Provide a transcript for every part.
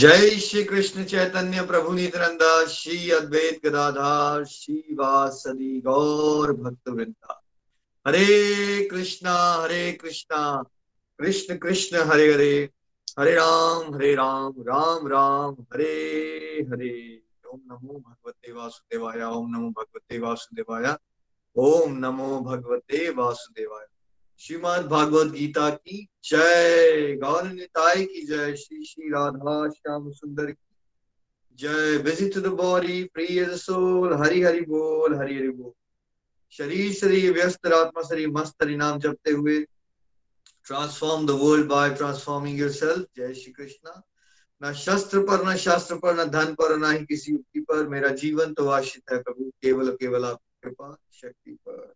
जय श्री कृष्ण चैतन्य प्रभु नित्यानंदा, श्री अद्वैत गदाधार श्री वासदी गौर भक्त वृंदा हरे कृष्णा हरे कृष्णा, कृष्ण कृष्ण, हरे हरे हरे राम हरे राम राम राम, हरे हरे। ओम नमो भगवते वासुदेवाय, ओम नमो भगवते वासुदेवाय, ओम नमो भगवते वासुदेवाय। श्रीमद भागवत गीता की जय। गौर निताई की जय। श्री श्री राधा श्याम सुंदर की जय। Body free as soul Hari Hari बोल, हरि हरि बोल। शरीर शरीर व्यस्त, आत्मा, शरीर मस्त हरि नाम जपते हुए transform the world by transforming yourself जय श्री कृष्णा। न शस्त्र पर, न शास्त्र पर, न धन पर, न ही किसी युक्ति पर। मेरा जीवन तो आश्रित है प्रभु। केवल केवल आपकी कृपा, शक्ति पर।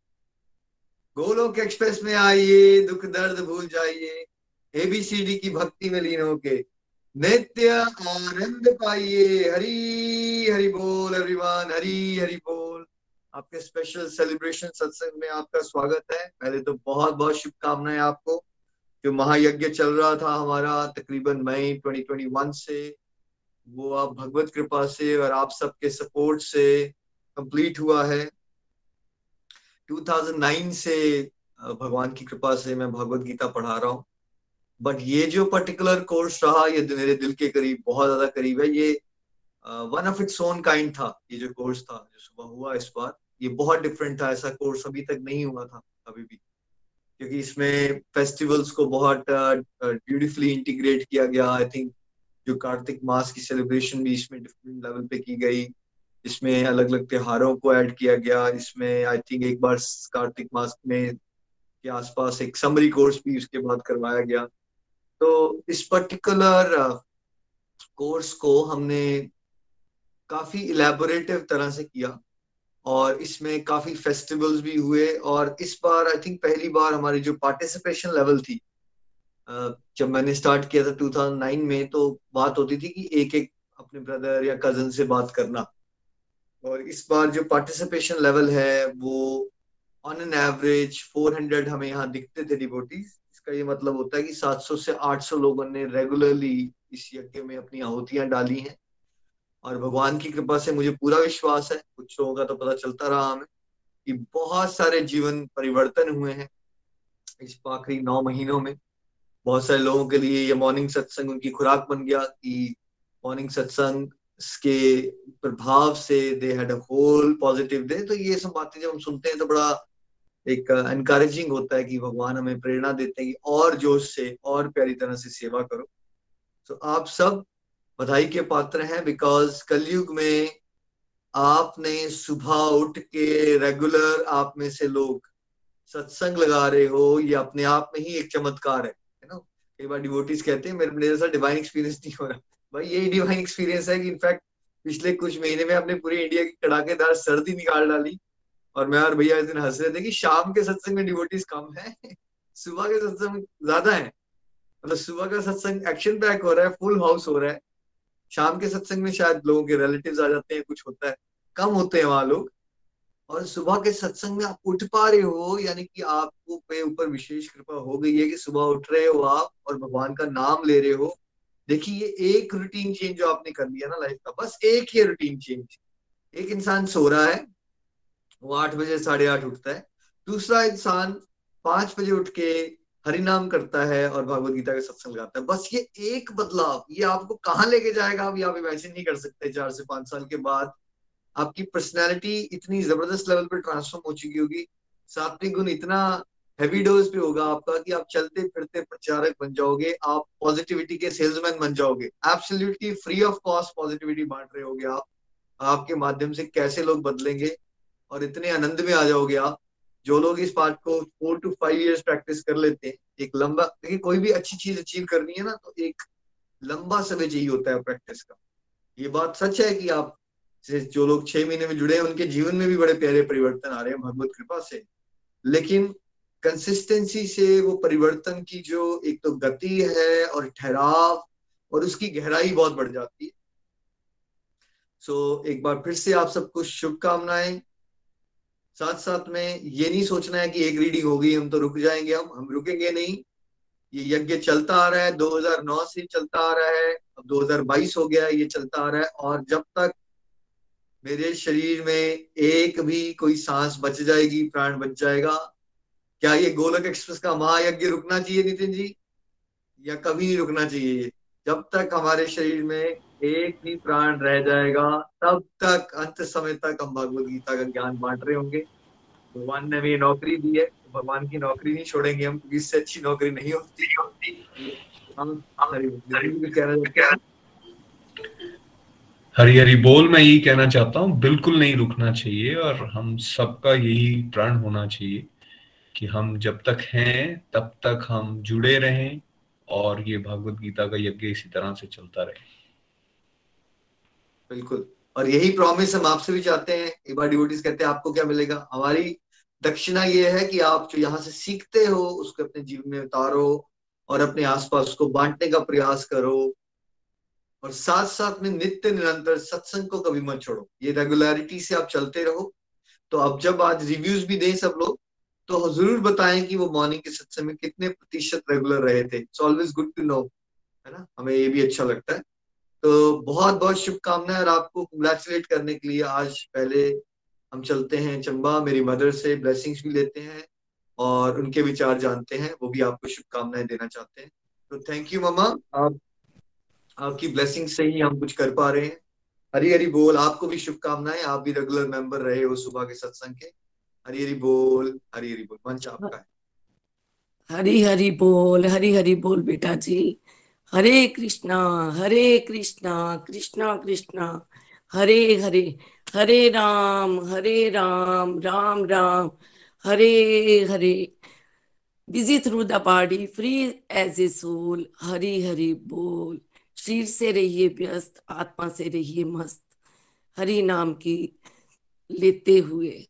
गोलोक एक्सप्रेस में आइए, दुख दर्द भूल जाइए एबीसीडी की भक्ति में लीन होके नित्य आनंद पाइए। हरी, हरि बोल एवरीवन हरी, हरि बोल। आपके स्पेशल सेलिब्रेशन सत्संग में आपका स्वागत है। पहले तो बहुत बहुत शुभकामनाएँ आपको। जो महायज्ञ चल रहा था हमारा तकरीबन मई 2021 से, वो आप भगवत कृपा से और आप सबके सपोर्ट से कंप्लीट हुआ है। 2009 से भगवान की कृपा से मैं भगवत गीता पढ़ा रहा हूँ। बट ये जो पर्टिकुलर कोर्स रहा, ये मेरे दिल के करीब, बहुत ज़्यादा करीब है। ये one of its own kind था, ये जो कोर्स था, जो सुबह हुआ इस बार। ये बहुत डिफरेंट था, ऐसा कोर्स अभी तक नहीं हुआ था, अभी भी। क्योंकि इसमें फेस्टिवल्स को बहुत ब्यूटीफुली इंटीग्रेट किया गया। आई थिंक जो कार्तिक मास की सेलिब्रेशन भी इसमें डिफरेंट लेवल पे की गई। इसमें अलग अलग त्योहारों को ऐड किया गया। इसमें आई थिंक एक बार कार्तिक मास में के आसपास एक समरी कोर्स भी उसके बाद करवाया गया। तो इस पर्टिकुलर कोर्स को हमने काफ़ी इलेबोरेटिव तरह से किया और इसमें काफ़ी फेस्टिवल्स भी हुए और इस बार आई थिंक पहली बार हमारी जो पार्टिसिपेशन लेवल थी जब मैंने स्टार्ट किया था 2009 में तो बात होती थी कि एक एक अपने ब्रदर या कज़न से बात करना। और इस बार जो पार्टिसिपेशन लेवल है, वो ऑन एन एवरेज 400 हमें यहाँ दिखते थे डिवोटीज इसका ये मतलब होता है कि 700 से 800 लोगों ने रेगुलरली इस यज्ञ में अपनी आहुतियाँ डाली हैं। और भगवान की कृपा से मुझे पूरा विश्वास है। कुछ लोगों का तो पता चलता रहा हमें कि बहुत सारे जीवन परिवर्तन हुए हैं इस आखिरी नौ महीनों में। बहुत सारे लोगों के लिए ये मॉर्निंग सत्संग उनकी खुराक बन गया कि मॉर्निंग सत्संग के प्रभाव से they had a whole positive day तो ये सब बातें जब हम सुनते हैं तो बड़ा एक एनकरेजिंग होता है कि भगवान हमें प्रेरणा देते हैं कि और जोश से, और प्यारी तरह से सेवा करो। तो आप सब बधाई के पात्र हैं बिकॉज़ कलयुग में आपने सुबह उठ के रेगुलर आप में से लोग सत्संग लगा रहे हो, ये अपने आप में ही एक चमत्कार है ना? कई बार डिवोटीज कहते हैं, मेरे मेरे साथ डिवाइन एक्सपीरियंस नहीं हो रहा। भाई, यही डिवाइन एक्सपीरियंस है कि इनफैक्ट पिछले कुछ महीने में आपने पूरी इंडिया की कड़ाकेदार सर्दी निकाल डाली। और मैं और भैया इस दिन हंस रहे थे कि शाम के सत्संग में डिवोटीज कम है, सुबह के सत्संग ज़्यादा है। मतलब सुबह का सत्संग एक्शन पैक हो रहा है फुल हाउस हो रहा है। शाम के सत्संग में शायद लोगों के रिलेटिव आ जाते हैं, कुछ होता है। कम होते हैं वहाँ लोग। और सुबह के सत्संग में आप उठ पा रहे हो, यानी कि आपको पे ऊपर विशेष कृपा हो गई है कि सुबह उठ रहे हो आप और भगवान का नाम ले रहे हो। देखिए, ये एक रूटीन चेंज जो आपने कर लिया ना लाइफ का, बस एक ही रूटीन चेंज एक इंसान सो रहा है, वो आठ बजे, साढ़े आठ उठता है, दूसरा इंसान पाँच बजे उठ के हरिनाम करता है और भगवत गीता का सत्संग लगाता है। बस ये एक बदलाव, ये आपको कहाँ लेके जाएगा अभी आप इमेजिन नहीं कर सकते। चार से पाँच साल के बाद आपकी पर्सनैलिटी इतनी ज़बरदस्त लेवल पर ट्रांसफॉर्म हो चुकी होगी। सात्विक गुण इतना हैवी डोज पे होगा आपका कि आप चलते फिरते प्रचारक बन जाओगे, आप पॉजिटिविटी के सेल्समैन बन जाओगे। Absolutely free of cost positivity बांट रहे होगे आप। आपके माध्यम से कैसे लोग बदलेंगे और इतने आनंद में आ जाओगे आप। जो लोग इस पार्ट को four to five years practice कर लेते हैं, एक लंबा, देखिए कोई भी अच्छी चीज़ अचीव करनी है ना तो एक लंबा समय चाहिए होता है प्रैक्टिस का। ये बात सच है कि आप जो लोग छह महीने में जुड़े हैं, उनके जीवन में भी बड़े प्यारे परिवर्तन आ रहे हैं, भगवत कृपा से। लेकिन कंसिस्टेंसी से वो परिवर्तन की जो एक तो गति है और ठहराव और उसकी गहराई बहुत बढ़ जाती है। सो so, एक बार फिर से आप सबको शुभकामनाएँ। साथ साथ में ये नहीं सोचना है कि एक रीडिंग हो गई हम तो रुक जाएँगे हम हम रुकेंगे नहीं। ये यज्ञ चलता आ रहा है 2009 से चलता आ रहा है अब 2022 हो गया ये चलता आ रहा है और जब तक मेरे शरीर में एक भी कोई सांस बच जाएगी प्राण बच जाएगा क्या ये गोलक एक्सप्रेस का महायज्ञ रुकना चाहिए नितिन जी? या कभी नहीं रुकना चाहिए जब तक हमारे शरीर में एक भी प्राण रह जाएगा, तब तक अंत समय तक हम भगवत गीता का ज्ञान बांट रहे होंगे। भगवान ने हमें नौकरी दी है तो भगवान की नौकरी नहीं छोड़ेंगे हम, क्योंकि इससे अच्छी नौकरी नहीं होती। हम कहना हरी हरी बोल, मैं यही कहना चाहता हूँ, बिल्कुल नहीं रुकना चाहिए और हम सबका यही प्रण होना चाहिए। कि हम जब तक हैं, तब तक हम जुड़े रहें और ये भगवत गीता का यज्ञ इसी तरह से चलता रहे। बिल्कुल। और यही प्रॉमिस हम आपसे भी चाहते हैं। बार डिवोटीज कहते हैं, आपको क्या मिलेगा? हमारी दक्षिणा ये है कि आप जो यहाँ से सीखते हो, उसको अपने जीवन में उतारो और अपने आसपास को बांटने का प्रयास करो और साथ साथ में नित्य निरंतर सत्संग को कभी मत छोड़ो। ये रेगुलरिटी से आप चलते रहो। तो अब जब आज रिव्यूज़ भी दें सब लोग तो ज़रूर बताएँ कि वो मॉर्निंग के सत्संग में कितने प्रतिशत रेगुलर रहे थे। It's always good to know है ना? हमें ये भी अच्छा लगता है। तो बहुत बहुत शुभकामनाएँ और आपको कंग्रेचुलेट करने के लिए आज पहले हम चलते हैं चंबा। मेरी मदर से ब्लेसिंग्स भी लेते हैं और उनके विचार जानते हैं, वो भी आपको शुभकामनाएँ देना चाहते हैं। तो थैंक यू मामा आप, आपकी ब्लेसिंग से ही हम कुछ कर पा रहे हैं। हरी हरी बोल, आपको भी शुभकामनाएँ। आप भी रेगुलर मेंबर रहे हो सुबह के सत्संग के। हरी हरी बोल हरी हरी बोल मंच आपका है। हरी हरी बोल हरी हरी बोल बेटा जी Hare Krishna Hare Krishna Krishna Krishna. Hare Hare Hare Ram Hare Ram Ram Ram. Hare Hare. Busy through the body free as a soul. Hari Hari बोल। शरीर से रहिए व्यस्त आत्मा से रहिए मस्त। हरि नाम की लेते हुए।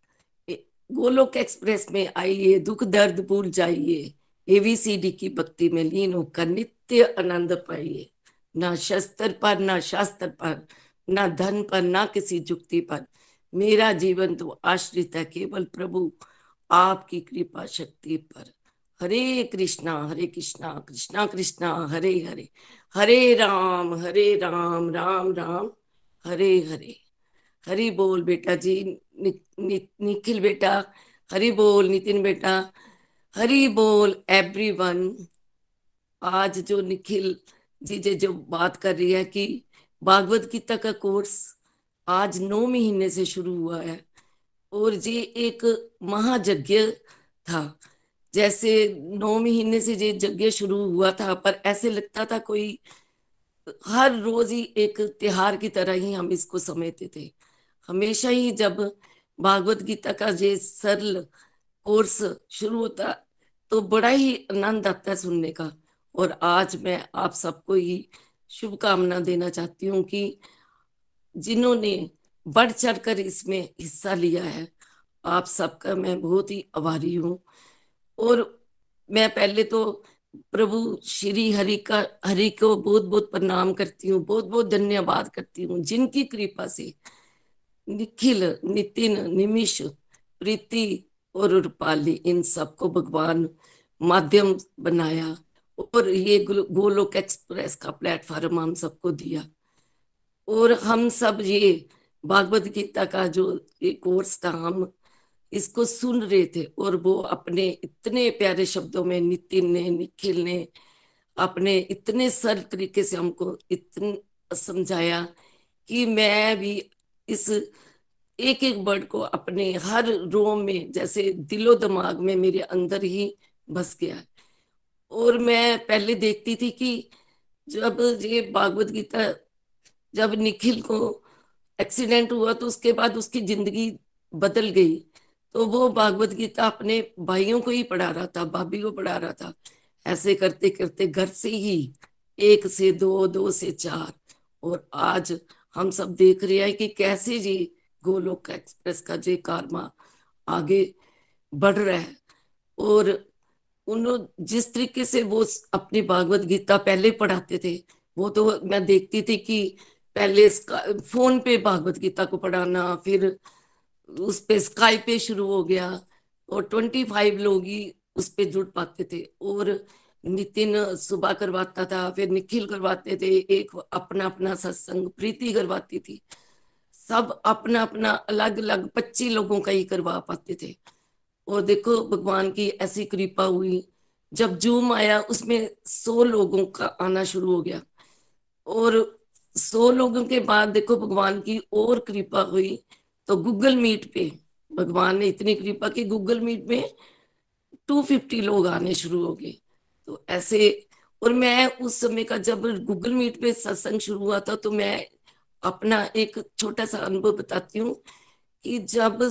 गोलोक एक्सप्रेस में आइए, दुख दर्द भूल जाइए। एवीसीडी की भक्ति में लीन होकर नित्य आनंद पाइए। ना शस्त्र पर, ना शास्त्र पर, ना धन पर, ना किसी जुक्ति पर। मेरा जीवन तो आश्रित है केवल प्रभु, आपकी कृपा शक्ति पर। हरे कृष्णा हरे कृष्णा कृष्णा कृष्णा, हरे हरे। हरे राम हरे राम राम राम, हरे हरे। हरी बोल बेटा जी नि, नि, निखिल बेटा हरी बोल नितिन बेटा हरी बोल एवरीवन आज जो निखिल जी जे जो बात कर रही है कि भागवत गीता का कोर्स आज नौ महीने से शुरू हुआ है और ये एक महायज्ञ था। जैसे नौ महीने से ये यज्ञ शुरू हुआ था पर ऐसे लगता था कोई हर रोज ही एक त्योहार की तरह ही हम इसको समझते थे। हमेशा ही जब भागवत गीता का ये सरल कोर्स शुरू होता तो बड़ा ही आनंद आता है सुनने का। और आज मैं आप सबको ही शुभकामना देना चाहती हूँ कि जिन्होंने बढ़ चढ़ कर इसमें हिस्सा लिया है, आप सबका मैं बहुत ही आभारी हूँ। और मैं पहले तो प्रभु श्री हरि का, हरि को बहुत बहुत प्रणाम करती हूँ बहुत बहुत धन्यवाद करती हूँ, जिनकी कृपा से निखिल, नितिन, निमिष, प्रीति और रूपाली, इन सबको भगवान माध्यम बनाया और ये गोलोक एक्सप्रेस का प्लेटफॉर्म हम सबको दिया। और हम सब ये भागवत गीता का जो ये कोर्स था, हम इसको सुन रहे थे और वो अपने इतने प्यारे शब्दों में नितिन ने, निखिल ने अपने इतने सरल तरीके से हमको इतना, समझाया कि मैं भी इस एक एक वर्ड को अपने हर रोम में, जैसे दिलो दिमाग में मेरे अंदर ही बस गया और मैं पहले देखती थी कि जब ये भागवत गीता, जब निखिल को एक्सीडेंट हुआ तो उसके बाद उसकी ज़िंदगी बदल गई। तो वो भागवत गीता अपने भाइयों को ही पढ़ा रहा था, भाभी को पढ़ा रहा था। ऐसे करते करते घर से ही एक से दो दो से चार, और आज हम सब देख रहे हैं कि कैसे जी गोलोक एक्सप्रेस का जे कारमा आगे बढ़ रहा है। और उन्होंने जिस तरीके से वो अपनी भागवत गीता पहले पढ़ाते थे, वो तो मैं देखती थी कि पहले फ़ोन पे भागवत गीता को पढ़ाना, फिर उस पे स्काई पे शुरू हो गया और ट्वेंटी फाइव लोग ही उस पे जुड़ पाते थे। और नितिन सुबह करवाता था, फिर निखिल करवाते थे, एक अपना अपना सत्संग, प्रीति करवाती थी। सब अपना अपना अलग अलग पच्चीस लोगों का ही करवा पाते थे। और देखो, भगवान की ऐसी कृपा हुई। जब जूम आया, उसमें सौ लोगों का आना शुरू हो गया। और सौ लोगों के बाद देखो, भगवान की और कृपा हुई। तो गूगल मीट पे, भगवान ने इतनी कृपा की गूगल मीट में टू फिफ्टी लोग आने शुरू हो गए। तो ऐसे, और मैं उस समय का जब गूगल मीट पे सत्संग शुरू हुआ था तो मैं अपना एक छोटा सा अनुभव बताती हूँ कि जब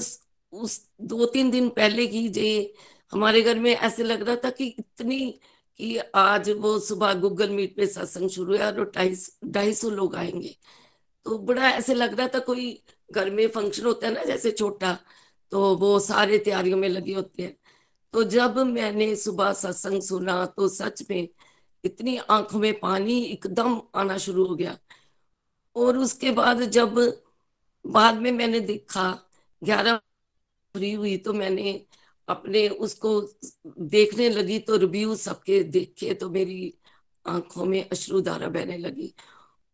उस दो तीन दिन पहले की जे हमारे घर में ऐसे लग रहा था कि इतनी, कि आज वो सुबह गूगल मीट पे सत्संग शुरू है और ढाई ढाई सौ लोग आएँगे। तो बड़ा ऐसे लग रहा था कोई घर में फ़ंक्शन होता है ना जैसे छोटा तो वो सारे तैयारियों में लगे होते हैं। तो जब मैंने सुबह सत्संग सुना तो सच में इतनी आँखों में पानी एकदम आना शुरू हो गया। और उसके बाद जब बाद में मैंने देखा, ग्यारह फ्री हुई तो मैंने अपने उसको देखने लगी तो रिव्यू सबके देखे तो मेरी आँखों में अश्रुधारा बहने लगी।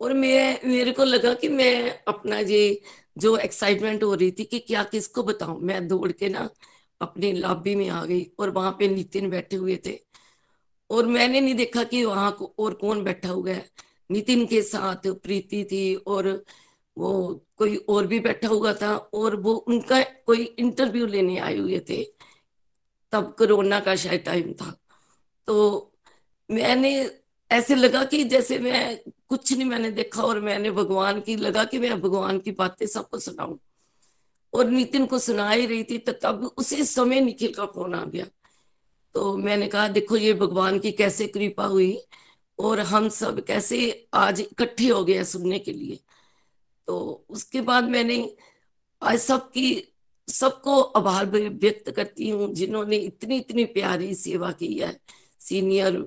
और मैं, मेरे को लगा कि मैं अपना ये जो एक्साइटमेंट हो रही थी कि क्या किसको बताऊँ? मैं दौड़ के ना अपने लॉबी में आ गई और वहाँ पे नितिन बैठे हुए थे। और मैंने नहीं देखा कि वहाँ को और कौन बैठा हुआ है। नितिन के साथ प्रीति थी और वो कोई और भी बैठा हुआ था और वो उनका कोई इंटरव्यू लेने आए हुए थे। तब कोरोना का शायद टाइम था। तो मैंने ऐसे लगा कि जैसे मैं कुछ नहीं मैंने देखा और मैंने भगवान की, लगा कि मैं भगवान की बातें सबको सुनाऊं। और नितिन को सुना ही रही थी तो तब उसी समय निखिल का फ़ोन आ गया। तो मैंने कहा, देखो, ये भगवान की कैसे कृपा हुई और हम सब कैसे आज इकट्ठे हो गए सुनने के लिए। तो उसके बाद मैंने आज सबकी, सबको आभार व्यक्त करती हूँ, जिन्होंने इतनी इतनी प्यारी सेवा की है। सीनियर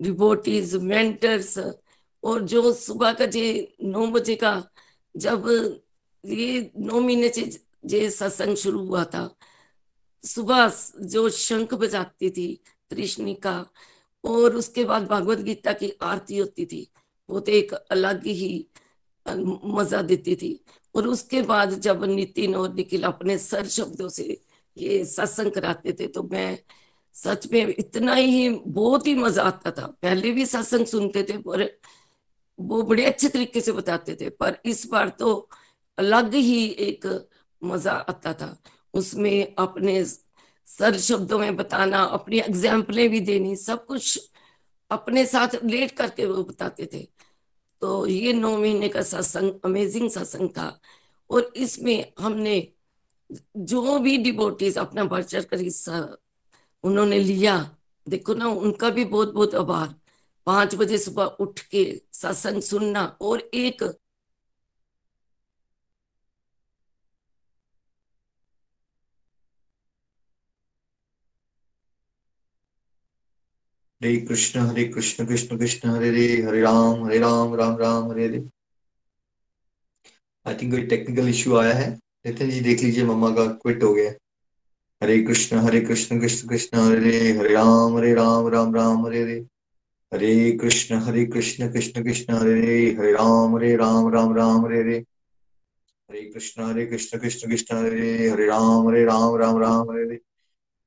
रिपोर्टीज मेंटर्स और जो सुबह का जे नौ बजे का, जब ये नौ महीने से जे सत्संग शुरू हुआ था। सुबह जो शंख बजाती थी त्रिष्णिका और उसके बाद भागवत गीता की आरती होती थी, वो तो एक अलग ही मज़ा देती थी। और उसके बाद जब नितिन और निखिल अपने सर शब्दों से ये सत्संग कराते थे तो मैं सच में इतना ही, बहुत ही मज़ा आता था। पहले भी सत्संग सुनते थे, पर वो बड़े अच्छे तरीके से बताते थे। पर इस बार तो अलग ही एक मज़ा आता था। उसमें अपने सर शब्दों में बताना, अपनी एग्जाम्पलें भी देनी, सब कुछ अपने साथ रिलेट करके वो बताते थे। तो ये नौ महीने का सत्संग अमेजिंग सत्संग था। और इसमें हमने जो भी डिबोटीज अपना बढ़ चढ़ कर हिस्सा उन्होंने लिया, देखो ना, उनका भी बहुत बहुत आभार। पाँच बजे सुबह उठ के सत्संग सुनना और एक हरे कृष्ण हरे कृष्ण कृष्ण कृष्ण हरे हरे हरे राम हरे राम राम राम हरे हरे आई थिंक कोई टेक्निकल इश्यू आया है? नितिन जी देख लीजिए, मम्मा का क्विट हो गया हरे कृष्ण हरे कृष्ण कृष्ण कृष्ण हरे हरे हरे राम हरे राम राम राम हरे हरे हरे कृष्ण हरे कृष्ण कृष्ण कृष्ण हरे हरे हरे राम हरे राम राम राम हरे हरे हरे कृष्ण हरे कृष्ण कृष्ण कृष्ण हरे हरे हरे राम हरे राम राम राम हरे हरे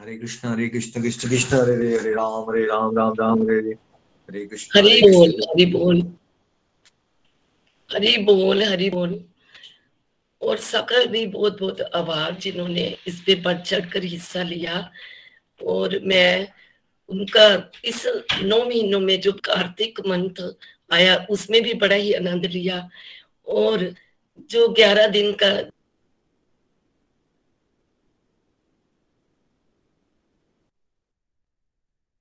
हरे कृष्ण हरे कृष्ण कृष्ण कृष्ण हरे हरे हरे राम हरे राम राम राम हरे हरे। हरे कृष्ण हरे बोल हरि बोल। हरि बोल हरि बोल। और सबका भी बहुत बहुत आभार जिन्होंने इस पे बढ़ चढ़ कर हिस्सा लिया। और मैं उनका इस नौ महीनों में जो कार्तिक मंथ आया उसमें भी बड़ा ही आनंद लिया। और जो ग्यारह दिन का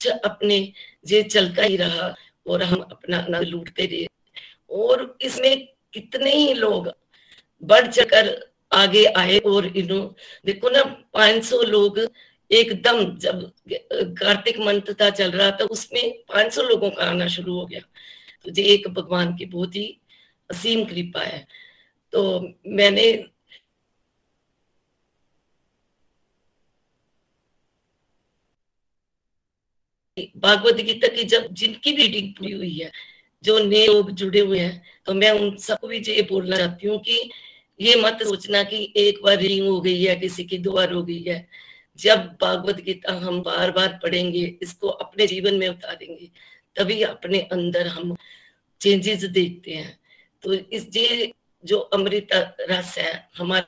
अपने ये चलता ही रहा और हम अपना आनंद लूटते रहे। और इसमें कितने ही लोग बढ़ चढ़कर आगे आए और इन्हों, देखो ना 500 लोग एकदम जब कार्तिक मंथ था चल रहा था, उसमें 500 लोगों का आना शुरू हो गया। तो ये एक भगवान की बहुत ही असीम कृपा है। तो मैंने भागवत गीता की जब जिनकी भी रीडिंग पूरी हुई है, जो नए लोग जुड़े हुए हैं तो मैं उन सबको भी ये बोलना चाहती हूँ कि ये मत सोचना कि एक बार रीडिंग हो गई है, किसी की दो बार हो गई है। जब भागवत गीता हम बार बार पढ़ेंगे, इसको अपने जीवन में उतारेंगे, तभी अपने अंदर हम चेंजेस देखते हैं। तो इस ये जो अमृत रस है, हमारे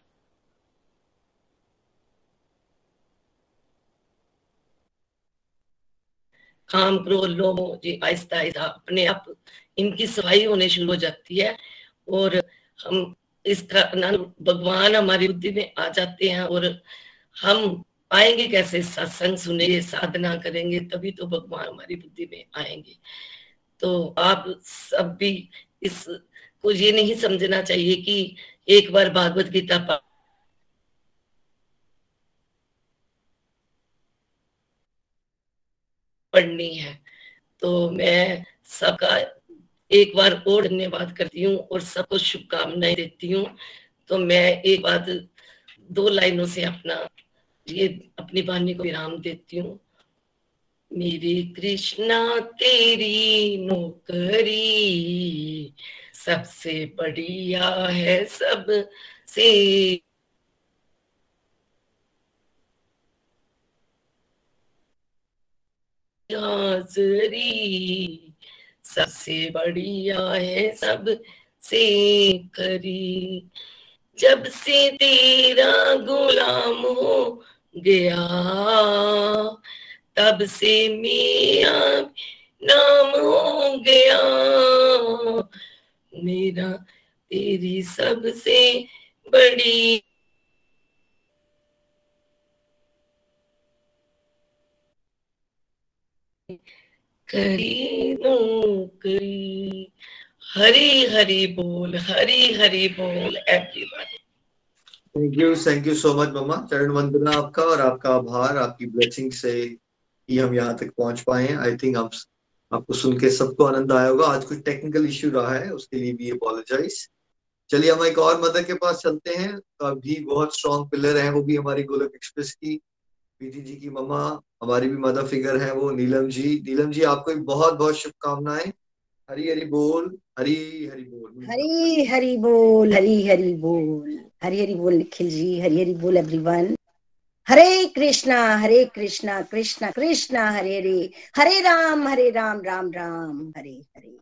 काम क्रोध लोभ जी आहिस्ता आहिस्ता अपने आप, इनकी सफ़ाई होने शुरू हो जाती है। और हम इसका भगवान हमारी बुद्धि में आ जाते हैं और हम आएँगे कैसे? सत्संग सुनेंगे, साधना करेंगे, तभी तो भगवान हमारी बुद्धि में आएँगे। तो आप सब भी इस को ये नहीं समझना चाहिए कि एक बार भागवत गीता पढ़नी है। तो मैं सबका एक बार और धन्यवाद करती हूँ और सबको शुभकामनाएँ देती हूँ। तो मैं एक बात दो लाइनों से अपना ये अपनी वाणी को विराम देती हूँ। मेरे कृष्णा तेरी नौकरी सबसे बढ़िया है सबसे हाजरी सबसे बढ़िया है सबसे करी। जब से तेरा गुलाम हो गया, तब से मेरा नाम हो गया। मेरा तेरी सबसे बड़ी करी नौकरी। हरी हरी बोल, हरी हरी बोल everyone thank you thank you so much मम्मा चरण वंदना आपका और आपका आभार, आपकी ब्लेसिंग से ही हम यहाँ तक पहुँच पाए हैं। आई थिंक आप, आपको सुन के सबको आनंद आया होगा। आज कुछ टेक्निकल इश्यू रहा है, उसके लिए भी अपोलोजाइज चलिए हम एक और मदर के पास चलते हैं। अभी बहुत स्ट्रॉन्ग पिलर है, वो भी हमारी गोलक एक्सप्रेस की। पीटी जी की मम्मा, हमारी भी मदर फिगर है वो, नीलम जी। नीलम जी, आपको भी बहुत बहुत शुभकामनाएँ। हरी हरी बोल। हरी हरी बोल। हरी हरी बोल, हरी हरी बोल। हरी हरी बोल, निखिल जी। हरी हरी बोल एवरीवन हरे कृष्णा हरे कृष्णा कृष्णा कृष्णा, हरे हरे। हरे राम हरे राम राम राम। हरे हरे।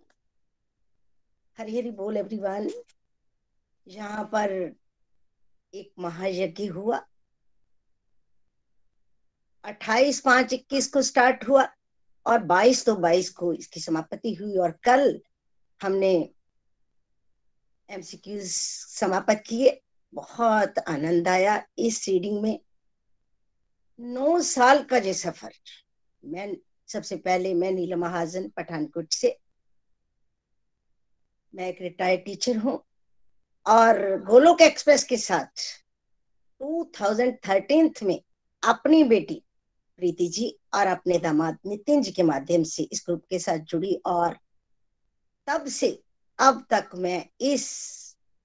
हरी हरी बोल एवरीवन यहाँ पर एक महायज्ञ हुआ। अट्ठाईस, पाँच, इक्कीस को स्टार्ट हुआ और बाईस तो बाईस को इसकी समाप्ति हुई और कल हमने एमसीक्यूज समाप्त किए। बहुत आनंद आया इस रीडिंग में। नौ साल का जो सफ़र। मैं सबसे पहले मैं नीलम महाजन पठानकोट से। मैं एक रिटायर्ड टीचर हूँ और गोलोक एक्सप्रेस के साथ 2013 में अपनी बेटी प्रीति जी और अपने दामाद नितिन जी के माध्यम से इस ग्रुप के साथ जुड़ी और तब से अब तक मैं इस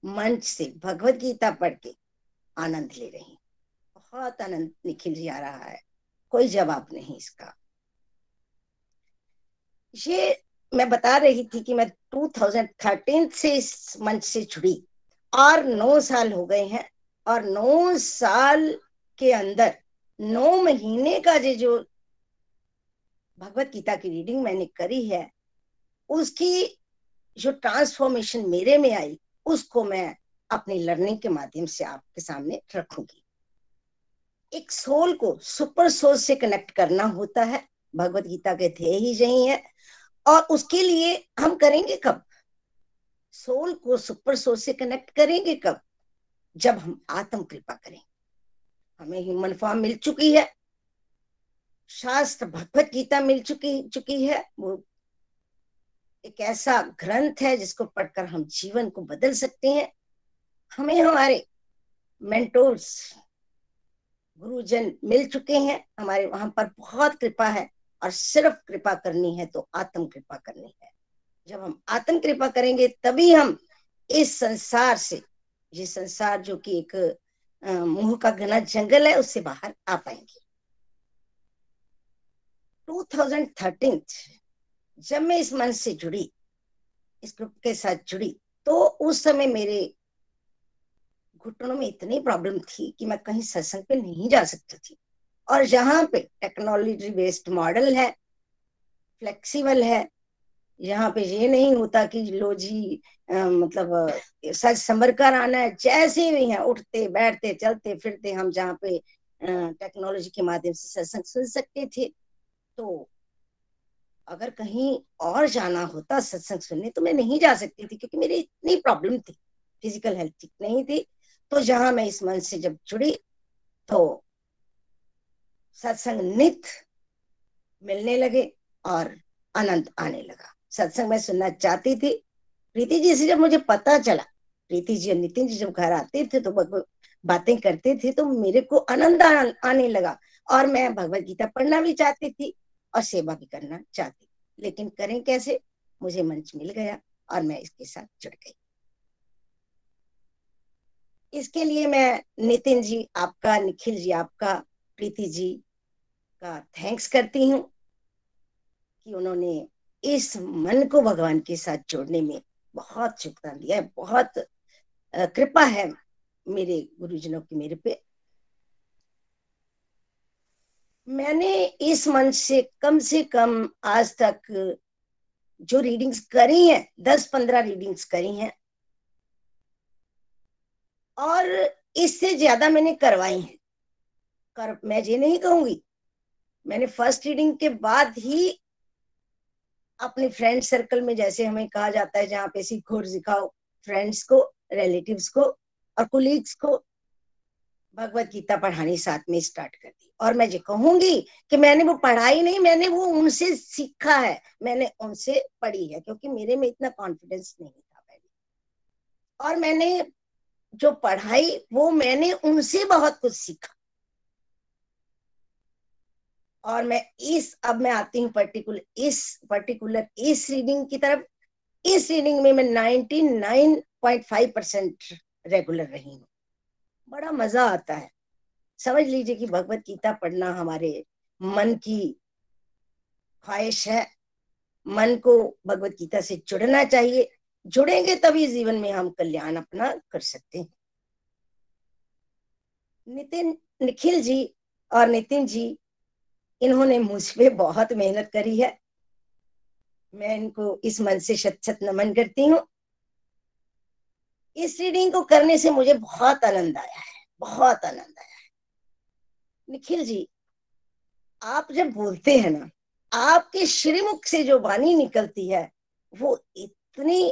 मंच से भगवत गीता पढ़ के आनंद ले रही बहुत आनंद निखिल जी आ रहा है। कोई जवाब नहीं इसका। ये मैं बता रही थी कि मैं 2013 से इस मंच से जुड़ी और नौ साल हो गए हैं और नौ साल के अंदर नौ महीने का जो जो भगवत गीता की रीडिंग मैंने करी है, उसकी जो ट्रांसफॉर्मेशन मेरे में आई, उसको मैं अपनी लर्निंग के माध्यम से आपके सामने रखूँगी। एक सोल को सुपर सोल से कनेक्ट करना होता है, भगवत गीता के थे ही यही है, और उसके लिए हम करेंगे कब? सोल को सुपर सोल से कनेक्ट करेंगे कब? जब हम आत्म कृपा करें हमें ह्यूमन फॉर्म मिल चुकी है। शास्त्र भगवत गीता मिल चुकी चुकी है। वो एक ऐसा ग्रंथ है जिसको पढ़कर हम जीवन को बदल सकते हैं। हमें हमारे मेंटोर्स गुरुजन मिल चुके हैं। हमारे वहाँ पर बहुत कृपा है और सिर्फ़ कृपा करनी है तो आत्म कृपा करनी है। जब हम आत्म कृपा करेंगे तभी हम इस संसार से ये संसार जो कि एक मुँह का घना जंगल है, उससे बाहर आ पाएँगे। 2013 जब मैं इस मंच से जुड़ी, इस ग्रुप के साथ जुड़ी तो उस समय मेरे घुटनों में इतनी प्रॉब्लम थी कि मैं कहीं सत्संग पे नहीं जा सकती थी। और जहाँ पे टेक्नोलॉजी बेस्ड मॉडल है फ्लेक्सिबल है यहाँ पे ये नहीं होता कि लो जी आ, मतलब सच संभर कर आना है। जैसे भी है उठते बैठते चलते फिरते हम जहाँ पे टेक्नोलॉजी के माध्यम से सत्संग सुन सकते थे। तो अगर कहीं और जाना होता सत्संग सुनने तो मैं नहीं जा सकती थी क्योंकि मेरी इतनी प्रॉब्लम थी। फ़िज़िकल हेल्थ ठीक नहीं थी। तो जहाँ मैं इस मन से जब जुड़ी तो सत्संग नित मिलने लगे और आनंद आने लगा। सत्संग मैं सुनना चाहती थी। प्रीति जी से जब मुझे पता चला, प्रीति जी और नितिन जी जब घर आते थे तो बातें करते थे तो मेरे को आनंद आने लगा। और मैं भगवत गीता पढ़ना भी चाहती थी और सेवा भी करना चाहती लेकिन करें कैसे? मुझे मंच मिल गया और मैं इसके साथ जुड़ गई। इसके लिए मैं, नितिन जी, आपका, निखिल जी, आपका, प्रीति जी का थैंक्स करती हूँ कि उन्होंने इस मन को भगवान के साथ जोड़ने में बहुत योगदान दिया है, बहुत कृपा है मेरे गुरुजनों की मेरे पे। मैंने इस मंच से कम से कम आज तक जो रीडिंग्स करी हैं दस पंद्रह रीडिंग्स करी हैं, और इससे ज़्यादा मैंने करवाई हैं। कर, मैं ये नहीं कहूँगी, मैंने फ़र्स्ट रीडिंग के बाद ही अपने फ्रेंड सर्कल में जैसे हमें कहा जाता है, जहाँ पे सीखो और सिखाओ फ्रेंड्स को रिलेटिव्स को और कुलीग्स को भगवत गीता पढ़ानी साथ में स्टार्ट कर दी। और मैं ये कहूँगी कि मैंने वो पढ़ाई नहीं, मैंने वो उनसे सीखा है, मैंने उनसे पढ़ी है, क्योंकि मेरे में इतना कॉन्फिडेंस नहीं था पहले। और मैंने जो पढ़ाई, वो मैंने उनसे बहुत कुछ सीखा। और मैं इस, अब मैं आती हूँ पर्टिकुलर इस पर्टिकुलर इस रीडिंग की तरफ़। इस रीडिंग में मैं 99.5 परसेंट रेगुलर रही हूँ। बड़ा मज़ा आता है। समझ लीजिए कि भगवत गीता पढ़ना हमारे मन की ख्वाहिश है। मन को भगवत गीता से जुड़ना चाहिए। जुड़ेंगे तभी जीवन में हम कल्याण अपना कर सकते हैं। नितिन, निखिल जी और नितिन जी इन्होंने मुझ पे बहुत मेहनत करी है। मैं इनको इस मन से शत शत नमन करती हूँ। इस रीडिंग को करने से मुझे बहुत आनंद आया है, बहुत आनंद आया है। निखिल जी, आप जब बोलते हैं ना, आपके श्रीमुख से जो वाणी निकलती है, वो इतनी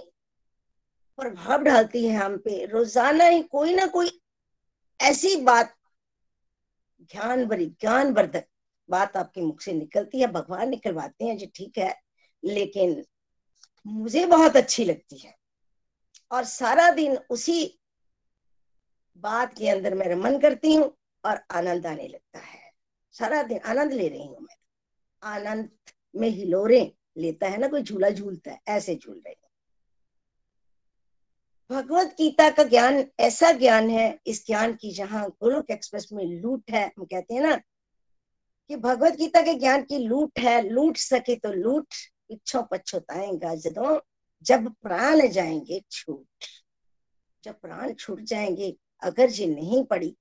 प्रभाव डालती है हम पे। रोज़ाना ही कोई ना कोई ऐसी बात ज्ञान भरी ज्ञान वर्धक बात आपके मुख से निकलती है, भगवान निकलवाते हैं, जी ठीक है, लेकिन मुझे बहुत अच्छी लगती है। और सारा दिन उसी बात के अंदर मैं रमन करती हूँ और आनंद आने लगता है। सारा दिन आनंद ले रही हूँ मैं। आनंद में हिलोरे लेता है ना, कोई झूला झूलता है, ऐसे झूल रही हूँ। भगवत गीता का ज्ञान, ऐसा ज्ञान है, इस ज्ञान की जहाँ गोलोक एक्सप्रेस में लूट है, हम कहते हैं ना कि भगवत गीता के ज्ञान की लूट है, लूट सके तो लूट, इच्छो पछुताएगा जदों जब प्राण जाएँगे छूट। जब प्राण छूट जाएँगे, अगर ये नहीं पड़ी,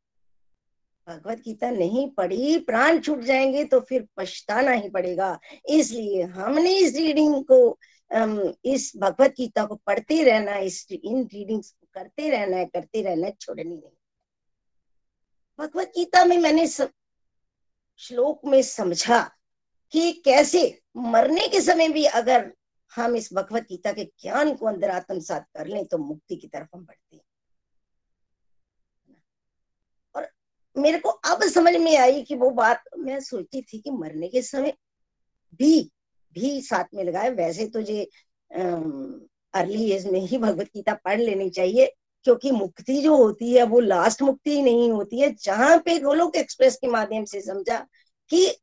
भगवत गीता नहीं पढ़ी प्राण छूट जाएँगे तो फिर पछताना ही पड़ेगा। इसलिए हमने इस रीडिंग को इस भगवत गीता को पढ़ते रहना, इस इन रीडिंग्स को करते रहना है, करते रहना छोड़नी नहीं। भगवत गीता में मैंने सब श्लोक में समझा कि कैसे मरने के समय भी अगर हम इस भगवत गीता के ज्ञान को अंदर आत्मसात कर लें तो मुक्ति की तरफ़ हम बढ़ते हैं। और मेरे को अब समझ में आई कि वो बात मैं सोचती थी कि मरने के समय भी भी साथ में लगाए। वैसे तो जे अर्ली एज में ही भगवत गीता पढ़ लेनी चाहिए। क्योंकि मुक्ति जो होती है, वो लास्ट मुक्ति ही नहीं होती है। जहाँ पे गोलोक एक्सप्रेस के माध्यम से समझा कि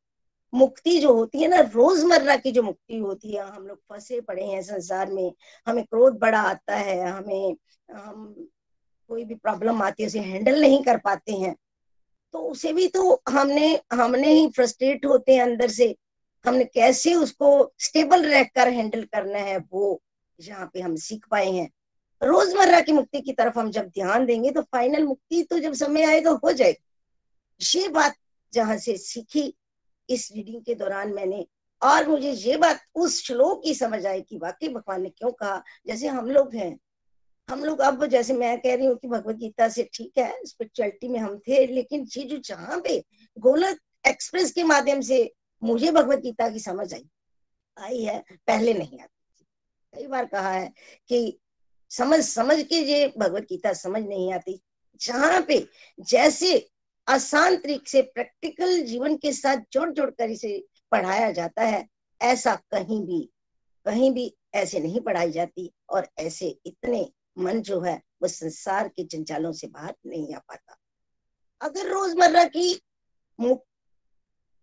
मुक्ति जो होती है ना, रोज़मर्रा की जो मुक्ति होती है, हम लोग फंसे पड़े हैं संसार में, हमें क्रोध बड़ा आता है, हमें, हम कोई भी प्रॉब्लम आती है, उसे हैंडल नहीं कर पाते हैं। तो उसे भी तो हमने हमने ही फ्रस्ट्रेट होते हैं अंदर से। हमने कैसे उसको स्टेबल रहकर हैंडल करना है, वो यहाँ पे हम सीख पाए हैं। रोज़मर्रा की मुक्ति की तरफ़ हम जब ध्यान देंगे तो फाइनल मुक्ति तो जब समय आएगा, हो जाएगी। ये बात जहाँ से सीखी, इस रीडिंग के दौरान मैंने, और मुझे ये बात उस श्लोक की समझ आई कि वाकई भगवान ने क्यों कहा, जैसे हम लोग हैं। हम लोग अब जैसे मैं कह रही हूँ कि भगवत गीता से ठीक है स्पिरिचुअलिटी में हम थे, लेकिन ये जो जहाँ पे गोलक एक्सप्रेस के माध्यम से मुझे भगवत गीता की समझ आई आई है, पहले नहीं आती कई बार कहा है कि समझ समझ के ये भगवत गीता समझ नहीं आती। जहाँ पे जैसे आसान तरीके से प्रैक्टिकल जीवन के साथ जोड़ जोड़ कर इसे पढ़ाया जाता है, ऐसा कहीं भी कहीं भी ऐसे नहीं पढ़ाई जाती और ऐसे इतने मन जो है वो संसार के जंजालों से बाहर नहीं आ पाता। अगर रोज़मर्रा की मुक्त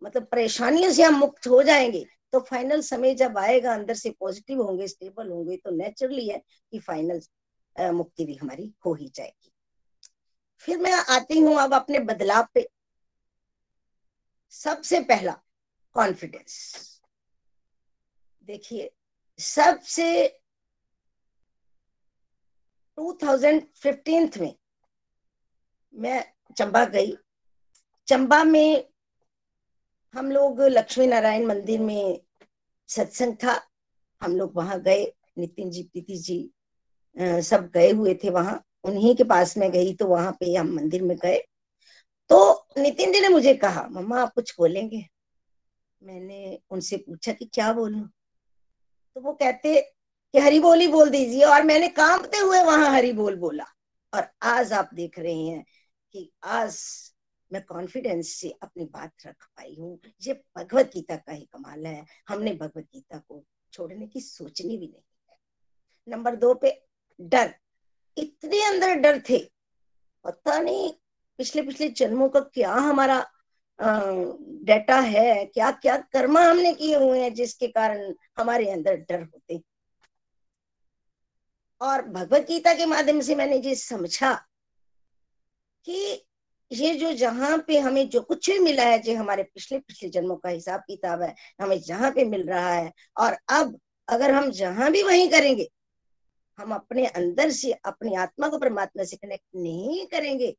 मतलब परेशानियों से हम मुक्त हो जाएँगे तो फाइनल समय जब आएगा, अंदर से पॉजिटिव होंगे स्टेबल होंगे तो नेचुरली है कि फाइनल मुक्ति भी हमारी हो ही जाएगी। फिर मैं आती हूँ अब अपने बदलाव पे। सबसे पहला कॉन्फिडेंस देखिए, सबसे 2015 में मैं चंबा गई। चंबा में हम लोग लक्ष्मी नारायण मंदिर में सत्संग था। हम लोग वहाँ गए, नितिन जी, प्रीति जी सब गए हुए थे वहाँ। उन्हीं के पास में गई तो वहाँ पे हम मंदिर में गए। तो नितिन जी ने मुझे कहा, मम्मा, आप कुछ बोलेंगे? मैंने उनसे पूछा कि क्या बोलूँ? तो वो कहते कि, हरी बोली बोल दीजिए। और मैंने कांपते हुए वहाँ हरी बोल बोला। और आज आप देख रहे हैं कि आज मैं कॉन्फिडेंस से अपनी बात रख पाई हूँ। ये भगवत गीता का ही कमाल है। हमने भगवत गीता को छोड़ने की सोचनी भी नहीं। नंबर दो पे डर। इतने अंदर डर थे। पता नहीं पिछले पिछले जन्मों का क्या हमारा डेटा है, क्या क्या कर्मा हमने किए हुए हैं जिसके कारण हमारे अंदर डर होते। और भगवत गीता के माध्यम से मैंने ये समझा कि ये जो जहाँ पे हमें जो कुछ भी मिला है, जो हमारे पिछले पिछले जन्मों का हिसाब किताब है, हमें जहाँ पे मिल रहा है। और अब अगर हम जहाँ भी वही करेंगे, हम अपने अंदर से, अपनी आत्मा को परमात्मा से कनेक्ट नहीं करेंगे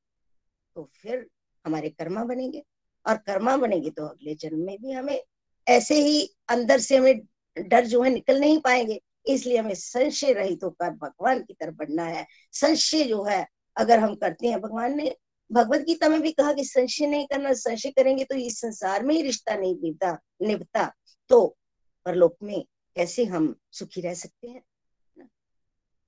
तो फिर हमारे कर्मा बनेंगे। और कर्मा बनेंगे तो अगले जन्म में भी हमें ऐसे ही अंदर से हमें डर जो है निकल नहीं पाएँगे। इसलिए हमें संशय रहित होकर भगवान की तरफ़ बढ़ना है। संशय जो है, अगर हम करते हैं, भगवान ने भगवत गीता में भी कहा कि संशय नहीं करना, संशय करेंगे तो इस संसार में ही रिश्ता नहीं निभता निभता। तो परलोक में कैसे हम सुखी रह सकते हैं?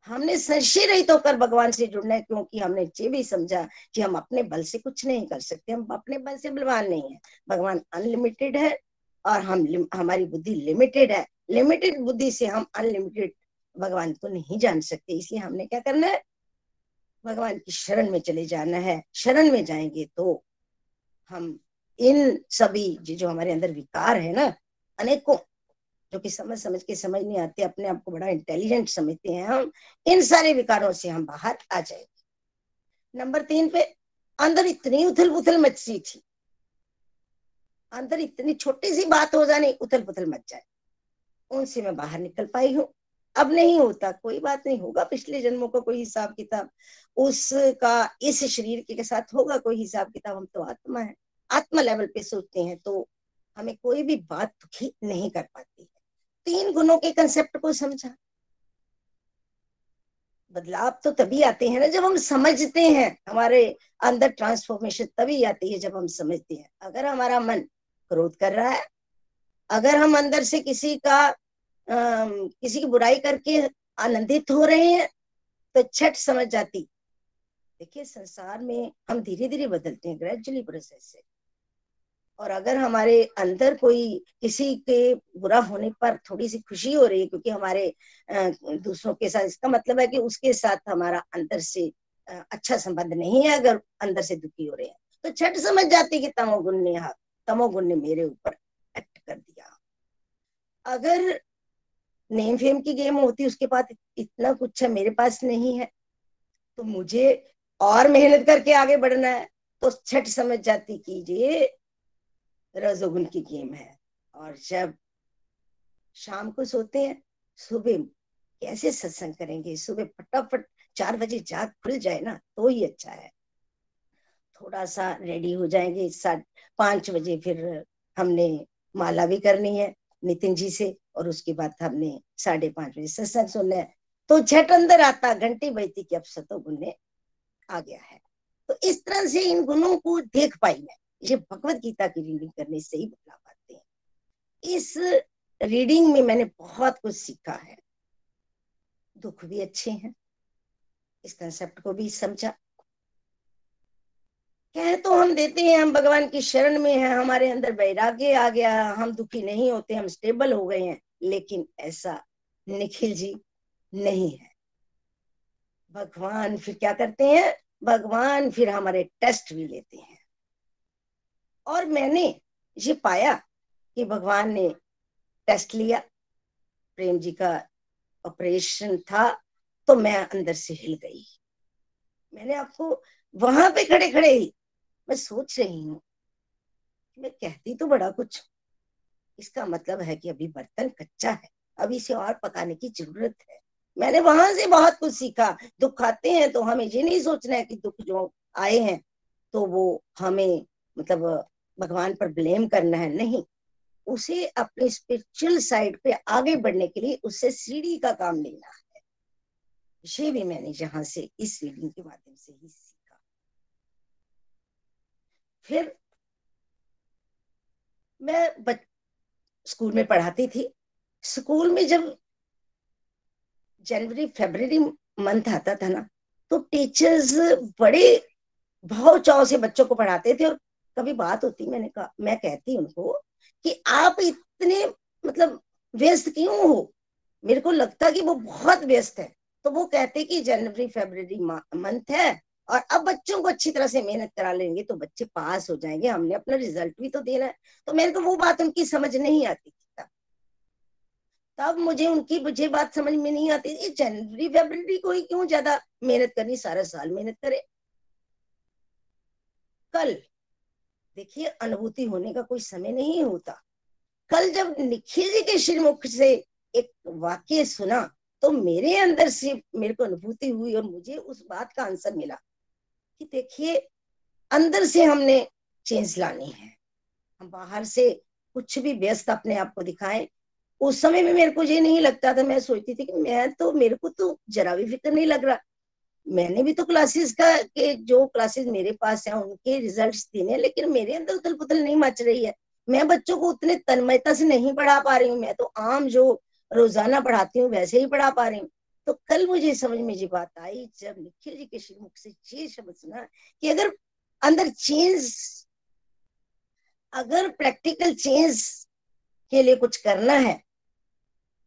हमने संशय रहित होकर भगवान से जुड़ना है, क्योंकि हमने ये भी समझा कि हम अपने बल से कुछ नहीं कर सकते, हम अपने बल से बलवान नहीं है। भगवान अनलिमिटेड है और हम हमारी बुद्धि लिमिटेड है। लिमिटेड बुद्धि से हम अनलिमिटेड भगवान को नहीं जान सकते, इसलिए हमने क्या करना है? भगवान की शरण में चले जाना है, शरण में जाएँगे तो हम इन सभी जो हमारे अंदर विकार है ना, अनेकों, जो कि समझ समझ के समझ नहीं आते, अपने आप को बड़ा इंटेलिजेंट समझते हैं हम, इन सारे विकारों से हम बाहर आ जाएँगे। नंबर तीन पे, अंदर इतनी उथल पुथल मची थी। अंदर इतनी छोटी सी बात हो जाने उथल पुथल मच जाए। उनसे मैं बाहर निकल पाई हूँ। अब नहीं होता, कोई बात नहीं, होगा पिछले जन्मों का कोई हिसाब किताब। उसका, इस शरीर के साथ होगा कोई हिसाब किताब, हम तो आत्मा है। आत्मा लेवल पे सोचते हैं तो हमें कोई भी बात दुखी नहीं कर पाती है। तीन गुणों के कंसेप्ट को समझा। बदलाव तो तभी आते हैं ना जब हम समझते हैं। हमारे अंदर ट्रांसफॉर्मेशन तभी आती है जब हम समझते हैं। अगर हमारा मन क्रोध कर रहा है, अगर हम अंदर से किसी का किसी की बुराई करके आनंदित हो रहे हैं तो छठ समझ जाती। देखिए, संसार में हम धीरे धीरे बदलते हैं ग्रेजुअली प्रोसेस से और अगर हमारे अंदर कोई किसी के बुरा होने पर थोड़ी सी खुशी हो रही है, क्योंकि हमारे दूसरों के साथ, इसका मतलब है कि उसके साथ हमारा अंदर से अच्छा संबंध नहीं है, अगर अंदर से दुखी हो रहे हैं। तो छठ समझ जाती कि तमोगुण ने तमोगुण ने मेरे ऊपर एक्ट कर दिया। अगर नेम फेम की गेम होती, उसके पास इतना कुछ है, मेरे पास नहीं है। तो मुझे और मेहनत करके आगे बढ़ना है। तो छठ समझ जाती कि ये रजोगुन की गेम है। और जब शाम को सोते हैं, सुबह कैसे सत्संग करेंगे? सुबह फटाफट चार बजे जाग खुल जाए ना तो ही अच्छा है। थोड़ा सा रेडी हो जाएँगे सात पाँच बजे फिर हमने माला भी करनी है। नितिन जी से, और उसके बाद हमने साढ़े पाँच बजे सत्संग सुनना है। तो झट अंदर आता, घंटी बजती कि अब सतो गुने आ गया है। तो इस तरह से इन गुणों को देख पाई मैं। ये भगवत गीता की रीडिंग करने से ही बता पाते हैं। इस रीडिंग में मैंने बहुत कुछ सीखा है। दुख भी अच्छे हैं। इस कंसेप्ट को भी समझा। कह तो हम देते हैं, हम भगवान की शरण में हैं, हमारे अंदर वैराग्य आ गया, हम दुखी नहीं होते, हम स्टेबल हो गए हैं, लेकिन ऐसा निखिल जी नहीं है। भगवान फिर क्या करते हैं? भगवान फिर हमारे टेस्ट भी लेते हैं। और मैंने ये पाया कि भगवान ने टेस्ट लिया, प्रेम जी का ऑपरेशन था तो मैं अंदर से हिल गई। मैंने आपको वहाँ पे खड़े खड़े ही मैं सोच रही हूँ मैं कहती तो बड़ा कुछ इसका मतलब है कि अभी बर्तन कच्चा है अभी इसे और पकाने की ज़रूरत है। मैंने वहाँ से बहुत कुछ सीखा। दुख आते हैं तो हमें ये नहीं सोचना है कि दुख जो आए हैं तो वो हमें मतलब भगवान पर ब्लेम करना है। नहीं, उसे अपने स्पिरिचुअल साइड पे आगे बढ़ने के लिए उससे सीढ़ी का काम लेना है। ये भी मैंने जहाँ से इस रीडिंग के माध्यम से ही सीखा। फिर मैं बच, स्कूल में पढ़ाती थी। स्कूल में जब जनवरी फेब्रवरी मंथ आता था ना तो टीचर्स बड़े भाव चाव से बच्चों को पढ़ाते थे और कभी बात होती मैंने कहा मैं कहती उनको कि आप इतने मतलब व्यस्त क्यों हो? मेरे को लगता कि वो बहुत व्यस्त है। तो वो कहते कि जनवरी फेब्रवरी मंथ है और अब बच्चों को अच्छी तरह से मेहनत करा लेंगे तो बच्चे पास हो जाएँगे। हमने अपना रिज़ल्ट भी तो देना है। तो मेरे को वो बात उनकी समझ नहीं आती थी तब। मुझे उनकी, मुझे बात समझ में नहीं आती थी। जनवरी फेब्रवरी को ही क्यों ज़्यादा मेहनत करनी? सारा साल मेहनत करे। कल, देखिए, अनुभूति होने का कोई समय नहीं होता। कल जब निखिल जी के श्रीमुख से एक वाक्य सुना तो मेरे अंदर से मेरे को अनुभूति हुई और मुझे उस बात का आंसर मिला। कि देखिए, अंदर से हमने चेंज लानी है। हम बाहर से कुछ भी व्यस्त अपने आप को दिखाएँ। उस समय में मेरे को ये नहीं लगता था, मैं सोचती थी कि मैं तो मेरे को तो जरा भी फ़िक्र नहीं लग रहा। मैंने भी तो क्लासेस का, के जो क्लासेस मेरे पास है, उनके रिजल्ट्स देने, लेकिन मेरे अंदर उथल पुथल नहीं मच रही है। मैं बच्चों को उतने तन्मयता से नहीं पढ़ा पा रही हूँ। मैं तो आम जो रोज़ाना पढ़ाती हूँ, वैसे ही पढ़ा पा रही हूँ। तो कल मुझे समझ में ये बात आई जब निखिल जी के श्रीमुख से ये शब्द सुना कि अगर अंदर चेंज अगर प्रैक्टिकल चेंज के लिए कुछ करना है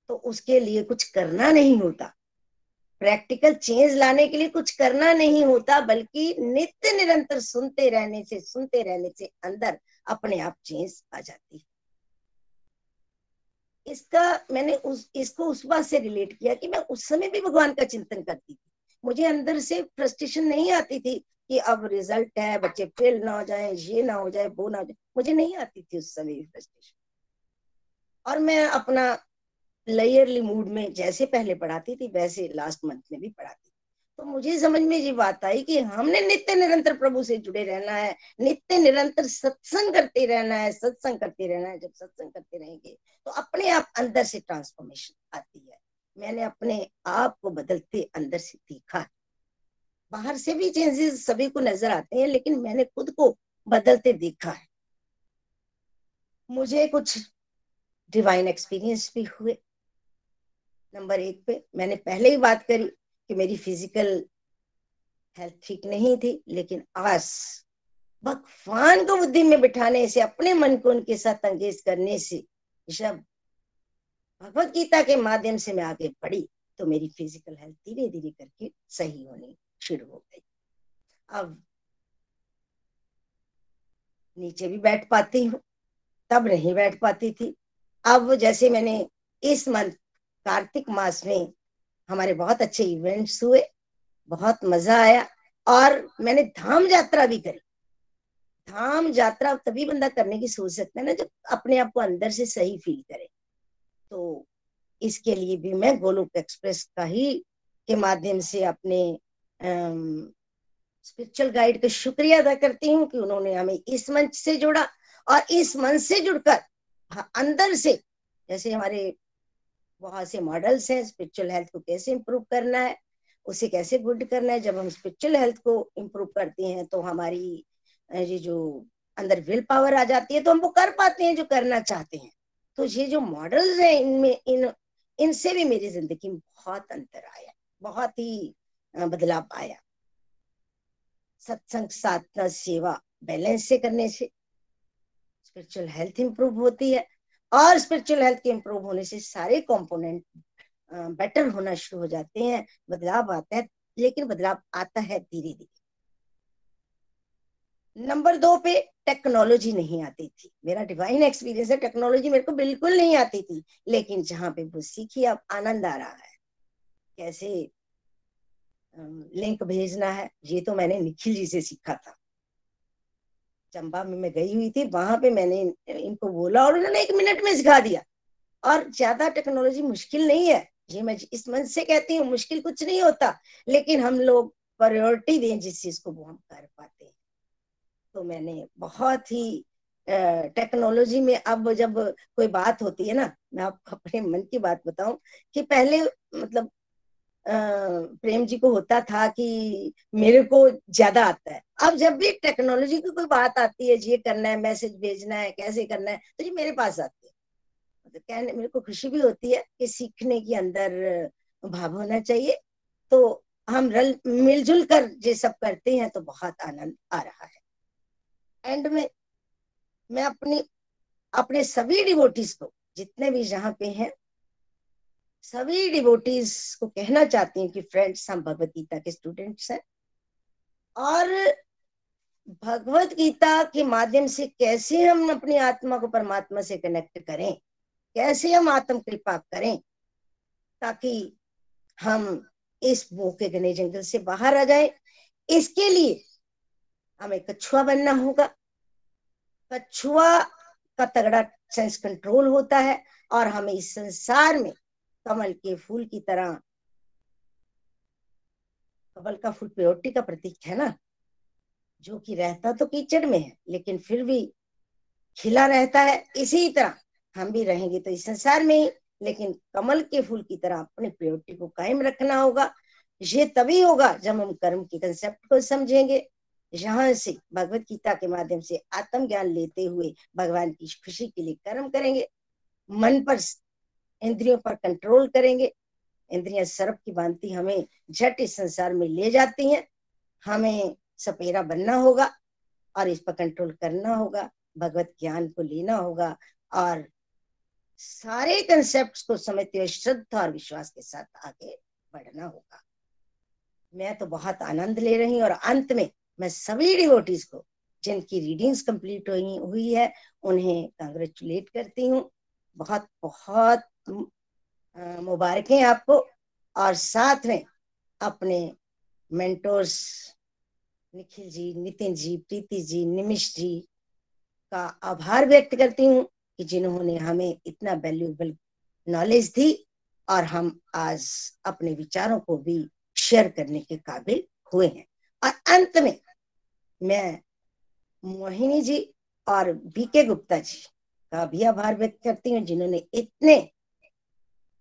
तो उसके लिए कुछ करना नहीं होता। प्रैक्टिकल चेंज लाने के लिए कुछ करना नहीं होता, बल्कि नित्य निरंतर सुनते रहने से, सुनते रहने से अंदर अपने आप चेंज आ जाती है। इसका मैंने उस, इसको उस बात से रिलेट किया कि मैं उस समय भी भगवान का चिंतन करती थी। मुझे अंदर से फ्रस्ट्रेशन नहीं आती थी कि अब रिज़ल्ट है, बच्चे फेल ना हो जाए, ये ना हो जाए, वो ना हो जाए। मुझे नहीं आती थी उस समय फ्रस्ट्रेशन और मैं अपना लेयरली मूड में जैसे पहले पढ़ाती थी, वैसे लास्ट मंथ में भी पढ़ाती तो मुझे समझ में ये बात आई कि हमने नित्य निरंतर प्रभु से जुड़े रहना है, नित्य निरंतर सत्संग करते रहना है, सत्संग करते रहना है, जब सत्संग करते रहेंगे तो अपने आप अंदर से ट्रांसफॉर्मेशन आती है। मैंने अपने आप को बदलते अंदर से देखा बाहर से भी चेंजेस सभी को नज़र आते हैं, लेकिन मैंने खुद को बदलते देखा है। मुझे कुछ डिवाइन एक्सपीरियंस भी हुए। नंबर एक पे मैंने पहले ही बात करी कि मेरी फ़िज़िकल हेल्थ ठीक नहीं थी, लेकिन आज भगवान को बुद्धि में बिठाने से, अपने मन को उनके साथ अंगेज करने से जब भगवत गीता के माध्यम से मैं आगे बढ़ी तो मेरी फ़िज़िकल हेल्थ धीरे धीरे करके सही होनी शुरू हो गई। अब नीचे भी बैठ पाती हूँ, तब नहीं बैठ पाती थी। अब जैसे मैंने इस मंथ कार्तिक मास में हमारे बहुत अच्छे इवेंट्स हुए, बहुत मज़ा आया और मैंने धाम यात्रा भी करी। धाम यात्रा तभी बंदा करने की सोच सकता है ना जब अपने आप को अंदर से सही फील करे। तो इसके लिए भी मैं गोलोक एक्सप्रेस का ही के माध्यम से अपने स्पिरिचुअल गाइड का शुक्रिया अदा करती हूँ कि उन्होंने हमें इस मंच से जोड़ा और इस मंच से जुड़कर अंदर से जैसे हमारे बहुत से मॉडल्स हैं स्पिरिचुअल हेल्थ को कैसे इम्प्रूव करना है, उसे कैसे गुड करना है, जब हम स्पिरिचुअल हेल्थ को इम्प्रूव करते हैं तो हमारी ये जो अंदर विल पावर आ जाती है तो हम वो कर पाते हैं जो करना चाहते हैं। तो ये जो मॉडल्स हैं, इनमें, इन, इनसे भी मेरी ज़िंदगी में बहुत अंतर आया, बहुत ही बदलाव आया। सत्संग साधना, सेवा बैलेंस से करने से स्पिरिचुअल हेल्थ इंप्रूव होती है। और स्पिरिचुअल हेल्थ के इंप्रूव होने से सारे कंपोनेंट बेटर होना शुरू हो जाते हैं, बदलाव आता है, लेकिन बदलाव आता है धीरे धीरे। नंबर दो पे टेक्नोलॉजी नहीं आती थी। मेरा डिवाइन एक्सपीरियंस है टेक्नोलॉजी मेरे को बिल्कुल नहीं आती थी, लेकिन जहाँ पे वो सीखी, अब आनंद आ रहा है। कैसे लिंक भेजना है, ये तो मैंने निखिल जी से सीखा था। चंबा में मैं गई हुई थी, वहाँ पे मैंने इनको बोला और उन्होंने एक मिनट में सिखा दिया। और ज़्यादा टेक्नोलॉजी मुश्किल नहीं है। ये मैं इस मन से कहती हूँ, मुश्किल कुछ नहीं होता, लेकिन हम लोग प्रायोरिटी दें जिस चीज़ को वो हम कर पाते हैं। तो मैंने बहुत ही टेक्नोलॉजी में अब जब कोई बात होती है ना, मैं आपको अपने मन की बात बताऊँ कि पहले मतलब प्रेम जी को होता था कि मेरे को ज़्यादा आता है। अब जब भी टेक्नोलॉजी की कोई बात आती है ये करना है मैसेज भेजना है, कैसे करना है तो ये मेरे पास आती है। मतलब कहने, मेरे को खुशी भी होती है कि सीखने के अंदर भाव होना चाहिए। तो हम रल, मिलजुल कर ये सब करते हैं तो बहुत आनंद आ रहा है। एंड में मैं अपनी, अपने सभी डिवोटीज को जितने भी जहाँ पे हैं सभी डिवोटीज को कहना चाहती हूँ कि फ्रेंड्स हम भगवत गीता के स्टूडेंट्स हैं। और भगवत गीता के माध्यम से कैसे हम अपनी आत्मा को परमात्मा से कनेक्ट करें? कैसे हम आत्म कृपा करें? ताकि हम इस के घने जंगल से बाहर आ जाए। इसके लिए हमें कछुआ बनना होगा। कछुआ का तगड़ा सेंस कंट्रोल होता है और हमें इस संसार में कमल के फूल की तरह। कमल का फूल प्योरिटी का प्रतीक है ना? जो कि रहता तो कीचड़ में है, लेकिन फिर भी खिला रहता है इसी तरह। हम भी रहेंगे तो इस संसार में ही, लेकिन कमल के फूल की तरह अपने प्योरिटी को कायम रखना होगा। ये तभी होगा जब हम कर्म के कंसेप्ट को समझेंगे। यहाँ से भगवत गीता के माध्यम से आत्म ज्ञान लेते हुए भगवान की खुशी के लिए कर्म करेंगे। मन पर इंद्रियों पर कंट्रोल करेंगे। इंद्रियाँ सर्प की भांति हमें झट इस संसार में ले जाती हैं। हमें सपेरा बनना होगा और इस पर कंट्रोल करना होगा। भगवत ज्ञान को लेना होगा और सारे कंसेप्ट को समझते हुए श्रद्धा और विश्वास के साथ आगे बढ़ना होगा। मैं तो बहुत आनंद ले रही हूँ और अंत में मैं सभी डिवोटीज को, जिनकी रीडिंग्स कंप्लीट हुई हुई है, उन्हें कंग्रेचुलेट करती हूँ। बहुत बहुत मुबारकें आपको और साथ में अपने मेंटोर्स निखिल जी, नितिन जी, प्रीति जी निमिश जी का आभार व्यक्त करती हूँ कि जिन्होंने हमें इतना वैल्यूबल नॉलेज दी और हम आज अपने विचारों को भी शेयर करने के काबिल हुए हैं। और अंत में मैं मोहिनी जी और बीके गुप्ता जी का भी आभार व्यक्त करती हूँ जिन्होंने इतने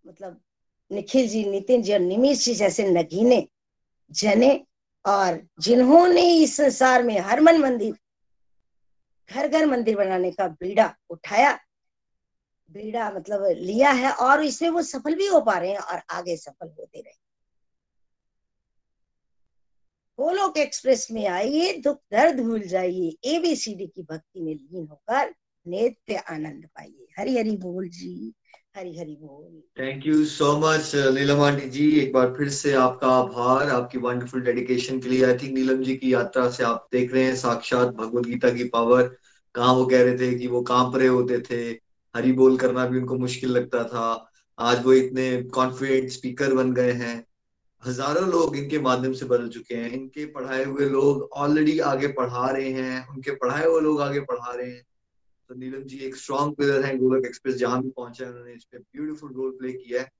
मतलब निखिल जी, नितिन जी और निमिष जी जैसे नगीने, जने और जिन्होंने इस संसार में हर मन मंदिर घर घर मंदिर बनाने का बीड़ा उठाया, बीड़ा मतलब लिया है और इसमें वो सफल भी हो पा रहे हैं और आगे सफल होते रहे। गोलोक एक्सप्रेस में आइए, दुख दर्द भूल जाइए एबीसीडी की भक्ति में लीन होकर नित्य आनंद पाइए। हरी हरी बोल जी। हरी हरी बोल thank you so much Neelam aunty ji एक बार फिर से आपका आभार, आपकी वंडरफुल डेडिकेशन के लिए। आई थिंक नीलम जी की यात्रा से आप देख रहे हैं, साक्षात भगवत गीता की पावर कहाँ वो कह रहे थे कि वो काँप रहे होते थे। हरी बोल करना भी उनको मुश्किल लगता था। आज वो इतने कॉन्फिडेंट स्पीकर बन गए हैं। हज़ारों लोग इनके माध्यम से बदल चुके हैं। इनके पढ़ाए हुए लोग ऑलरेडी आगे पढ़ा रहे हैं। उनके पढ़ाए हुए लोग आगे पढ़ा रहे हैं। तो नीलम जी एक स्ट्रॉन्ग प्लेयर है गोलक एक्सप्रेस जहाँ भी पहुँचे उन्होंने इस पे ब्यूटीफुल रोल प्ले किया है।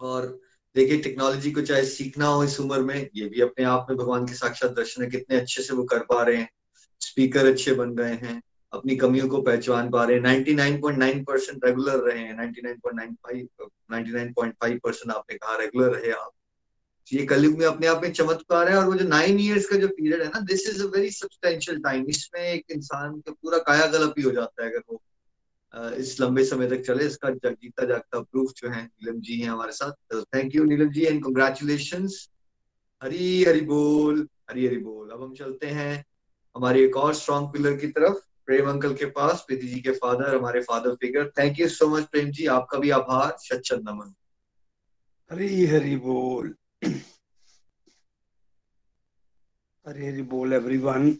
और देखिए टेक्नोलॉजी को चाहे सीखना हो इस उम्र में, ये भी अपने आप में भगवान के साक्षात दर्शन है, कितने अच्छे से वो कर पा रहे हैं। स्पीकर अच्छे बन गए हैं, अपनी कमियों को पहचान पा रहे हैं। 99.9 परसेंट रेगुलर रहे हैं 99.95 99.5 परसेंट आपने कहा रेगुलर रहे आप। ये कलयुग में अपने आप में चमत्कार है और वो जो नाइन इयर्स का जो पीरियड है ना this is a very substantial time इसमें एक इंसान का पूरा कायाकल्प ही हो जाता है अगर वो इस लंबे समय तक चले, इसका जीता जागता प्रूफ जो है, नीलम जी है हमारे साथ। Thank you Neelam ji and congratulation Hari Hari बोल, हरी हरी बोल। अब हम चलते हैं हमारे एक और स्ट्रॉन्ग पिलर की तरफ़, प्रेम अंकल के पास, प्रीति जी के फादर हमारे father figure thank you so much Prem ji, आपका भी आभार। सच नमन। हरी हरी बोल। हरी हरी बोल एवरीवन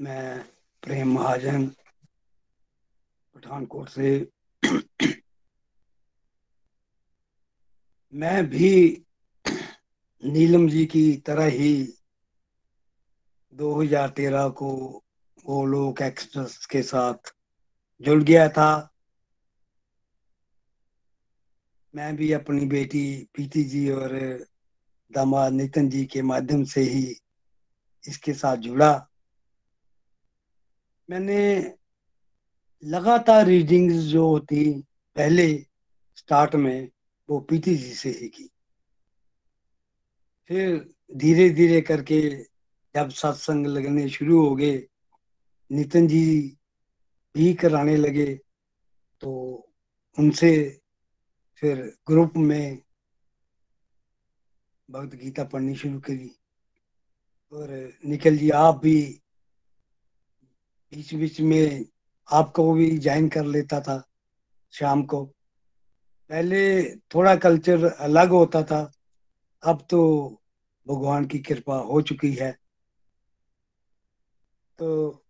मैं प्रेम महाजन, पठानकोट से। मैं भी नीलम जी की तरह ही 2013 को वो लोग एक्सप्रेस के साथ जुड़ गया था। मैं भी अपनी बेटी पीती जी और दामाद नितिन जी के माध्यम से ही इसके साथ जुड़ा। मैंने लगातार रीडिंग्स जो होती पहले स्टार्ट में, वो पीती जी से ही की। फिर धीरे धीरे करके जब सत्संग लगने शुरू हो गए, नितिन जी भी कराने लगे तो उनसे फिर ग्रुप में भगवत गीता पढ़नी शुरू करी। और निखिल जी, आप भी बीच बीच में आपको भी ज्वाइन कर लेता था शाम को। पहले थोड़ा कल्चर अलग होता था, अब तो भगवान की कृपा हो चुकी है। तो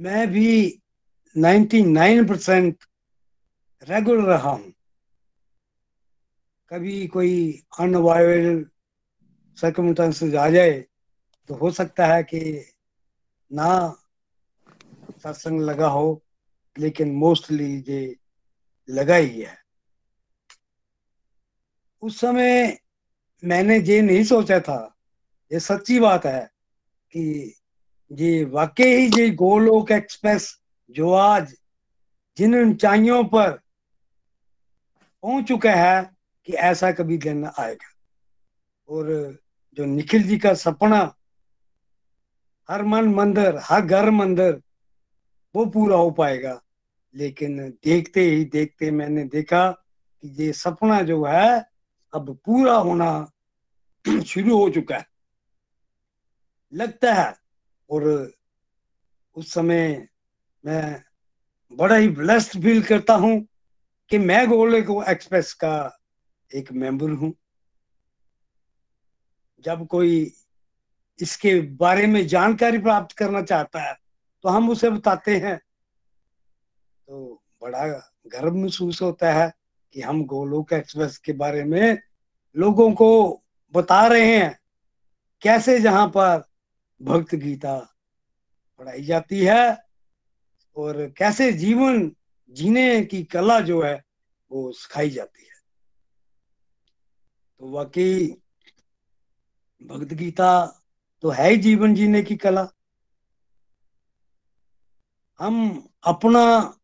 मैं भी 99 परसेंट रेगुलर रहा हूँ। कभी कोई अनअवॉइडेबल सर्कमस्टांसेस आ जाए तो हो सकता है कि ना सत्संग लगा हो, लेकिन मोस्टली ये लगा ही है। उस समय मैंने ये नहीं सोचा था, ये सच्ची बात है कि ये वाकई ही ये गोलोक एक्सप्रेस जो आज जिन ऊंचाइयों पर पहुँच चुका है कि ऐसा कभी दिन आएगा। और जो निखिल जी का सपना, हर मन मंदिर, हर घर मंदिर, वो पूरा हो पाएगा। लेकिन देखते ही देखते मैंने देखा कि ये सपना जो है, अब पूरा होना शुरू हो चुका है। लगता है। और उस समय मैं बड़ा ही ब्लेस्ड फील करता हूँ। कि मैं गोले को एक्सप्रेस का एक मेंबर हूँ। जब कोई इसके बारे में जानकारी प्राप्त करना चाहता है तो हम उसे बताते हैं। तो बड़ा गर्व महसूस होता है कि हम गोलोक एक्सप्रेस के बारे में लोगों को बता रहे हैं। कैसे जहाँ पर भक्त गीता पढ़ाई जाती है और कैसे जीवन जीने की कला जो है, वो सिखाई जाती है। तो वाकई भगवत गीता तो है ही जीवन जीने की कला। हम अपना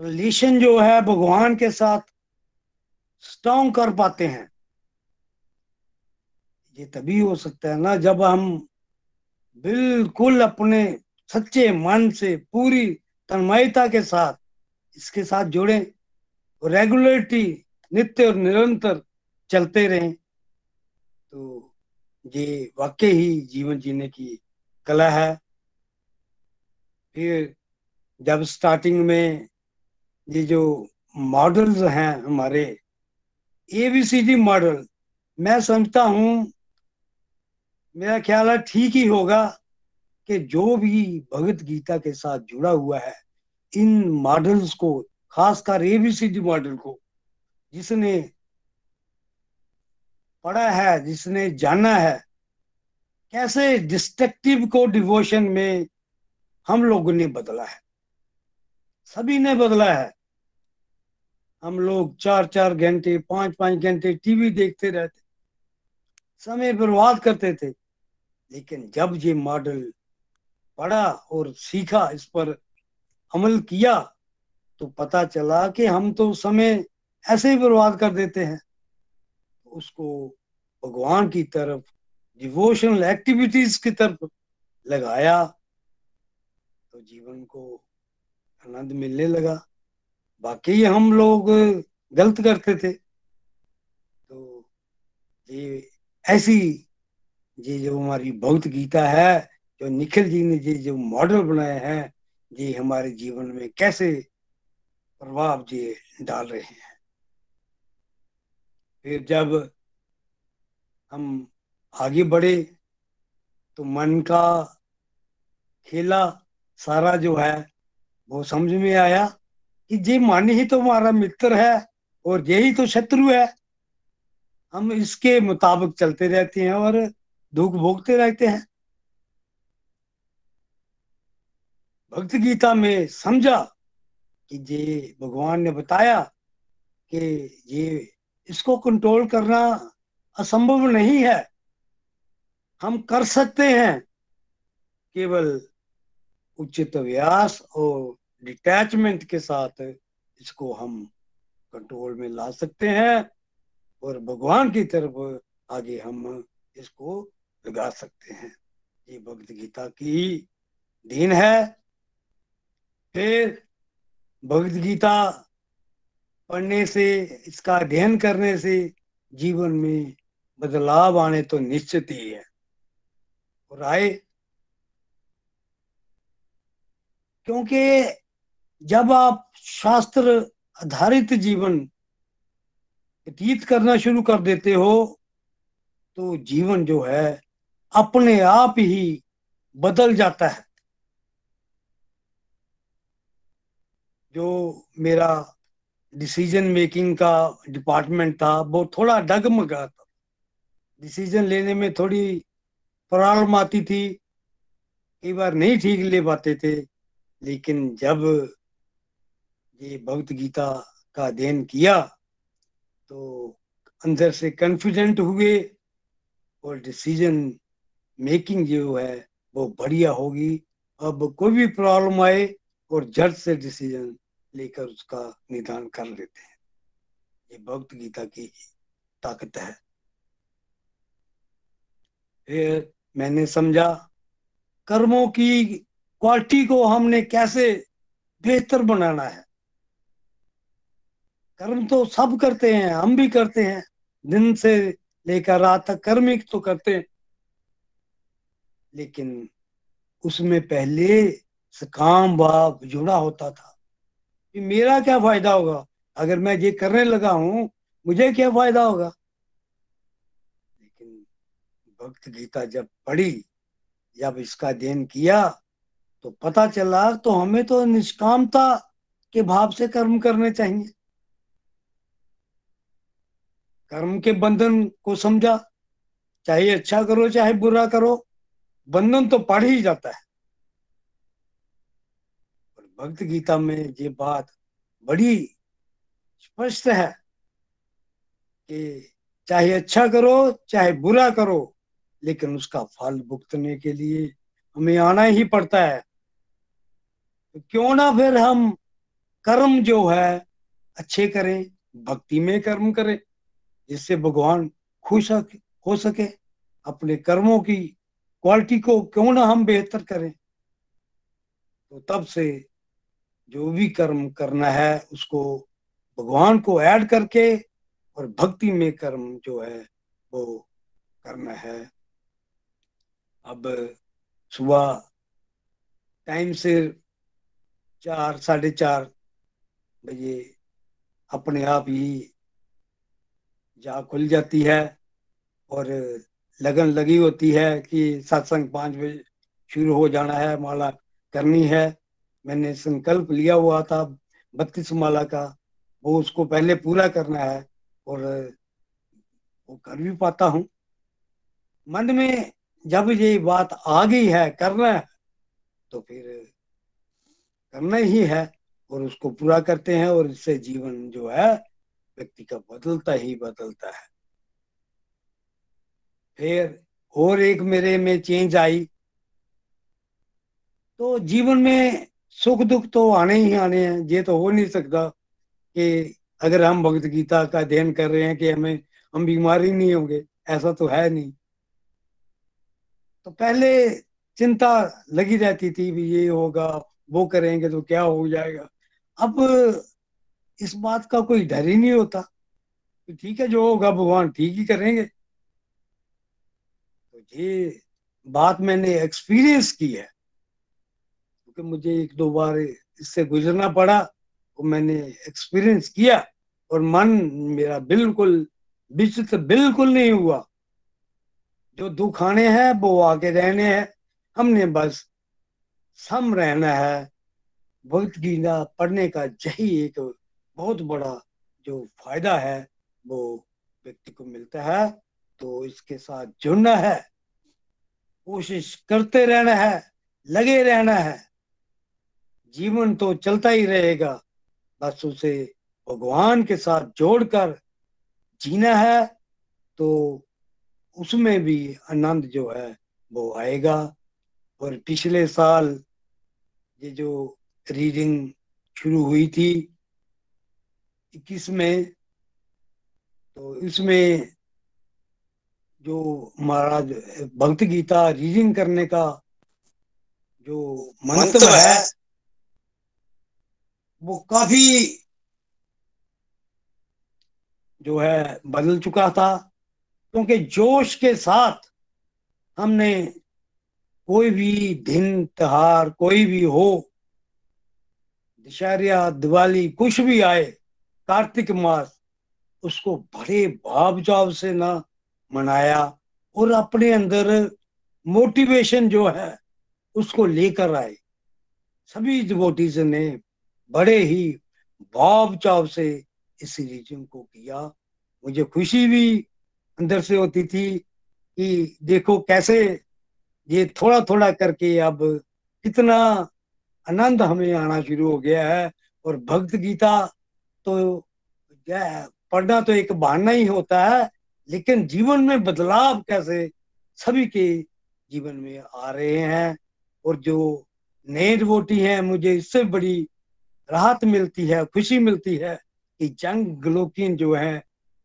रिलेशन जो है, भगवान के साथ स्ट्रॉन्ग कर पाते हैं। ये तभी हो सकता है ना, जब हम बिल्कुल अपने सच्चे मन से पूरी तन्मयता के साथ, इसके साथ जुड़े रेगुलरिटी नित्य और निरंतर चलते रहें। तो ये वाकई ही जीवन जीने की कला है। फिर जब स्टार्टिंग में ये जो मॉडल्स हैं हमारे A B C ABCD model मैं समझता हूँ, मेरा ख्याल है ठीक ही होगा। कि जो भी भगवत गीता के साथ जुड़ा हुआ है, इन मॉडल्स को खासकर एबीसीडी मॉडल को, जिसने पढ़ा है, जिसने जाना है, कैसे डिस्ट्रक्टिव को डिवोशन में हम लोगों ने बदला है। सभी ने बदला है। हम लोग चार चार घंटे पाँच पाँच घंटे टीवी देखते रहते, समय बर्बाद करते थे। लेकिन जब ये मॉडल पढ़ा और सीखा, इस पर अमल किया तो पता चला कि हम तो समय ऐसे ही बर्बाद कर देते हैं। उसको भगवान की तरफ़ डिवोशनल एक्टिविटीज़ की तरफ़ लगाया तो जीवन को आनंद मिलने लगा। बाकी हम लोग गलत करते थे। तो ये ऐसी, ये जो हमारी भगवत गीता है जो निखिल जी ने ये जो मॉडल बनाए हैं ये हमारे जीवन में कैसे प्रभाव ये डाल रहे हैं। फिर जब हम आगे बढ़े तो मन का खेला सारा जो है, वो समझ में आया कि ये मन ही तो हमारा मित्र है और यही तो शत्रु है। हम इसके मुताबिक चलते रहते हैं और दुख भोगते रहते हैं। भक्त गीता में समझा कि ये भगवान ने बताया कि ये इसको कंट्रोल करना असंभव नहीं है। हम कर सकते हैं। केवल उचित व्यास और डिटैचमेंट के साथ इसको हम कंट्रोल में ला सकते हैं और भगवान की तरफ़ आगे हम इसको लगा सकते हैं। ये भगवत गीता की दिन है। फिर भगवत गीता पढ़ने से, इसका अध्ययन करने से जीवन में बदलाव आने तो निश्चित ही है। और आए, क्योंकि जब आप शास्त्र आधारित जीवन व्यतीत करना शुरू कर देते हो तो जीवन जो है अपने आप ही बदल जाता है। जो मेरा डिसीज़न मेकिंग का डिपार्टमेंट था, वो थोड़ा डगमगा था। डिसीज़न लेने में थोड़ी प्रॉब्लम आती थी। कई बार नहीं ठीक ले पाते थे, लेकिन जब ये भगवत गीता का अध्ययन किया तो अंदर से कॉन्फिडेंट हुए और डिसीज़न मेकिंग जो है, वो बढ़िया होगी। अब कोई भी प्रॉब्लम आए और जल्द से डिसीज़न लेकर उसका निदान कर लेते हैं। ये भक्त गीता की ताकत है। फिर मैंने समझा, कर्मों की क्वालिटी को हमने कैसे बेहतर बनाना है? कर्म तो सब करते हैं, हम भी करते हैं। दिन से लेकर रात तक कर्म ही तो करते हैं। लेकिन उसमें पहले सकाम भाव जुड़ा होता था। कि मेरा क्या फ़ायदा होगा? अगर मैं ये करने लगा हूँ, मुझे क्या फ़ायदा होगा? लेकिन भक्त गीता जब पढ़ी, जब इसका अध्ययन किया तो पता चला तो हमें तो निष्कामता के भाव से कर्म करने चाहिए। कर्म के बंधन को समझा। चाहे अच्छा करो, चाहे बुरा करो, बंधन तो पड़ ही जाता है। भक्त गीता में ये बात बड़ी स्पष्ट है कि चाहे अच्छा करो, चाहे बुरा करो, लेकिन उसका फल भुगतने के लिए हमें आना ही पड़ता है। तो क्यों ना फिर हम कर्म जो है, अच्छे करें, भक्ति में कर्म करें, जिससे भगवान खुश हो सके अपने कर्मों की क्वालिटी को क्यों ना हम बेहतर करें। तो तब से जो भी कर्म करना है, उसको भगवान को ऐड करके और भक्ति में कर्म जो है, वो करना है। अब सुबह टाइम से चार, साढ़े चार बजे अपने आप ही जा खुल जाती है और लगन लगी होती है कि सत्संग पाँच बजे शुरू हो जाना है, माला करनी है। मैंने संकल्प लिया हुआ था बत्तीस माला का, वो उसको पहले पूरा करना है और वो कर भी पाता हूँ। मन में जब ये बात आ गई है, करना है तो फिर करना ही है और उसको पूरा करते हैं और इससे जीवन जो है, व्यक्ति का बदलता ही बदलता है। फिर और एक मेरे में चेंज आई। तो जीवन में सुख दुख तो आने ही आने हैं, ये तो हो नहीं सकता कि अगर हम भगवत गीता का अध्ययन कर रहे हैं कि हमें, हम बीमारी नहीं होंगे, ऐसा तो है नहीं। तो पहले चिंता लगी रहती थी भी ये होगा, वो करेंगे तो क्या हो जाएगा। अब इस बात का कोई डर ही नहीं होता तो ठीक है, जो होगा भगवान ठीक ही करेंगे। तो ये बात मैंने एक्सपीरियंस की है। क्योंकि मुझे एक दो बार इससे गुजरना पड़ा तो मैंने एक्सपीरियंस किया और मन मेरा बिल्कुल, विचित्र बिल्कुल नहीं हुआ। जो दुख आने हैं, वो आगे रहने हैं। हमने बस सम रहना है। भगवत गीता पढ़ने का यही एक बहुत बड़ा जो फ़ायदा है, वो व्यक्ति को मिलता है। तो इसके साथ जुड़ना है। कोशिश करते रहना है, लगे रहना है। जीवन तो चलता ही रहेगा। बस उसे भगवान के साथ जोड़कर जीना है तो उसमें भी आनंद जो है वो आएगा। और पिछले साल ये जो रीडिंग शुरू हुई थी इक्कीस में तो इसमें जो महाराज भक्त गीता रीडिंग करने का जो मंत्र है वो काफ़ी जो है बदल चुका था, क्योंकि जोश के साथ हमने कोई भी दिन, त्योहार, कोई भी हो, दशहरा, दिवाली, कुछ भी आए, कार्तिक मास, उसको बड़े भाव जाव से ना मनाया और अपने अंदर मोटिवेशन जो है, उसको लेकर आए। सभी डिवोटीज ने बड़े ही भाव चाव से इस रीजन को किया। मुझे खुशी भी अंदर से होती थी कि देखो कैसे ये थोड़ा थोड़ा करके अब कितना आनंद हमें आना शुरू हो गया है। और भक्त गीता तो पढ़ना तो एक बहाना ही होता है, लेकिन जीवन में बदलाव कैसे सभी के जीवन में आ रहे हैं। और जो नए डिवोटी हैं, मुझे इससे बड़ी राहत मिलती है, खुशी मिलती है कि जंग ग्लोकिन जो है,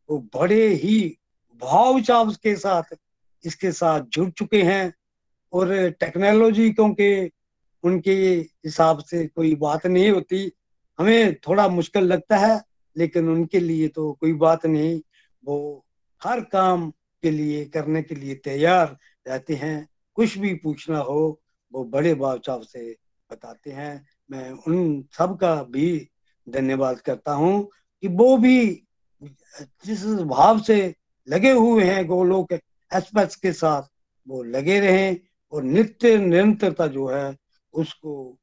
वो बड़े ही भाव चाव के साथ इसके साथ जुड़ चुके हैं और टेक्नोलॉजी क्योंकि उनके हिसाब से कोई बात नहीं होती। हमें थोड़ा मुश्किल लगता है, लेकिन उनके लिए तो कोई बात नहीं। वो हर काम के लिए, करने के लिए तैयार रहते हैं। कुछ भी पूछना हो, वो बड़े भाव चाव से बताते हैं। मैं उन सब का भी धन्यवाद करता हूँ कि वो भी जिस भाव से लगे हुए हैं गोलोक एक्सप्रेस के साथ, वो लगे रहें और नित्य निरंतरता जो है उसको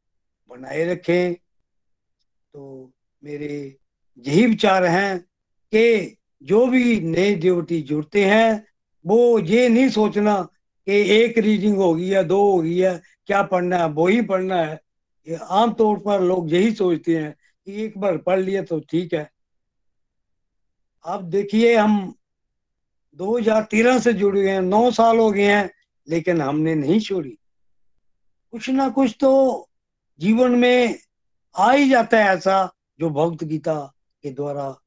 बनाए रखें। तो मेरे यही विचार हैं कि जो भी नए ड्यूटी जुड़ते हैं, वो ये नहीं सोचना कि एक रीडिंग होगी या दो होगी या क्या पढ़ना है, वो ही पढ़ना है। आमतौर पर लोग यही सोचते हैं कि एक बार पढ़ लिया तो ठीक है। अब देखिए, हम 2013 से जुड़े गए हैं, नौ साल हो गए हैं, लेकिन हमने नहीं छोड़ी। कुछ ना कुछ तो जीवन में आ ही जाता है ऐसा जो भक्त गीता के द्वारा,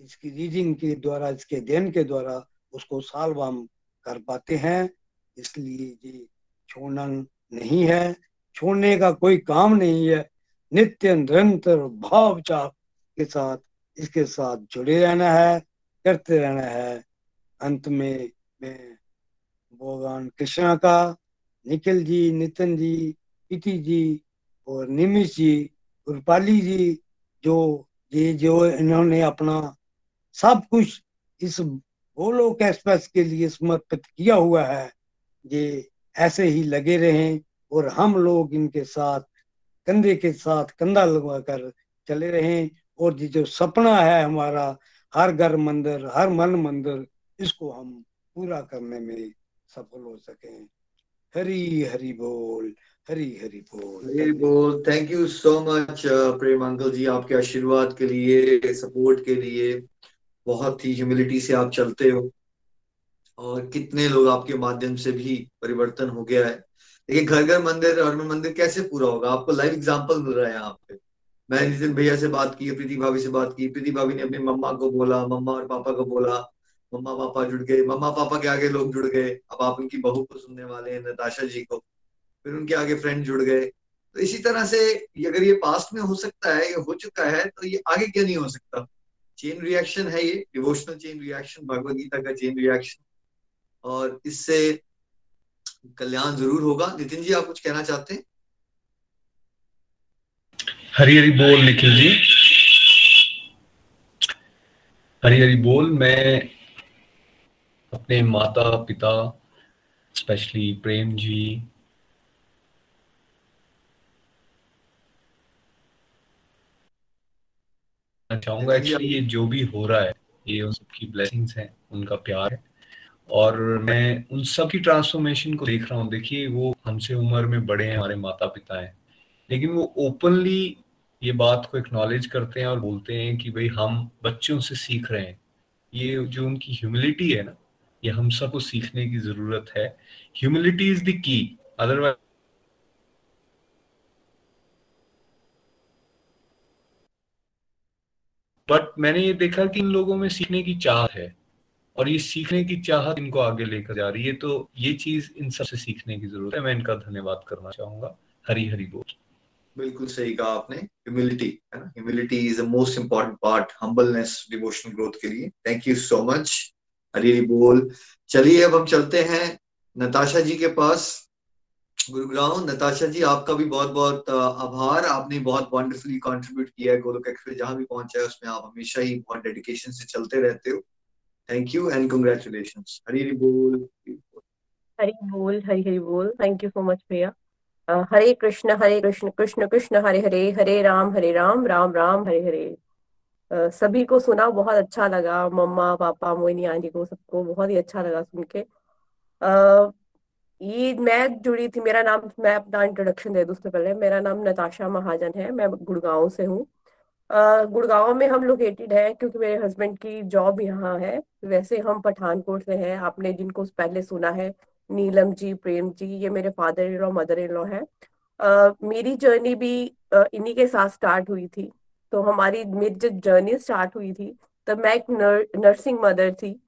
इसकी रीडिंग के द्वारा, इसके अध्ययन के द्वारा उसको साल हम कर पाते हैं। इसलिए ये छोड़ना नहीं है। छोड़ने का कोई काम नहीं है। नित्य निरंतर भाव चाह के साथ इसके साथ जुड़े रहना है, करते रहना है। अंत में मैं भगवान कृष्णा का, निखिल जी, नितिन जी पीति जी और निमिष जी, रूपाली जी, जो ये जो इन्होंने अपना सब कुछ इस गोलोक एक्सप्रेस के लिए समर्पित किया हुआ है, ये ऐसे ही लगे रहें। और हम लोग इनके साथ, कंधे के साथ कंधा लगवा कर चले रहें और जो सपना है हमारा, हर घर मंदिर, हर मन मंदिर, इसको हम पूरा करने में सफल हो सके हरी हरी बोल, हरी हरी बोल। हरी बोल। Thank you so much Prem uncle ji, आपके आशीर्वाद के लिए सपोर्ट के लिए। बहुत ही ह्यूमिलिटी से आप चलते हो। और कितने लोग आपके माध्यम से भी परिवर्तन हो गया है। देखिए घर घर मंदिर और मंदिर कैसे पूरा होगा? आपको लाइव एग्ज़ाम्पल मिल रहा है यहाँ पे। मैं नितिन भैया से बात की, प्रीति भाभी से बात की, प्रीति भाभी ने अपनी मम्मा को बोला, मम्मा और पापा को बोला, मम्मा पापा जुड़ गए, मम्मा पापा के आगे लोग जुड़ गए। अब आप उनकी बहू को सुनने वाले हैं, नताशा जी को। फिर उनके आगे फ्रेंड जुड़ गए। तो इसी तरह से अगर ये पास्ट में हो सकता है, ये हो चुका है तो ये आगे क्यों नहीं हो सकता? चेन रिएक्शन है ये devotional chain reaction Bhagavad Gita का चेन रिएक्शन और इससे कल्याण ज़रूर होगा। नितिन जी आप कुछ कहना चाहते हैं? हरी हरी बोल निखिल जी। हरी हरी बोल मैं अपने माता पिता स्पेशली प्रेम जी चाहूँगा एक्चुअली ये जो भी हो रहा है ये उन सबकी ब्लेसिंग्स हैं उनका प्यार है। और मैं उन सब की ट्रांसफॉर्मेशन को देख रहा हूँ। देखिए, वो हमसे उम्र में बड़े हैं, हमारे माता पिता हैं। लेकिन वो ओपनली ये बात को एक्नॉलेज करते हैं और बोलते हैं कि भाई, हम बच्चों से सीख रहे हैं। ये जो उनकी ह्यूमिलिटी है ना, ये हम सबको सीखने की ज़रूरत है। Humility is the key otherwise but मैंने ये देखा कि इन लोगों में सीखने की चाह है। और ये सीखने की चाहत इनको आगे लेकर जा रही है तो ये चीज़ इन सबसे सीखने की ज़रूरत है। मैं इनका धन्यवाद करना चाहूँगा। हरी हरी बोल। बिल्कुल सही कहा आपने। ह्यूमिलिटी है ना? Humility is the most important part humbleness devotional growth के लिए। Thank you so much Hari Hari बोल। चलिए, अब हम चलते हैं नताशा जी के पास। गुरुग्राम, नताशा जी, आपका भी बहुत बहुत आभार। आपने बहुत वंडरफुली कंट्रीब्यूट किया है गोलोक एक्सप्रेस, जहाँ भी पहुँचा है, उसमें आप हमेशा ही बहुत डेडिकेशन से चलते रहते हो। Thank you and congratulation Hari बोल हरी बोल हरी हरी बोल थैंक यू सो मच भैया हरे कृष्ण हरे कृष्ण कृष्ण कृष्ण हरे हरे हरे राम हरे राम राम राम हरे हरे सभी को सुना, बहुत अच्छा लगा। मम्मा, पापा मोइनी आंटी को, सबको बहुत ही अच्छा लगा सुन के। ये मैं जुड़ी थी, मेरा नाम, मैं अपना इंट्रोडक्शन दे दूँ उससे पहले। मेरा नाम नताशा महाजन है। मैं गुड़गांव से हूँ। गुड़गांव में हम लोकेटेड है क्योंकि मेरे हस्बैंड की जॉब यहाँ है। वैसे हम पठानकोट से हैं। आपने जिनको पहले सुना है नीलम जी प्रेम जी ये मेरे father in law mother in law है मेरी जर्नी भी इन्हीं के साथ स्टार्ट हुई थी। तो हमारी मेरी जब जर्नी स्टार्ट हुई थी। तब मैं एक नर, नर्सिंग मदर थी।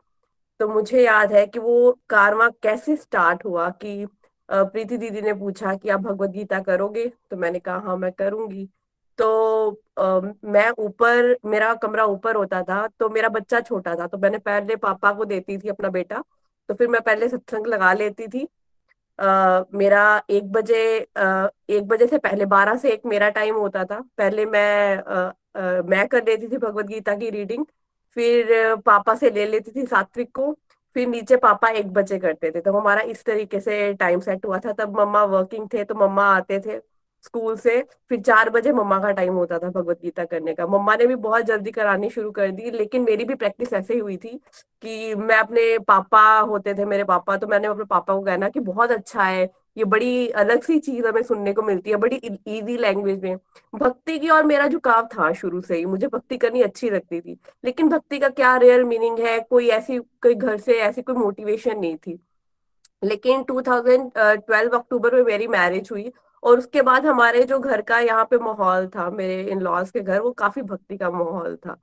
तो मुझे याद है कि वो कारवा कैसे स्टार्ट हुआ कि प्रीति दीदी ने पूछा कि आप भगवत गीता करोगे? तो मैंने कहा हाँ मैं करूँगी। तो मैं ऊपर मेरा कमरा ऊपर होता था तो मेरा बच्चा छोटा था तो मैंने पहले पापा को देती थी अपना बेटा तो फिर मैं पहले सत्संग लगा लेती थी। आ, मेरा एक बजे आ, एक बजे से पहले बारह से एक मेरा टाइम होता था। पहले मैं आ, मैं कर लेती थी भगवत गीता की रीडिंग फिर पापा से ले लेती थी सात्विक को फिर नीचे पापा एक बजे करते थे। तो हमारा इस तरीके से टाइम सेट हुआ था। तब मम्मा वर्किंग थे तो मम्मा आते थे। स्कूल से, फिर चार बजे मम्मा का टाइम होता था भगवत गीता करने का। मम्मा ने भी बहुत जल्दी करानी शुरू कर दी, लेकिन मेरी भी प्रैक्टिस ऐसे ही हुई थी कि मैं अपने पापा होते थे, मेरे पापा तो मैंने अपने पापा को कहना कि बहुत अच्छा है, ये बड़ी अलग सी चीज़ हमें सुनने को मिलती है, बड़ी इजी लैंग्वेज में। भक्ति की और मेरा झुकाव था शुरू से ही, मुझे भक्ति करनी अच्छी लगती थी, लेकिन भक्ति का क्या रियल मीनिंग है, कोई ऐसी, कोई घर से ऐसी कोई मोटिवेशन नहीं थी। लेकिन 2012 अक्टूबर में मेरी मैरिज हुई और उसके बाद हमारे जो घर का यहाँ पे माहौल था, मेरे इन लॉज के घर, वो काफ़ी भक्ति का माहौल था।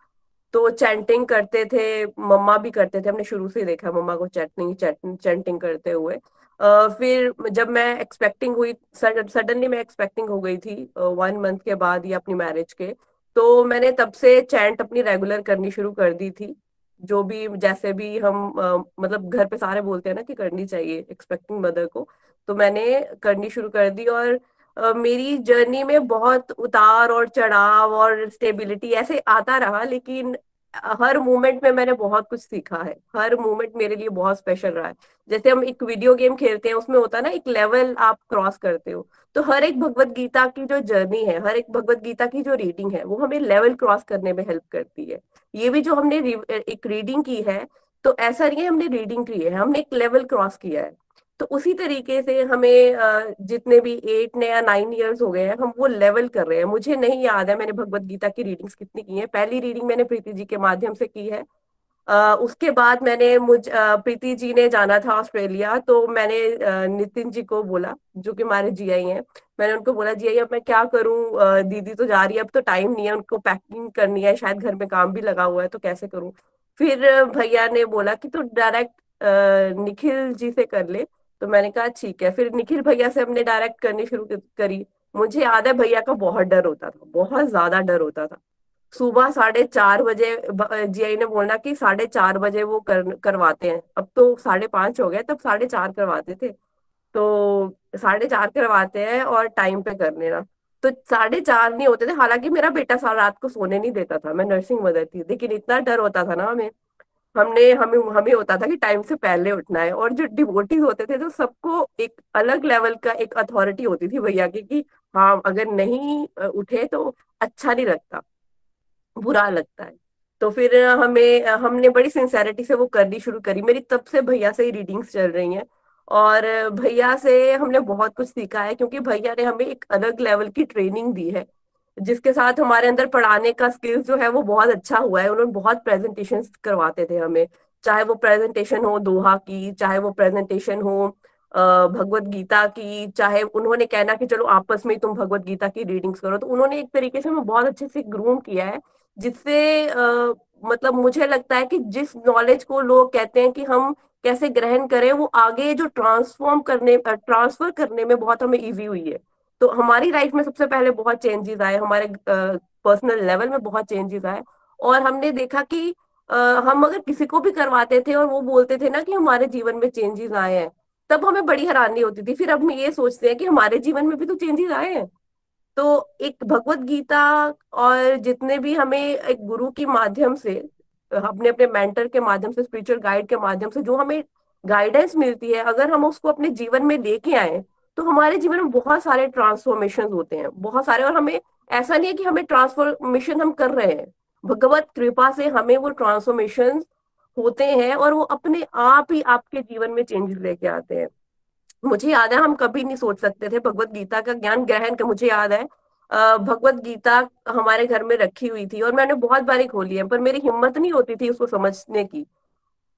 तो चैंटिंग करते थे, मम्मा भी करते थे, हमने शुरू से देखा मम्मा को चैटिंग चैंटिंग करते हुए। फिर जब मैं एक्सपेक्टिंग हुई सडनली मैं एक्सपेक्टिंग हो गई थी वन मंथ के बाद या अपनी मैरिज के तो मैंने तब से चैंट अपनी रेगुलर करनी शुरू कर दी थी। जो भी, जैसे भी हम मतलब घर पे सारे बोलते हैं ना कि करनी चाहिए एक्सपेक्टिंग मदर को तो मैंने करनी शुरू कर दी और आ, मेरी जर्नी में बहुत उतार और चढ़ाव और स्टेबिलिटी ऐसे आता रहा लेकिन हर मोमेंट में मैंने बहुत कुछ सीखा है। हर मोमेंट मेरे लिए बहुत स्पेशल रहा है। जैसे हम एक वीडियो गेम खेलते हैं उसमें होता है ना एक लेवल आप क्रॉस करते हो तो हर एक भगवत गीता की जो जर्नी है हर एक भगवत गीता की जो रीडिंग है वो हमें लेवल क्रॉस करने में हेल्प करती है। ये भी जो हमने एक रीडिंग की है तो ऐसा नहीं है हमने रीडिंग की है हमने एक लेवल क्रॉस किया है। तो उसी तरीके से हमें जितने भी एट ने या नाइन ईयर्स हो गए हैं, हम वो लेवल कर रहे हैं। मुझे नहीं याद है मैंने भगवत गीता की रीडिंग्स कितनी की है। पहली रीडिंग मैंने प्रीति जी के माध्यम से की है। उसके बाद मैंने मुझ प्रीति जी ने जाना था ऑस्ट्रेलिया तो मैंने नितिन जी को बोला, जो कि हमारे जी आई हैं। मैंने उनको बोला जी आई अब मैं क्या करूँ? दीदी तो जा रही है, अब तो टाइम नहीं है, उनको पैकिंग करनी है, शायद घर में काम भी लगा हुआ है तो कैसे करूँ? फिर भैया ने बोला कि तो डायरेक्ट निखिल जी से कर ले। तो मैंने कहा ठीक है। फिर निखिल भैया से हमने डायरेक्ट करनी शुरू करी। मुझे याद है भैया का बहुत डर होता था बहुत ज़्यादा डर होता था। सुबह साढ़े चार बजे जीआई ने बोलना कि साढ़े चार बजे वो कर, करवाते हैं। अब तो साढ़े पाँच हो गए तब साढ़े चार करवाते थे। तो साढ़े चार करवाते हैं और टाइम पे कर लेना। तो साढ़े चार नहीं होते थे हालाँकि मेरा बेटा सारा रात को सोने नहीं देता था मैं नर्सिंग मदर थी लेकिन इतना डर होता था ना हमें। हमने, हमें हमें होता था कि टाइम से पहले उठना है। और जो डिवोटीज होते थे तो सबको एक अलग लेवल का एक अथॉरिटी होती थी भैया की, कि हाँ अगर नहीं उठे तो अच्छा नहीं लगता, बुरा लगता है। तो फिर हमें, हमने बड़ी सिंसेरिटी से वो करनी शुरू करी। मेरी तब से भैया से ही रीडिंग्स चल रही हैं। और भैया से हमने बहुत कुछ सीखा है, क्योंकि भैया ने हमें एक अलग लेवल की ट्रेनिंग दी है। जिसके साथ हमारे अंदर पढ़ाने का स्किल्स जो है वो बहुत अच्छा हुआ है। उन्होंने बहुत प्रेजेंटेशन करवाते थे हमें। चाहे वो प्रेजेंटेशन हो दोहा की, चाहे वो प्रेजेंटेशन हो भगवत गीता की, चाहे उन्होंने कहना कि चलो आपस में तुम भगवत गीता की रीडिंग्स करो। तो उन्होंने एक तरीके से हमें बहुत अच्छे से ग्रूम किया है, जिससे मतलब मुझे लगता है कि जिस नॉलेज को लोग कहते हैं कि हम कैसे ग्रहण करें, वो आगे जो ट्रांसफॉर्म करने ट्रांसफ़र करने में बहुत हमें इजी हुई है। तो हमारी लाइफ में सबसे पहले बहुत चेंजेस आए हमारे पर्सनल लेवल में बहुत चेंजेस आए और हमने देखा कि आ, हम अगर किसी को भी करवाते थे और वो बोलते थे ना कि हमारे जीवन में चेंजेस आए हैं तब हमें बड़ी हैरानी होती थी। फिर अब हम ये सोचते हैं कि हमारे जीवन में भी तो चेंजेस आए हैं। तो एक भगवत गीता और जितने भी हमें एक गुरु के माध्यम से अपने अपने मेंटर के माध्यम से स्पिरिचुअल गाइड के माध्यम से जो हमें गाइडेंस मिलती है अगर हम उसको अपने जीवन में लेके आए तो हमारे जीवन में बहुत सारे ट्रांसफॉर्मेशन होते हैं, बहुत सारे और हमें, ऐसा नहीं है कि हमें ट्रांसफॉर्मेशन हम कर रहे हैं। भगवत कृपा से हमें वो ट्रांसफॉर्मेशन होते हैं और वो अपने आप ही आपके जीवन में चेंजेस लेके आते हैं। मुझे याद है, हम कभी नहीं सोच सकते थे भगवत गीता का ज्ञान ग्रहण का, मुझे याद है भगवत गीता हमारे घर में रखी हुई थी और मैंने बहुत बारी खोली है, पर मेरी हिम्मत नहीं होती थी उसको समझने की।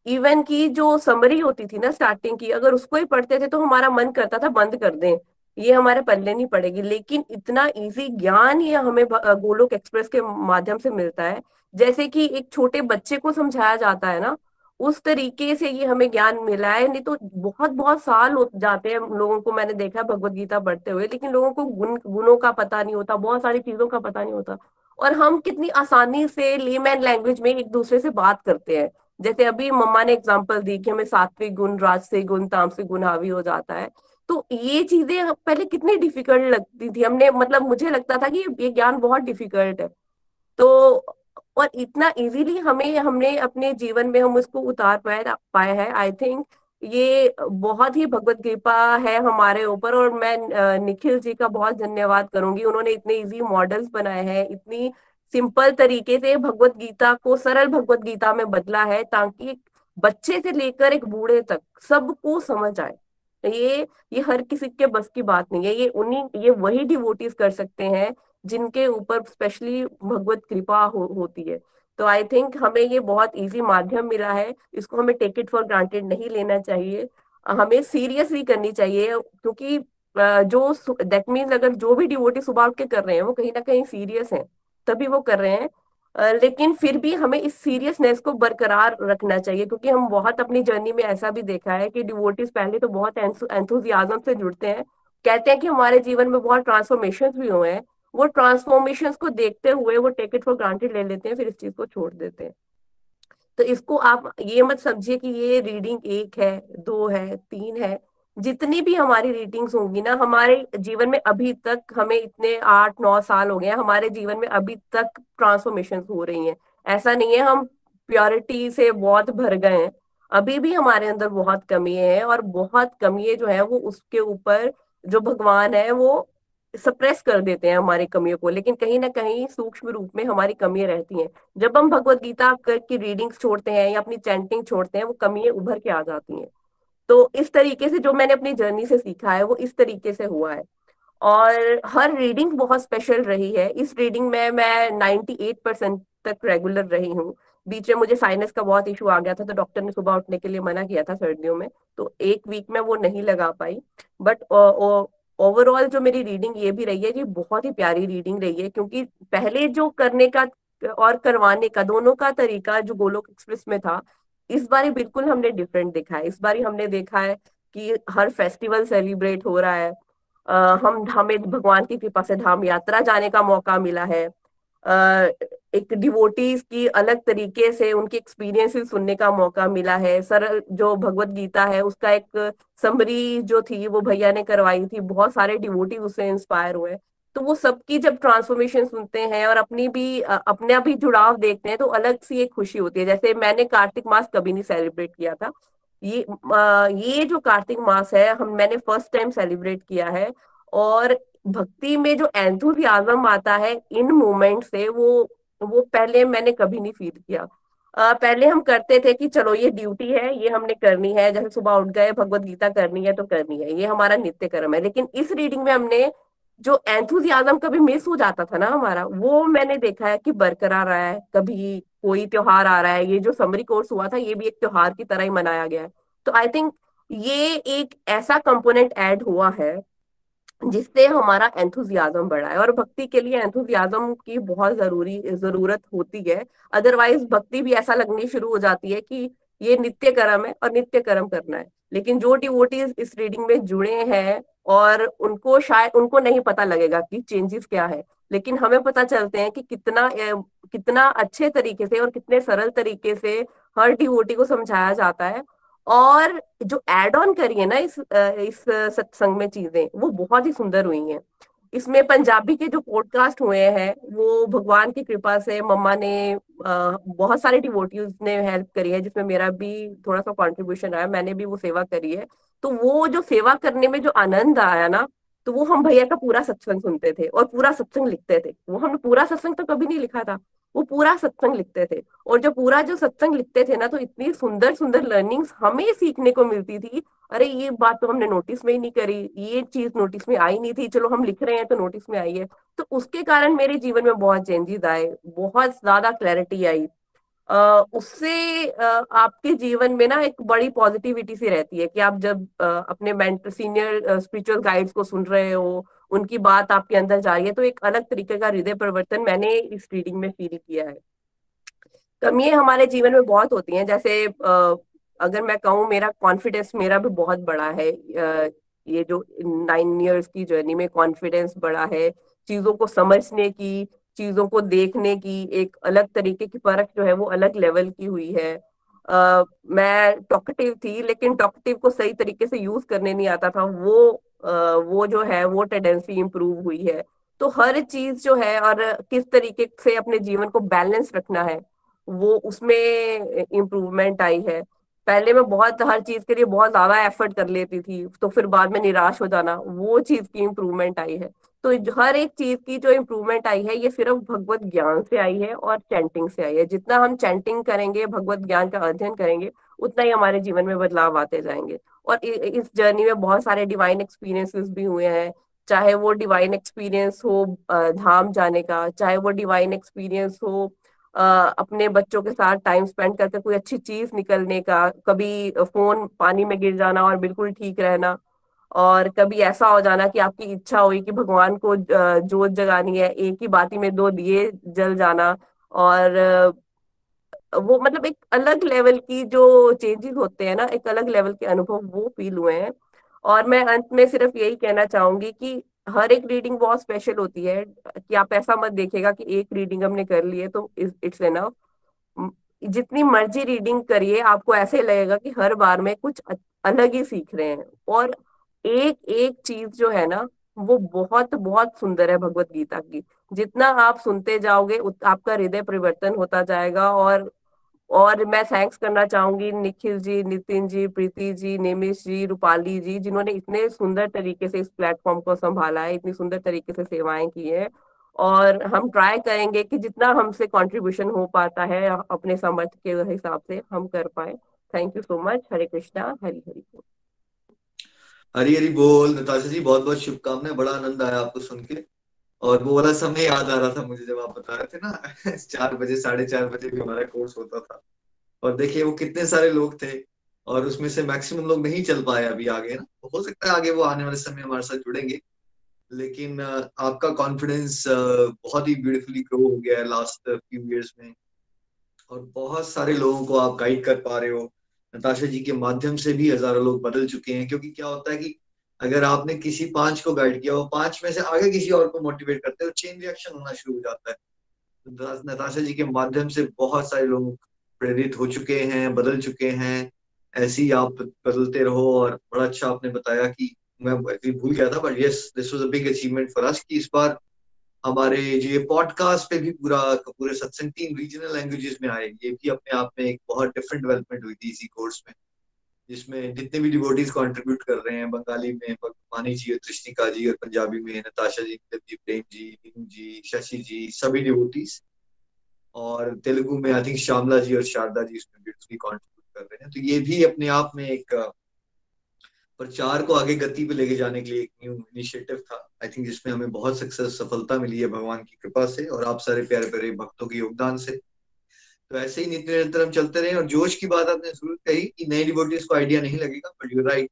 इवन की जो समरी होती थी ना स्टार्टिंग की, अगर उसको ही पढ़ते थे तो हमारा मन करता था बंद कर दें। ये हमारे पल्ले नहीं पड़ेगी। लेकिन इतना इजी ज्ञान ये हमें गोलोक एक्सप्रेस के माध्यम से मिलता है। जैसे कि एक छोटे बच्चे को समझाया जाता है ना, उस तरीके से ये हमें ज्ञान मिला है। नहीं तो बहुत बहुत साल हो जाते हैं लोगों को मैंने देखा है भगवत गीता पढ़ते हुए, लेकिन लोगों को गुण, गुणों का पता नहीं होता, बहुत सारी चीज़ों का पता नहीं होता। और हम कितनी आसानी से लेमैन लैंग्वेज में एक दूसरे से बात करते हैं। जैसे अभी मम्मा ने एग्ज़ाम्पल दी कि हमें सात्विक गुण, राजसिक गुण, तामसिक गुण हावी हो जाता है। तो ये चीज़ें पहले कितनी डिफ़िकल्ट लगती थी? हमने मतलब मुझे लगता था कि ये ज्ञान बहुत डिफ़िकल्ट है। तो और इतना इजीली हमें, हमने अपने जीवन में हम उसको उतार पाए पाए हैं। आई थिंक ये बहुत ही भगवत कृपा है हमारे ऊपर और मैं निखिल जी का बहुत धन्यवाद करूँगी। उन्होंने इतने इजी मॉडल्स बनाए हैं, इतनी सिंपल तरीके से भगवत गीता को सरल भगवत गीता में बदला है ताकि बच्चे से लेकर एक बूढ़े तक सबको समझ आए। ये ये हर किसी के बस की बात नहीं है ये उन्हीं ये वही डिवोटीज कर सकते हैं जिनके ऊपर स्पेशली भगवत कृपा हो, होती है। तो आई थिंक हमें ये बहुत इजी माध्यम मिला है इसको हमें टेक इट फॉर ग्रांटेड नहीं लेना चाहिए। हमें सीरियसली करनी चाहिए क्योंकि जो दैट मीन्स अगर जो भी डिवोटी सुबह उठ के कर रहे हैं वो कहीं ना कहीं सीरियस है। तभी वो कर रहे हैं। लेकिन फिर भी हमें इस सीरियसनेस को बरकरार रखना चाहिए, क्योंकि हम बहुत अपनी जर्नी में ऐसा भी देखा है कि डिवोटीज पहले तो बहुत एंथुजियाजम से जुड़ते हैं। कहते हैं कि हमारे जीवन में बहुत ट्रांसफॉर्मेशन भी हुए हैं। वो ट्रांसफॉर्मेशन को देखते हुए वो टेक इट फॉर ग्रांटेड ले लेते हैं, फिर इस चीज़ को छोड़ देते हैं। तो इसको आप ये मत समझिए कि ये रीडिंग एक है, दो है, तीन है। जितनी भी हमारी रीडिंग्स होंगी ना, हमारे जीवन में अभी तक हमें इतने आठ, नौ साल हो गए हैं, हमारे जीवन में अभी तक ट्रांसफॉर्मेशन हो रही हैं। ऐसा नहीं है हम प्योरिटी से बहुत भर गए हैं। अभी भी हमारे अंदर बहुत कमी है और बहुत कमी जो है वो उसके ऊपर जो भगवान है वो सप्रेस कर देते हैं हमारी कमियों को। लेकिन कहीं ना कहीं सूक्ष्म रूप में हमारी कमियाँ रहती हैं। जब हम भगवत गीता की रीडिंग्स छोड़ते हैं या अपनी चैंटिंग छोड़ते हैं, वो कमियाँ उभर के आ जाती हैं। तो इस तरीके से जो मैंने अपनी जर्नी से सीखा है, वो इस तरीके से हुआ है। और हर रीडिंग बहुत स्पेशल रही है। इस रीडिंग में मैं 98 परसेंट तक रेगुलर रही हूँ। बीच में मुझे साइनस का बहुत इशू आ गया था तो डॉक्टर ने सुबह उठने के लिए मना किया था सर्दियों में तो एक वीक में वो नहीं लगा पाई। बट ओवरऑल जो मेरी रीडिंग ये भी रही है ये बहुत ही प्यारी रीडिंग रही है, क्योंकि पहले जो करने का और करवाने का, दोनों का तरीका जो गोलोक एक्सप्रेस में था इस बार बिल्कुल हमने डिफरेंट देखा है। इस बार हमने देखा है कि हर फेस्टिवल सेलिब्रेट हो रहा है। आ, हम हमें भगवान की कृपा से धाम यात्रा जाने का मौका मिला है। आ, एक डिवोटीज की अलग तरीके से उनके एक्सपीरियंसेस सुनने का मौका मिला है। सरल जो भगवत गीता है उसका एक समरी जो थी वो भैया ने करवाई थी। बहुत सारे डिवोटी उससे इंस्पायर हुए। तो वो सबकी जब ट्रांसफॉर्मेशन सुनते हैं और अपनी भी अपने भी जुड़ाव देखते हैं तो अलग सी एक खुशी होती है। जैसे मैंने कार्तिक मास कभी नहीं सेलिब्रेट किया था। ये ये जो कार्तिक मास है, हम, मैंने फ़र्स्ट टाइम सेलिब्रेट किया है और भक्ति में जो एंथुजियाजम आता है, इन मोमेंट से वो वो पहले मैंने कभी नहीं फील किया। पहले हम करते थे कि चलो ये ड्यूटी है, ये हमने करनी है। जैसे सुबह उठ गए, भगवत गीता करनी है तो करनी है। ये हमारा नित्य कर्म है। लेकिन इस रीडिंग में हमने जो एंथुजियाजम कभी मिस हो जाता था ना हमारा, वो मैंने देखा है कि बरकरार रहा है, कभी कोई त्योहार आ रहा है, ये जो समरी कोर्स हुआ था, ये भी एक त्योहार की तरह ही मनाया गया है। तो आई थिंक ये एक ऐसा कंपोनेंट ऐड हुआ है, जिससे हमारा एंथुजियाजम बढ़ा है। और भक्ति के लिए एंथुजियाजम की बहुत ज़रूरी, ज़रूरत होती है। अदरवाइज़ भक्ति भी ऐसा लगनी शुरू हो जाती है कि ये नित्य कर्म है और नित्य कर्म करना है। लेकिन जो डिवोटीज इस रीडिंग में जुड़े हैं और उनको शायद, उनको नहीं पता लगेगा कि चेंजेस क्या है। लेकिन हमें पता चलते हैं कि कितना कितना अच्छे तरीके से और कितने सरल तरीके से हर डिवोटी को समझाया जाता है। और जो एड ऑन करिए ना इस इस सत्संग में चीज़ें, वो बहुत ही सुंदर हुई हैं। इसमें पंजाबी के जो पॉडकास्ट हुए हैं, वो भगवान की कृपा से मम्मा ने बहुत सारे डिवोटीज ने हेल्प करी है, जिसमें मेरा भी थोड़ा सा कंट्रीब्यूशन आया, मैंने भी वो सेवा करी है। तो वो जो सेवा करने में जो आनंद आया ना तो वो हम भैया का पूरा सत्संग सुनते थे और पूरा सत्संग लिखते थे। वो हमने पूरा सत्संग तो कभी नहीं लिखा था, वो पूरा सत्संग लिखते थे। और जो पूरा जो सत्संग लिखते थे ना तो इतनी सुंदर सुंदर लर्निंग्स हमें सीखने को मिलती थी। अरे, ये बात तो हमने नोटिस में ही नहीं करी, ये चीज़ नोटिस में आई नहीं थी, चलो हम लिख रहे हैं तो नोटिस में आई है। तो उसके कारण मेरे जीवन में बहुत चेंजेस आए, बहुत ज़्यादा क्लैरिटी आई। उससे आपके जीवन में ना एक बड़ी पॉजिटिविटी सी रहती है कि आप जब अपने सीनियर स्पिरिचुअल गाइड्स को सुन रहे हो, उनकी बात आपके अंदर जा रही है तो एक अलग तरीके का हृदय परिवर्तन मैंने इस रीडिंग में फील किया है। कमियाँ हमारे जीवन में बहुत होती हैं, जैसे अगर मैं कहूँ मेरा कॉन्फिडेंस मेरा भी बहुत बड़ा है ये जो नाइन इयर्स की जर्नी में कॉन्फिडेंस बड़ा है, चीज़ों को समझने की चीज़ों को देखने की एक अलग तरीके की परख जो है वो अलग लेवल की हुई है। uh, मैं टॉकटिव थी लेकिन टॉकटिव को सही तरीके से यूज़ करने नहीं आता था। वो uh, वो जो है वो टेंडेंसी इंप्रूव हुई है। तो हर चीज़ जो है और किस तरीके से अपने जीवन को बैलेंस रखना है वो उसमें इम्प्रूवमेंट आई है। पहले मैं बहुत हर चीज़ के लिए बहुत ज़्यादा एफर्ट कर लेती थी तो फिर बाद में निराश हो जाना वो चीज़ की इम्प्रूवमेंट आई है। तो हर एक चीज़ की जो इम्प्रूवमेंट आई है, ये सिर्फ़ भगवत ज्ञान से आई है और चैंटिंग से आई है। जितना हम चैंटिंग करेंगे, भगवत ज्ञान का अध्ययन करेंगे, उतना ही हमारे जीवन में बदलाव आते जाएँगे। और इस जर्नी में बहुत सारे डिवाइन एक्सपीरियंसेस भी हुए हैं, चाहे वो डिवाइन एक्सपीरियंस हो धाम जाने का, चाहे वो डिवाइन एक्सपीरियंस हो अपने बच्चों के साथ टाइम स्पेंड करके कोई अच्छी चीज़ निकलने का, कभी फ़ोन पानी में गिर जाना और बिल्कुल ठीक रहना। और कभी ऐसा हो जाना कि आपकी इच्छा हुई कि भगवान को जोत जगानी है, एक ही बाती में दो दिए जल जाना और वो मतलब एक अलग लेवल की जो चेंजेस होते हैं ना, एक अलग लेवल के अनुभव वो फील हुए हैं। और मैं अंत में सिर्फ़ यही कहना चाहूँगी कि हर एक रीडिंग बहुत स्पेशल होती है। कि आप ऐसा मत देखेगा कि एक रीडिंग हमने कर ली है तो इट्स एनफ जितनी मर्ज़ी रीडिंग करिए, आपको ऐसे लगेगा कि हर बार में कुछ अलग ही सीख रहे हैं। और एक एक चीज़ जो है ना, वो बहुत बहुत सुंदर है भगवत गीता की। जितना आप सुनते जाओगे आपका हृदय परिवर्तन होता जाएगा और और मैं थैंक्स करना चाहूँगी निखिल जी, नितिन जी, प्रीति जी निमिश जी, रूपाली जी, जिन्होंने इतने सुंदर तरीके से इस प्लेटफॉर्म को संभाला है, इतनी सुंदर तरीके से सेवाएँ की है। और हम ट्राई करेंगे कि जितना हमसे कंट्रीब्यूशन हो पाता है, अपने समर्थ के हिसाब से हम कर पाए। Thank you so much Hare Krishna. Hari Hari Hari Hari बोल, नताशा जी बहुत बहुत शुभकामनाएँ, बड़ा आनंद आया आपको सुन के। और वो वाला समय याद आ रहा था मुझे जब आप बता रहे थे ना, चार बजे, साढ़े चार बजे भी हमारा कोर्स होता था। और देखिए, वो कितने सारे लोग थे, और उसमें से मैक्सिमम लोग नहीं चल पाए अभी आगे ना? हो सकता है आगे वो आने वाले समय हमारे साथ जुड़ेंगे। लेकिन आपका कॉन्फिडेंस बहुत ही ब्यूटीफुली ग्रो हो गया है लास्ट फ्यू इयर्स में। और बहुत सारे लोगों को आप गाइड कर पा रहे हो। नताशा जी के माध्यम से भी हज़ारों लोग बदल चुके हैं, क्योंकि क्या होता है कि अगर आपने किसी पाँच को गाइड किया, वो पाँच में से आगे किसी और को मोटिवेट करते हो चेन रिएक्शन होना शुरू हो जाता है। नताशा जी के माध्यम से बहुत सारे लोग प्रेरित हो चुके हैं, बदल चुके हैं। ऐसे ही आप बदलते रहो और बड़ा अच्छा आपने बताया कि मैं भूल गया था but yes this was a big achievement for us कि इस बार हमारे ये पॉडकास्ट पे भी पूरा पूरे सत्संग तीन रीजनल लैंग्वेजेस में आए, ये भी अपने आप में एक बहुत डिफरेंट डेवलपमेंट हुई थी इसी कोर्स में, जिसमें जितने भी डिवोटीज कंट्रीब्यूट कर रहे हैं, बंगाली में मानी जी और कृष्णिका जी और पंजाबी में नताशा जी जी प्रेम जी नीनू जी, शशि जी, सभी डिवोटीज और तेलुगु में आई थिंक श्यामला जी और शारदा जी उसमें कंट्रीब्यूट कर रहे हैं। तो ये भी अपने आप में एक प्रचार को आगे गति पे लेके जाने के लिए एक न्यू इनिशिएटिव था। आई थिंक जिसमें हमें बहुत सक्सेस सफलता मिली है भगवान की कृपा से और आप सारे प्यारे प्यारे भक्तों के योगदान से। तो ऐसे ही नित्य निरंतर हम चलते रहे और जोश की बात आपने ज़रूर कही कि नए डिवोटीज को आइडिया नहीं लगेगा बट यू राइट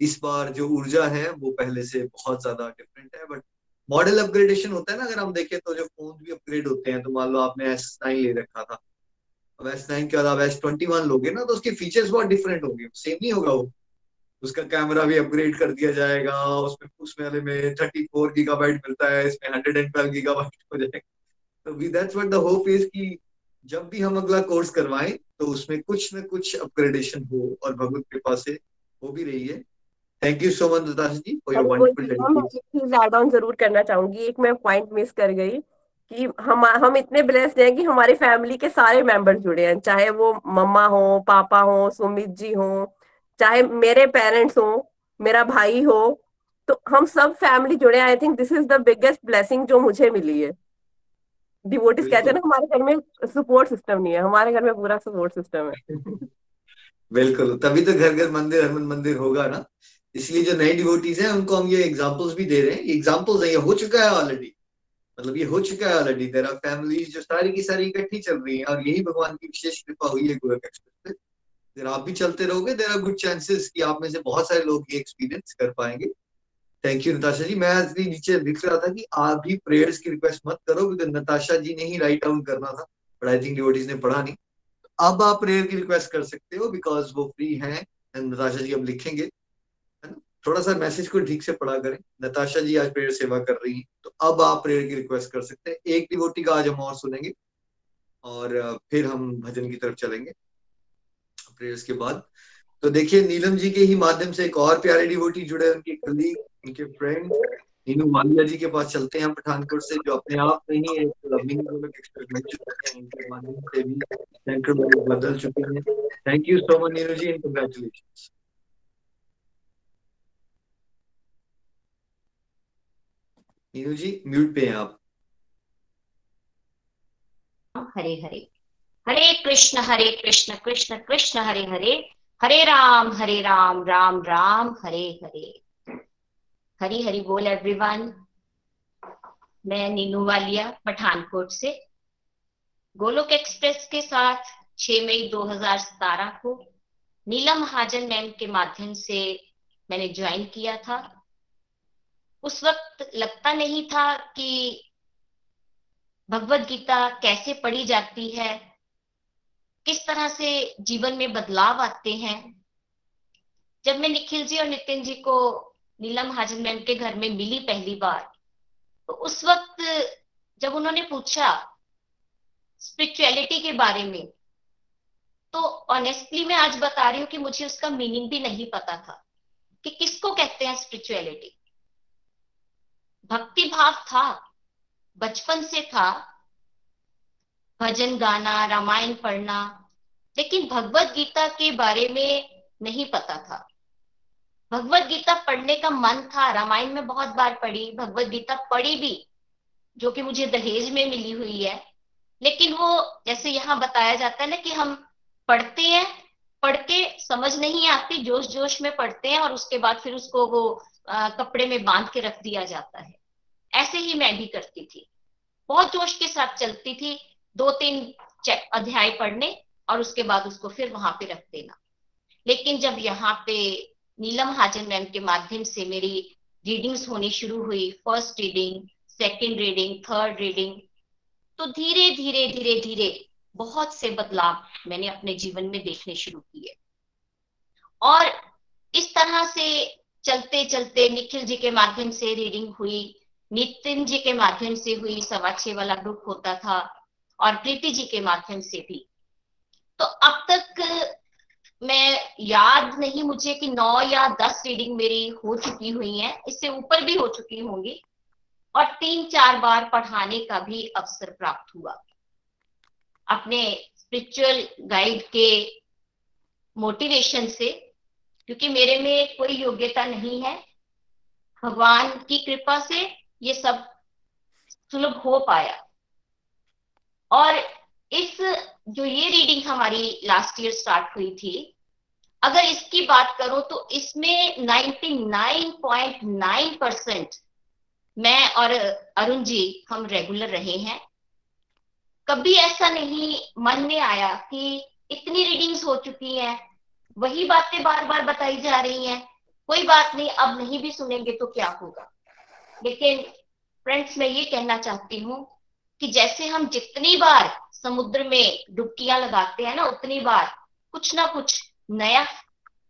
इस बार जो ऊर्जा है, वो पहले से बहुत ज़्यादा डिफरेंट है बट मॉडल अपग्रेडेशन होता है ना, अगर हम देखें तो जो फ़ोन भी अपग्रेड होते हैं तो मान लो आपने एस नाइन ले रखा था। अब एस नाइन के बाद आप एस ट्वेंटी वन लोगे ना तो उसके फीचर्स बहुत डिफरेंट होंगे। सेम नहीं होगा वो। उसका कैमरा भी अपग्रेड कर दिया जाएगा उसमें उसमें वाले में थर्टी फोर गीगाबाइट मिलता है इसमें हंड्रेड एंड ट्वेल्व गीगाबाइट हो जाएगा। तो we that's what the hope is की जब भी हम अगला कोर्स करवाएँ तो उसमें कुछ न कुछ अपग्रेडेशन हो और भगवत कृपा से हो भी रही है। Thank you so much Das ji for your wonderful add on ज़रूर करना चाहूँगी एक मैं पॉइंट मिस कर गई कि हम हम इतने ब्लेस्ड हैं कि हमारी फैमिली के सारे मेंबर जुड़े हैं चाहे वो मम्मा हो पापा हो सुमित जी हो चाहे मेरे पेरेंट्स हो मेरा भाई हो तो हम सब फैमिली जुड़े I think this is the biggest blessing जो मुझे मिली है। डिवोटिस कहते हैं ना हमारे घर में सपोर्ट सिस्टम नहीं है। हमारे घर में पूरा सपोर्ट सिस्टम है। बिल्कुल तभी तो घर घर मंदिर हरमन मंदिर होगा ना। इसलिए जो नए डिवोटीज हैं उनको हम ये एग्जांपल्स भी दे रहे हैं। एग्जांपल्स है ये हो चुका है ऑलरेडी मतलब ये हो चुका है ऑलरेडी देर आर फैमिलीज़ जो सारी की सारी इकट्ठी चल रही है और यही भगवान की विशेष कृपा हुई है गोरख एक्सप्रेस पे अगर आप भी चलते रहोगे देर आर गुड चांसेस कि आप में से बहुत सारे लोग ये एक्सपीरियंस कर पाएँगे। Thank you Natasha ji. मैं नीचे लिख रहा था कि आप भी प्रेयर्स की रिक्वेस्ट मत करो बिकॉज़ नताशा जी ने ही राइट डाउन करना था। बट आई थिंक डिवोटीज ने पढ़ा नहीं। अब आप प्रेयर की रिक्वेस्ट कर सकते हो बिकॉज़ वो फ्री है नताशा जी अब लिखेंगे, है ना? थोड़ा सा मैसेज को ठीक से पढ़ा करें। नताशा जी आज प्रेयर सेवा कर रही है तो अब आप प्रेयर की रिक्वेस्ट कर सकते हैं। एक डिवोटी का आज हम और सुनेंगे, और फिर हम भजन की तरफ़ चलेंगे। प्रेयर्स के बाद। तो देखिए, नीलम जी के ही माध्यम से एक और प्यारे डिवोटी जुड़े उनके कलीग उनके फ्रेंड नीनू मालिया जी के पास चलते हैं पठानकोट से, जो अपने आप में ही एक उनके बदल चुके हैं। Thank you so much Neenu ji and congratulation Neenu ji mute पे हैं आप। हरे हरे। हरे कृष्ण हरे कृष्ण कृष्ण कृष्ण, हरे हरे हरे राम हरे राम राम राम, हरे हरे। हरी हरी बोल एवरीवन मैं नीनू वालिया, पठानकोट से। गोलोक एक्सप्रेस के साथ 6 मई 2017 को नीलम महाजन मैम के माध्यम से मैंने ज्वाइन किया था। उस वक्त लगता नहीं था कि भगवत गीता कैसे पढ़ी जाती है। किस तरह से जीवन में बदलाव आते हैं? जब मैं निखिल जी और नितिन जी को नीलम हाजन मैम के घर में मिली पहली बार तो उस वक्त जब उन्होंने पूछा स्पिरिचुअलिटी के बारे में तो ऑनेस्टली मैं आज बता रही हूँ कि मुझे उसका मीनिंग भी नहीं पता था कि किसको कहते हैं स्पिरिचुअलिटी भक्ति भाव था, बचपन से था भजन गाना रामायण पढ़ना लेकिन भगवत गीता के बारे में नहीं पता था। भगवत गीता पढ़ने का मन था रामायण में बहुत बार पढ़ी भगवत गीता पढ़ी भी जो कि मुझे दहेज में मिली हुई है। लेकिन वो जैसे यहाँ बताया जाता है ना कि हम पढ़ते हैं पढ़ के समझ नहीं आती जोश जोश में पढ़ते हैं और उसके बाद फिर उसको वो आ, कपड़े में बाँध के रख दिया जाता है। ऐसे ही मैं भी करती थी। बहुत जोश के साथ चलती थी दो तीन अध्याय पढ़ने और उसके बाद उसको फिर वहाँ पे रख देना। लेकिन जब यहाँ पे नीलम हाजन मैम के माध्यम से मेरी रीडिंग्स होनी शुरू हुई first reading second reading third reading तो धीरे धीरे धीरे धीरे बहुत से बदलाव मैंने अपने जीवन में देखने शुरू किए। और इस तरह से चलते चलते निखिल जी के माध्यम से रीडिंग हुई, नितिन जी के माध्यम से हुई, सवा छह वाला ग्रुप होता था और प्रीति जी के माध्यम से भी। तो अब तक मैं याद नहीं मुझे कि नौ या दस रीडिंग मेरी हो चुकी हुई है, इससे ऊपर भी हो चुकी होंगी, और तीन चार बार पढ़ाने का भी अवसर प्राप्त हुआ। अपने स्पिरिचुअल गाइड के मोटिवेशन से, क्योंकि मेरे में कोई योग्यता नहीं है, भगवान की कृपा से ये सब सुलभ हो पाया। और इस, जो ये रीडिंग हमारी लास्ट ईयर स्टार्ट हुई थी, अगर इसकी बात करो तो इसमें 99.9 परसेंट मैं और अरुण जी, हम रेगुलर रहे हैं। कभी ऐसा नहीं मन में आया कि इतनी रीडिंग्स हो चुकी हैं, वही बातें बार बार बताई जा रही हैं। कोई बात नहीं, अब नहीं भी सुनेंगे तो क्या होगा? लेकिन फ्रेंड्स मैं ये कहना चाहती हूँ कि जैसे हम जितनी बार समुद्र में डुबकियाँ लगाते हैं ना, उतनी बार कुछ ना कुछ नया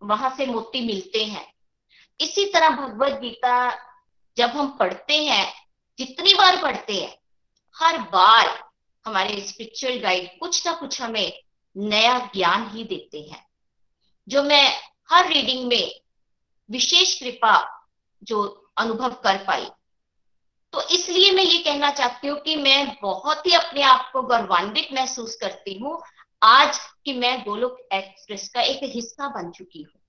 वहाँ से मोती मिलते हैं। इसी तरह भगवत गीता जब हम पढ़ते हैं, जितनी बार पढ़ते हैं, हर बार हमारे स्पिरिचुअल गाइड कुछ ना कुछ हमें नया ज्ञान ही देते हैं। जो मैं हर रीडिंग में विशेष कृपा जो अनुभव कर पाई तो इसलिए मैं ये कहना चाहती हूँ कि मैं बहुत ही अपने आप को गौरवान्वित महसूस करती हूँ आज कि मैं गोलोक एक्सप्रेस का एक हिस्सा बन चुकी हूँ।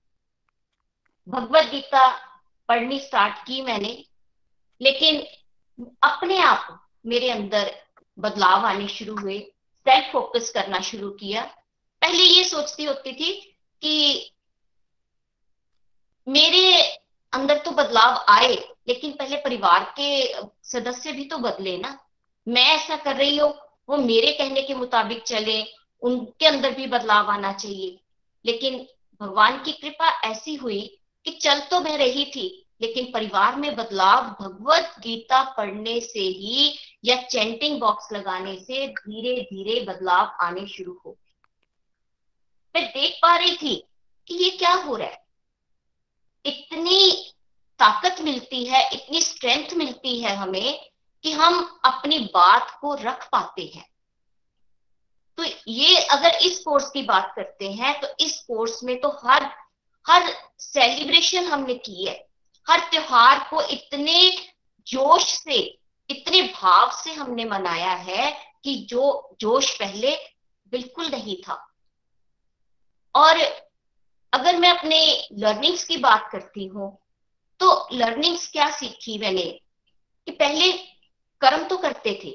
भगवत गीता पढ़नी स्टार्ट की मैंने, लेकिन अपने आप मेरे अंदर बदलाव आने शुरू हुए सेल्फ फोकस करना शुरू किया। पहले ये सोचती होती थी कि मेरे अंदर तो बदलाव आए लेकिन पहले परिवार के सदस्य भी तो बदले ना। मैं ऐसा कर रही हूँ, वो मेरे कहने के मुताबिक चले, उनके अंदर भी बदलाव आना चाहिए। लेकिन भगवान की कृपा ऐसी हुई कि चल तो मैं रही थी, लेकिन परिवार में बदलाव भगवत गीता पढ़ने से ही या चैंटिंग बॉक्स लगाने से धीरे धीरे बदलाव आने शुरू हो गए। मैं देख पा रही थी कि ये क्या हो रहा है। इतनी ताकत मिलती है, इतनी स्ट्रेंथ मिलती है हमें कि हम अपनी बात को रख पाते हैं। तो ये अगर इस कोर्स की बात करते हैं तो इस कोर्स में तो हर हर सेलिब्रेशन हमने की है। हर त्योहार को इतने जोश से, इतने भाव से हमने मनाया है कि जो जोश पहले बिल्कुल नहीं था। और अगर मैं अपने लर्निंग्स की बात करती हूँ तो लर्निंग्स क्या सीखी मैंने? कि पहले कर्म तो करते थे,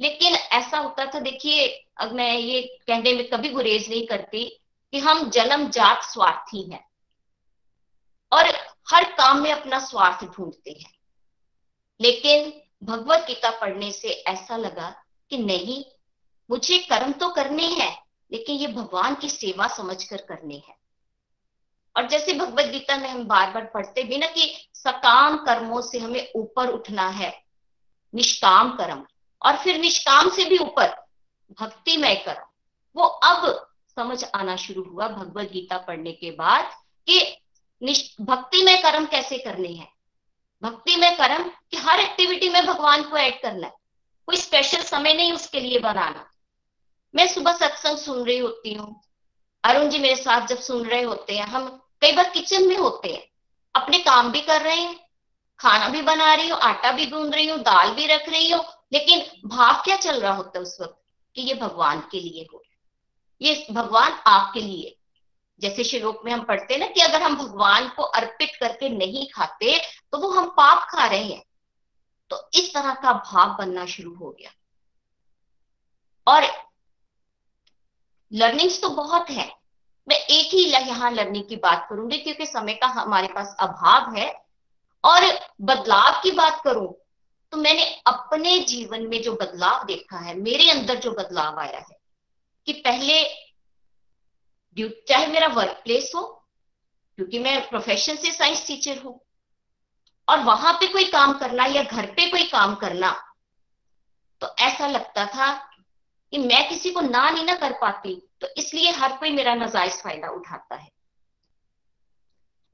लेकिन ऐसा होता था, देखिए, अब मैं ये कहने में कभी गुरेज नहीं करती कि हम जन्म जात स्वार्थी हैं और हर काम में अपना स्वार्थ ढूंढते हैं। लेकिन भगवत गीता पढ़ने से ऐसा लगा कि नहीं, मुझे कर्म तो करने हैं, लेकिन ये भगवान की सेवा समझकर करने हैं। और जैसे भगवत गीता में हम बार बार पढ़ते भी ना कि सकाम कर्मों से हमें ऊपर उठना है, निष्काम कर्म। और फिर निष्काम से भी ऊपर, भक्तिमय कर्म। वो अब समझ आना शुरू हुआ भगवत गीता पढ़ने के बाद कि भक्ति में कर्म कैसे करने हैं? भक्ति में कर्म कि हर एक्टिविटी में भगवान को ऐड करना है। कोई स्पेशल समय नहीं उसके लिए बनाना। मैं सुबह सत्संग सुन रही होती हूँ। अरुण जी मेरे साथ जब सुन रहे होते हैं, हम कई बार किचन में होते हैं। अपने काम भी कर रहे हैं, खाना भी बना रही हूँ, आटा भी गूंद रही हूँ, दाल भी रख रही हूँ, लेकिन भाव क्या चल रहा होता है उस वक्त कि ये भगवान के लिए हो? ये भगवान आपके लिए। जैसे श्लोक में हम पढ़ते हैं ना कि अगर हम भगवान को अर्पित करके नहीं खाते तो वो हम पाप खा रहे हैं। तो इस तरह का भाव बनना शुरू हो गया। और लर्निंग्स तो बहुत है। मैं एक ही यहाँ लर्निंग की बात करूँगी, क्योंकि समय का हमारे पास अभाव है। और बदलाव की बात करूँ तो मैंने अपने जीवन में जो बदलाव देखा है, मेरे अंदर जो बदलाव आया है, कि पहले चाहे मेरा वर्क प्लेस हो, क्योंकि मैं प्रोफेशन से साइंस टीचर हूँ, और वहाँ पे कोई काम करना या घर पे कोई काम करना तो ऐसा लगता था कि मैं किसी को ना, नहीं ना कर पाती। तो इसलिए हर कोई मेरा नजायज फ़ायदा उठाता है।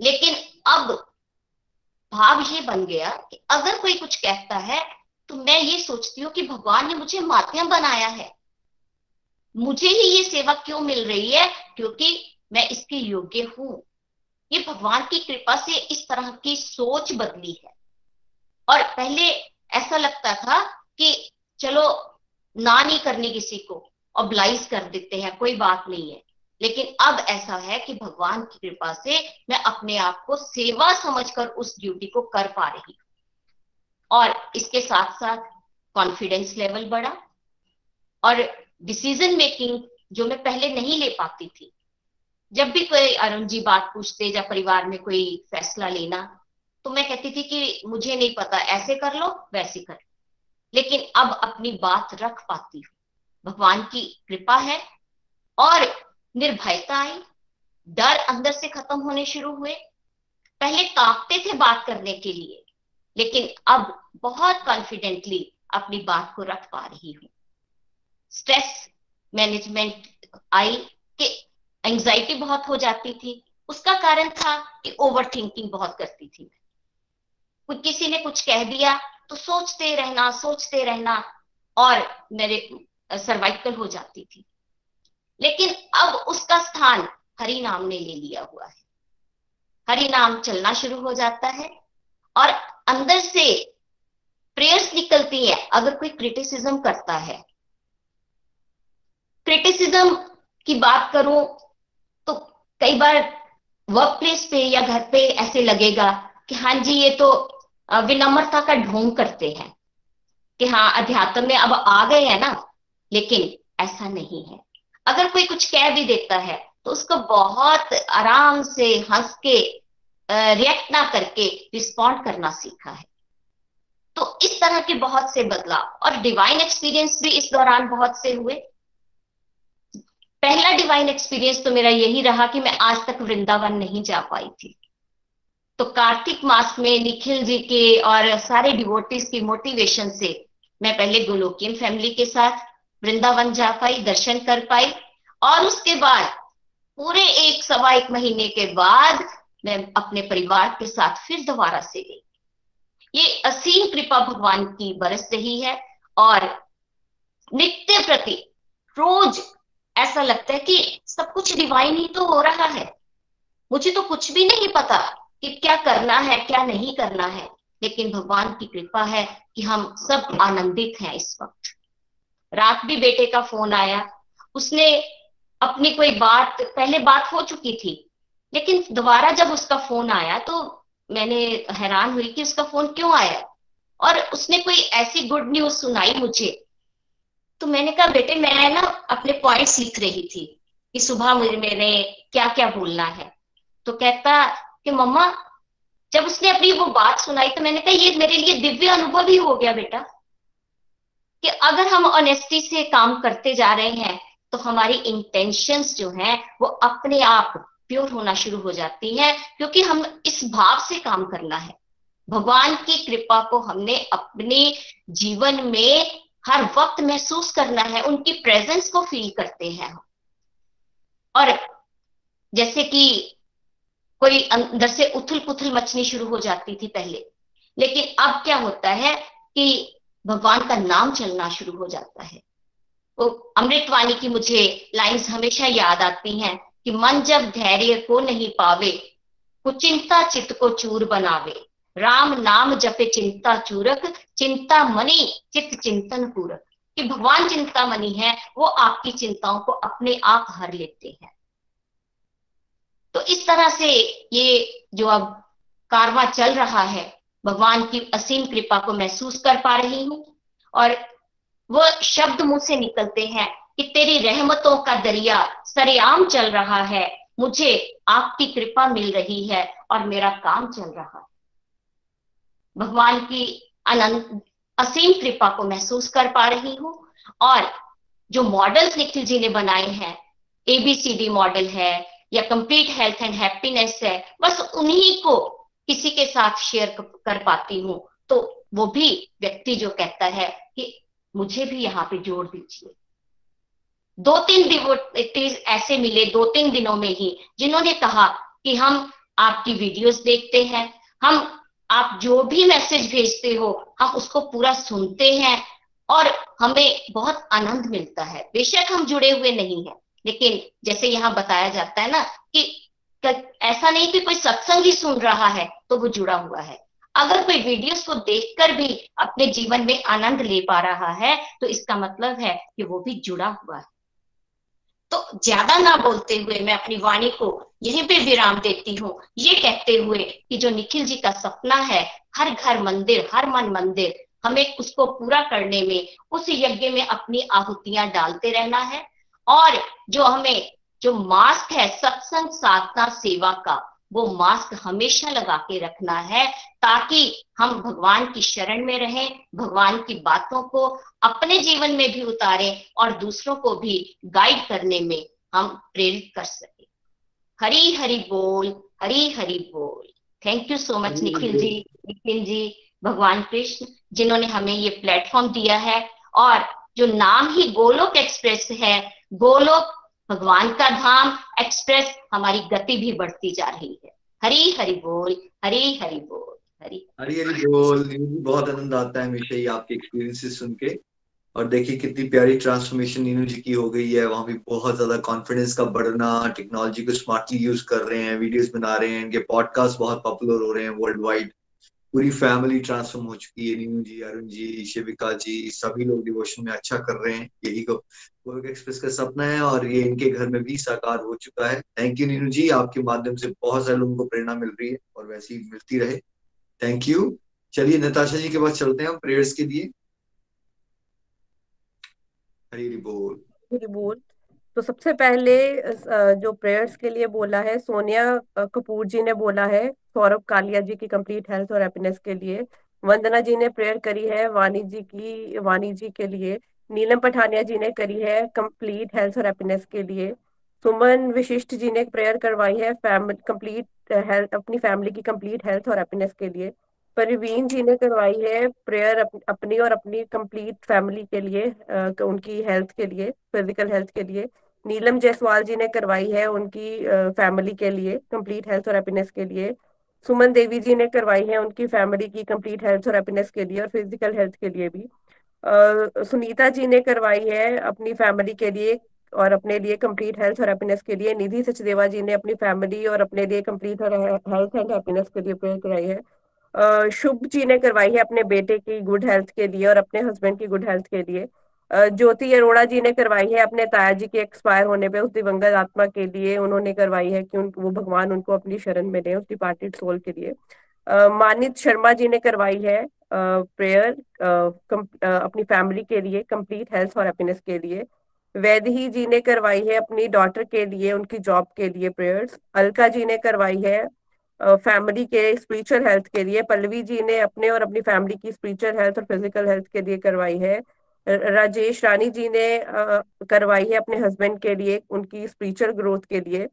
लेकिन अब भाव ये बन गया कि अगर कोई कुछ कहता है तो मैं ये सोचती हूँ कि भगवान ने मुझे माध्यम बनाया है। मुझे ही ये सेवा क्यों मिल रही है? क्योंकि मैं इसके योग्य हूँ। ये भगवान की कृपा से इस तरह की सोच बदली है। और पहले ऐसा लगता था कि चलो ना नहीं करनी किसी को। ऑब्लाइज कर देते हैं, कोई बात नहीं है। लेकिन अब ऐसा है कि भगवान की कृपा से मैं अपने आप को सेवा समझकर उस ड्यूटी को कर पा रही और इसके साथ साथ कॉन्फिडेंस लेवल बढ़ा और डिसीज़न मेकिंग जो मैं पहले नहीं ले पाती थी। जब भी कोई अरुण जी बात पूछते या परिवार में कोई फैसला लेना तो मैं कहती थी कि मुझे नहीं पता, ऐसे कर लो, वैसे कर लेकिन अब अपनी बात रख पाती हूँ। भगवान की कृपा है और निर्भयता आई। डर अंदर से खत्म होने शुरू हुए। पहले कांपते थे बात करने के लिए, लेकिन अब बहुत कॉन्फिडेंटली अपनी बात को रख पा रही हूँ। स्ट्रेस मैनेजमेंट आई कि एंजाइटी बहुत हो जाती थी। उसका कारण था कि ओवर थिंकिंग बहुत करती थी किसी ने कुछ कह दिया तो सोचते रहना सोचते रहना और मेरे सर्वाइकल हो जाती थी। लेकिन अब उसका स्थान हरि नाम ने ले लिया हुआ है। हरि नाम चलना शुरू हो जाता है और अंदर से प्रेयर्स निकलती है। अगर कोई क्रिटिसिज्म करता है क्रिटिसिज्म की बात करूँ तो कई बार वर्क प्लेस पे या घर पे ऐसे लगेगा कि हाँ जी, ये तो विनम्रता का ढोंग करते हैं कि हाँ अध्यात्म में अब आ गए हैं ना। लेकिन ऐसा नहीं है। अगर कोई कुछ कह भी देता है तो उसको बहुत आराम से हंस के रिएक्ट ना करके रिस्पॉन्ड करना सीखा है। तो इस तरह के बहुत से बदलाव, और डिवाइन एक्सपीरियंस भी इस दौरान बहुत से हुए। पहला डिवाइन एक्सपीरियंस तो मेरा यही रहा कि मैं आज तक वृंदावन नहीं जा पाई थी। तो कार्तिक मास में निखिल जी के और सारे डिवोटिस की मोटिवेशन से मैं पहले गोलोकियन फैमिली के साथ वृंदावन जा पाई, दर्शन कर पाई और उसके बाद, पूरे एक सवा एक महीने के बाद मैं अपने परिवार के साथ फिर दोबारा से गई। ये असीम कृपा भगवान की बरस रही है और नित्य प्रति रोज ऐसा लगता है कि सब कुछ डिवाइन ही तो हो रहा है। मुझे तो कुछ भी नहीं पता कि क्या करना है, क्या नहीं करना है, लेकिन भगवान की कृपा है कि हम सब आनंदित हैं इस वक्त। रात भी बेटे का फ़ोन आया। उसने अपनी कोई बात, पहले बात हो चुकी थी, लेकिन दोबारा जब उसका फ़ोन आया तो मैंने हैरान हुई कि उसका फ़ोन क्यों आया। और उसने कोई ऐसी गुड न्यूज़ सुनाई मुझे। तो मैंने कहा, बेटे, मैं ना अपने पॉइंट्स लिख रही थी कि सुबह मुझे मैंने क्या क्या बोलना है। तो कहता कि, मम्मा, जब उसने अपनी वो बात सुनाई तो मैंने कहा, ये मेरे लिए दिव्य अनुभव ही हो गया बेटा। कि अगर हम ऑनेस्टी से काम करते जा रहे हैं तो हमारी इंटेंशंस जो हैं, वो अपने आप प्योर होना शुरू हो जाती हैं, क्योंकि हम इस भाव से काम करना है। भगवान की कृपा को हमने अपने जीवन में हर वक्त महसूस करना है, उनकी प्रेजेंस को फील करते हैं हम। और जैसे कि कोई अंदर से उथल पुथल मचनी शुरू हो जाती थी पहले, लेकिन अब क्या होता है कि भगवान का नाम चलना शुरू हो जाता है। वो अमृतवाणी की मुझे लाइंस हमेशा याद आती हैं कि मन जब धैर्य को नहीं पावे, कुचिंता चित्त को चूर बनावे। राम नाम जपे चिंता चूरक, चिंता मनी चित्त चिंतन पूरक। कि भगवान चिंता मनी है, वो आपकी चिंताओं को अपने आप हर लेते हैं। तो इस तरह से ये जो अब कारवा चल रहा है भगवान की असीम कृपा को महसूस कर पा रही हूँ। और वो शब्द मुँह से निकलते हैं कि तेरी रहमतों का दरिया सरेआम चल रहा है। मुझे आपकी कृपा मिल रही है और मेरा काम चल रहा है। भगवान की अनंत, असीम कृपा को महसूस कर पा रही हूँ। और जो मॉडल्स निखिल जी ने बनाए हैं एबीसीडी मॉडल है या कंप्लीट हेल्थ एंड हैप्पीनेस है, बस उन्हीं को किसी के साथ शेयर कर पाती हूँ तो वो भी व्यक्ति जो कहता है कि मुझे भी यहाँ पे जोड़ दीजिए। दो तीन डिवोटीज ऐसे मिले, दो तीन दिनों में ही, जिन्होंने कहा कि हम आपकी वीडियोस देखते हैं, हम, आप जो भी मैसेज भेजते हो, हम उसको पूरा सुनते हैं और हमें बहुत आनंद मिलता है। बेशक हम जुड़े हुए नहीं है, लेकिन जैसे यहाँ बताया जाता है ना कि ऐसा नहीं कि कोई सत्संग ही सुन रहा है तो वो जुड़ा हुआ है। अगर कोई वीडियोस को देखकर भी अपने जीवन में आनंद ले पा रहा है तो इसका मतलब है कि वो भी जुड़ा हुआ है। तो ज़्यादा ना बोलते हुए मैं अपनी वाणी को यहीं पे विराम देती हूँ। ये कहते हुए कि जो निखिल जी का सपना है, हर घर मंदिर, हर मन मंदिर, हमें उसको पूरा करने में, उस यज्ञ में अपनी आहुतियाँ डालते रहना है। और जो हमें जो मास्क है सत्संग साधना सेवा का वो मास्क हमेशा लगा के रखना है ताकि हम भगवान की शरण में रहें भगवान की बातों को अपने जीवन में भी उतारें और दूसरों को भी गाइड करने में हम प्रेरित कर सके। हरी हरि बोल हरी हरि बोल। Thank you so much Nikhil ji. Nikhil ji भगवान कृष्ण जिन्होंने हमें ये प्लेटफॉर्म दिया है और जो नाम ही गोलोक एक्सप्रेस है गोलोक भगवान का धाम एक्सप्रेस हमारी गति भी बढ़ती जा रही है। हरी, हरि बोल, हरी, हरि बोल, हरी। हरी हरी बोल। बहुत आनंद आता है हमेशा ही आपके एक्सपीरियंसेस सुन के। और देखिए कितनी प्यारी ट्रांसफॉर्मेशन नीनू जी की हो गई है। वहाँ भी बहुत ज़्यादा कॉन्फिडेंस का बढ़ना टेक्नोलॉजी को स्मार्टली यूज़ कर रहे हैं वीडियोस बना रहे हैं। इनके पॉडकास्ट बहुत पॉपुलर हो रहे हैं वर्ल्ड वाइड पूरी फैमिली ट्रांसफॉर्म हो चुकी है, नीनू जी, अरुण जी, शिविका जी, सभी लोग डिवोशन में अच्छा कर रहे हैं, यही को गोलक एक्सप्रेस का सपना है और ये इनके घर में भी साकार हो चुका है। थैंक यू नीनू जी, आपके माध्यम से बहुत सारे लोगों को प्रेरणा मिल रही है और वैसी मिलती रहे। थैंक यू चलिए, नताशा जी के पास चलते हैं हम प्रेयर्स के लिए। हरी बोल। हरी बोल। तो सबसे पहले जो प्रेयर्स के लिए बोला है, सोनिया कपूर जी ने बोला है, सौरभ कालिया जी की कंप्लीट हेल्थ और हैप्पीनेस के लिए। वंदना जी ने प्रेयर करी है, वाणी जी की, वाणी जी के लिए। नीलम पठानिया जी ने करी है कंप्लीट हेल्थ और हैप्पीनेस के लिए। सुमन विशिष्ट जी ने प्रेयर करवाई है फैमिली कंप्लीट हेल्थ, अपनी फैमिली की कंप्लीट हेल्थ और हैप्पीनेस के लिए। परवीन जी ने करवाई है प्रेयर अप, अपनी और अपनी कंप्लीट फैमिली के लिए आ, उनकी हेल्थ के लिए फ़िज़िकल हेल्थ के लिए। नीलम जायसवाल जी ने करवाई है उनकी फैमिली के लिए कंप्लीट हेल्थ और हैप्पीनेस के लिए। सुमन देवी जी ने करवाई है उनकी फैमिली की कंप्लीट हेल्थ और हैप्पीनेस के लिए और फ़िज़िकल हेल्थ के लिए भी। आ, सुनीता जी ने करवाई है अपनी फैमिली के लिए और अपने लिए कंप्लीट हेल्थ और हैप्पीनेस के लिए। निधि सचदेवा जी ने अपनी फैमिली और अपने लिए कंप्लीट हेल्थ एंड हैप्पीनेस के लिए प्रेयर कराई है। शुभ जी ने करवाई है अपने बेटे की गुड हेल्थ के लिए और अपने हस्बैंड की गुड हेल्थ के लिए। ज्योति अरोड़ा जी ने करवाई है अपने ताया जी के एक्सपायर होने पे, उस दिवंगत आत्मा के लिए उन्होंने करवाई है कि उन, वो भगवान उनको अपनी शरण में दे, उस डिपार्टेड सोल के लिए। मानित शर्मा जी ने करवाई है प्रेयर अपनी फैमिली के लिए कंप्लीट हेल्थ और हैप्पीनेस के लिए। वैदही जी ने करवाई है अपनी डॉटर के लिए, उनकी जॉब के लिए प्रेयर्स अलका जी ने करवाई है फैमिली के स्पिरिचुअल हेल्थ के लिए, पल्लवी जी ने अपने और अपनी फैमिली की स्पिरिचुअल हेल्थ और फ़िज़िकल हेल्थ के लिए करवाई है। राजेश रानी जी ने करवाई है अपने हस्बैंड के लिए, उनकी स्पिरिचुअल ग्रोथ के लिए।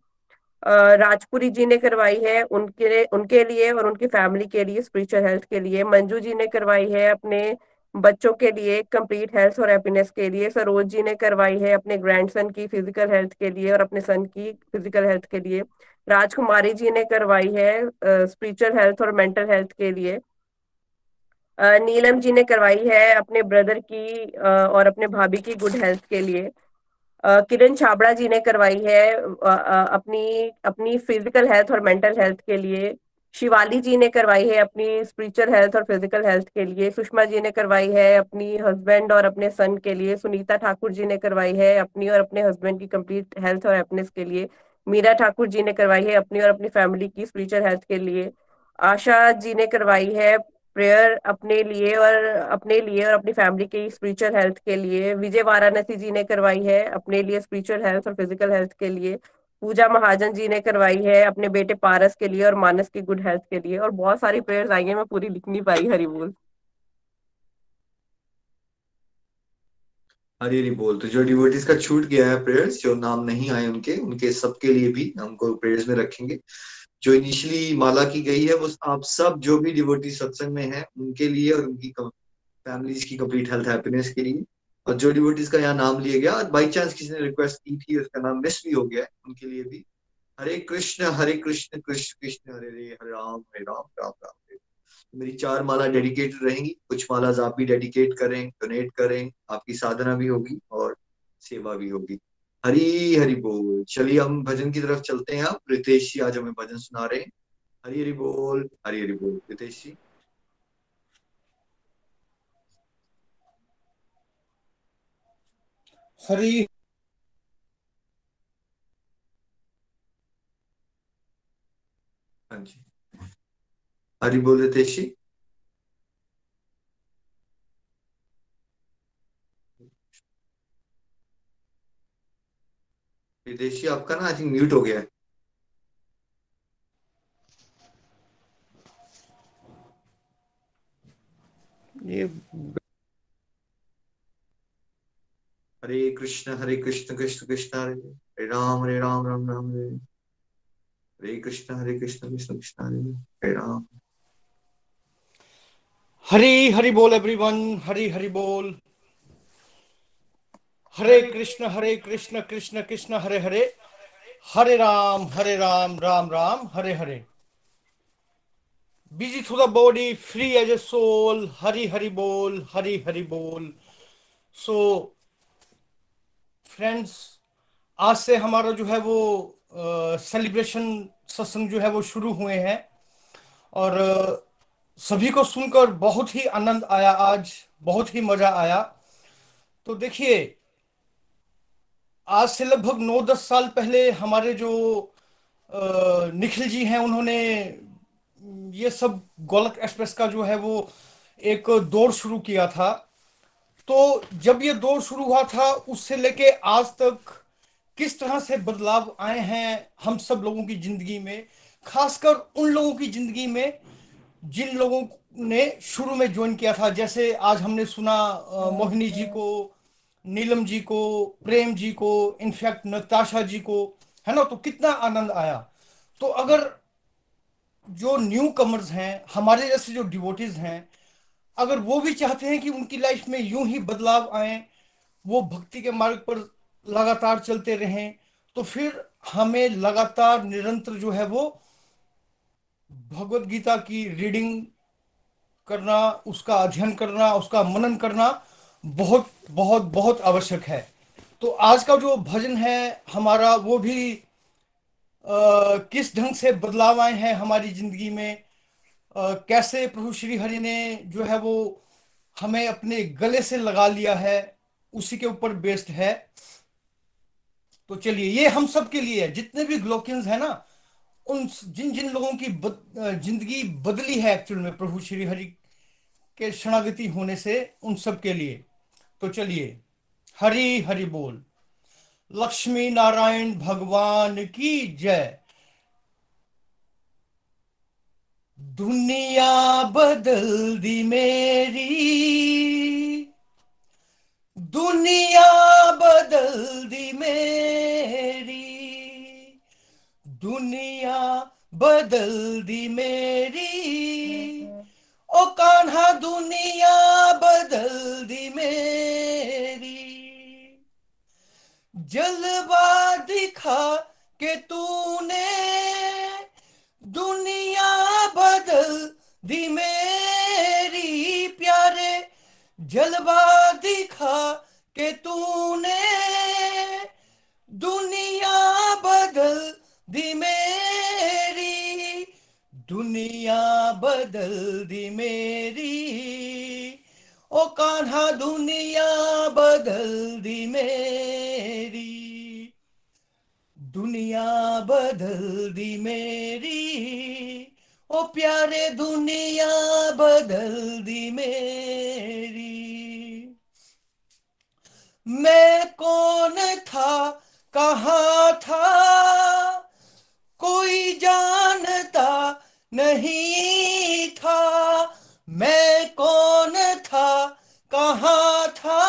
राजपुरी जी ने करवाई है उनके उनके लिए और उनकी फैमिली के लिए स्पिरिचुअल हेल्थ के लिए। मंजू जी ने करवाई है अपने बच्चों के लिए कंप्लीट हेल्थ और हैप्पीनेस के लिए। सरोज जी ने करवाई है अपने ग्रैंडसन की फ़िज़िकल हेल्थ के लिए और अपने सन की फ़िज़िकल हेल्थ के लिए। राजकुमारी जी ने करवाई है स्पिरिचुअल हेल्थ और मेंटल हेल्थ के लिए। नीलम जी ने करवाई है अपने ब्रदर की और अपने भाभी की गुड हेल्थ के लिए। किरण छाबड़ा जी ने करवाई है अपनी अपनी फ़िज़िकल हेल्थ और मेंटल हेल्थ के लिए। शिवाली जी ने करवाई है अपनी स्पिरिचुअल हेल्थ और फ़िज़िकल हेल्थ के लिए, सुषमा जी ने करवाई है अपनी हस्बैंड और अपने सन के लिए, सुनीता ठाकुर जी ने करवाई है अपनी और अपने हस्बैंड की कंप्लीट हेल्थ और हैप्पीनेस के लिए, मीरा ठाकुर जी ने करवाई है अपनी और अपनी फैमिली की स्पिरिचुअल हेल्थ के लिए, आशा जी ने करवाई है प्रेयर अपने लिए और अपने लिए और अपनी फैमिली की स्पिरिचुअल हेल्थ के लिए, विजय वाराणसी जी ने करवाई है अपने लिए स्पिरिचुअल हेल्थ और फ़िज़िकल हेल्थ के लिए पूजा महाजन जी ने करवाई है अपने बेटे पारस के लिए और मानस की गुड हेल्थ के लिए। और बहुत सारी प्रेयर्स आई है, मैं पूरी लिख नहीं पाई, हरी बोल। हरी हरी बोल। तो जो डिवोटीज का छूट गया है प्रेयर्स जो नाम नहीं आए उनके उनके सबके लिए भी हमको प्रेयर्स में रखेंगे। जो इनिशियली माला की गई है, वो आप सब जो भी डिवोटी सत्संग में है, उनके लिए और उनकी फैमिलीज़ की कंप्लीट हेल्थ हैप्पीनेस के लिए। और जो डिवोटीज का यहाँ नाम लिया गया, और बाई चांस किसी ने रिक्वेस्ट की थी, उसका नाम मिस भी हो गया उनके लिए भी। हरे कृष्ण हरे कृष्ण कृष्ण कृष्ण, हरे हरे हरे राम हरे राम राम राम, हरे मेरी चार माला डेडिकेटेड रहेंगी। कुछ माला आप भी डेडिकेट करें डोनेट करें, आपकी साधना भी होगी और सेवा भी होगी। हरी, हरि बोल। चलिए हम भजन की तरफ़ चलते हैं। आप, रितेश जी आज हमें भजन सुना रहे हैं। हरी, हरि बोल, हरी, हरि बोल। रितेश जी। हरी हाँ जी। हरी बोल रितेश। जी विदेशी आपका ना आई थिंक म्यूट हो गया है। ये हरे कृष्ण हरे कृष्ण कृष्ण कृष्ण, हरे हरे राम हरे राम राम राम, हरे हरे। कृष्ण हरे कृष्ण कृष्ण कृष्ण, हरे हरे राम। हरी हरि बोल एवरीवन हरी हरि बोल। Hare Krishna Hare Krishna Krishna Krishna, Hare Hare. Hare Ram Hare Ram Ram Ram, Hare Hare. Busy through the body free as a soul Hari Hari बोल, हरी हरि बोल। सो फ्रेंड्स आज से हमारा जो है वो सेलिब्रेशन सत्संग जो है वो शुरू हुए हैं। और सभी को सुनकर बहुत ही आनंद आया आज, बहुत ही मज़ा आया। तो देखिए, आज से लगभग नौ दस साल पहले हमारे जो निखिल जी हैं, उन्होंने ये सब गोलक एक्सप्रेस का जो है वो एक दौर शुरू किया था। तो जब ये दौर शुरू हुआ था उससे लेके आज तक किस तरह से बदलाव आए हैं हम सब लोगों की ज़िंदगी में? खासकर उन लोगों की ज़िंदगी में जिन लोगों ने शुरू में ज्वाइन किया था। जैसे आज हमने सुना मोहिनी जी को नीलम जी को प्रेम जी को इनफैक्ट नताशा जी को है ना? तो कितना आनंद आया। तो अगर जो न्यू कमर्स हैं हमारे जैसे जो डिवोटीज हैं अगर वो भी चाहते हैं कि उनकी लाइफ में यूँ ही बदलाव आए वो भक्ति के मार्ग पर लगातार चलते रहें तो फिर हमें लगातार निरंतर जो है वो भगवत गीता की रीडिंग करना उसका अध्ययन करना उसका मनन करना बहुत बहुत बहुत आवश्यक है। तो आज का जो भजन है हमारा वो भी आ, किस ढंग से बदलाव आए हैं हमारी ज़िंदगी में कैसे प्रभु श्री हरि ने जो है वो हमें अपने गले से लगा लिया है उसी के ऊपर बेस्ड है। तो चलिए ये हम सब के लिए है। जितने भी ग्लोकियंस है ना उन जिन जिन लोगों की बद, ज़िंदगी बदली है एक्चुअल में प्रभु श्री हरि के शरणागति होने से उन सब के लिए। तो चलिए हरि हरि बोल। लक्ष्मी नारायण भगवान की जय। दुनिया बदल दी मेरी। दुनिया बदल दी मेरी। दुनिया बदल दी मेरी। ओ कान्हा, दुनिया बदल दी मेरी। जलवा दिखा के तूने दुनिया बदल दी मेरी प्यारे, जलवा दिखा के तूने। दुनिया बदल दी मेरी, दुनिया बदल दी मेरी। ओ कान्हा, दुनिया बदल दी मेरी, दुनिया बदल दी मेरी। ओ प्यारे दुनिया, बदल दी मेरी। मैं कौन था, कहा था? कोई जानता नहीं था। मैं कौन था, कहा था?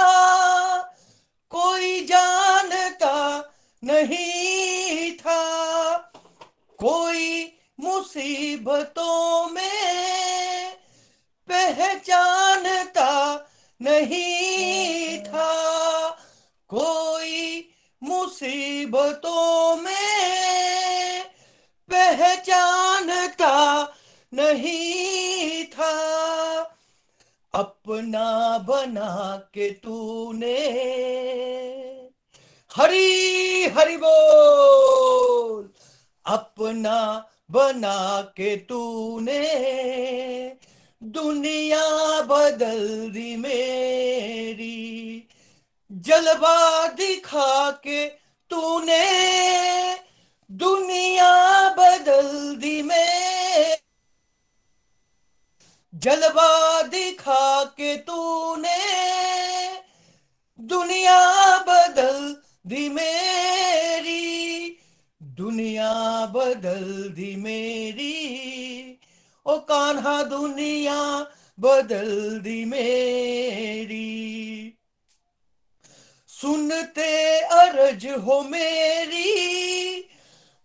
कोई जानता नहीं मुसीबतों में पहचानता नहीं था। कोई मुसीबतों में पहचानता नहीं था। अपना बना के तूने हरी हरि बोल, अपना बना के तूने दुनिया बदल दी मेरी। जलवा दिखा के तूने दुनिया बदल दी में जलवा दिखा के तूने दुनिया बदल दी मेरी। दुनिया बदल दी मेरी। ओ कान्हा दुनिया बदल दी मेरी। सुनते अरज हो मेरी,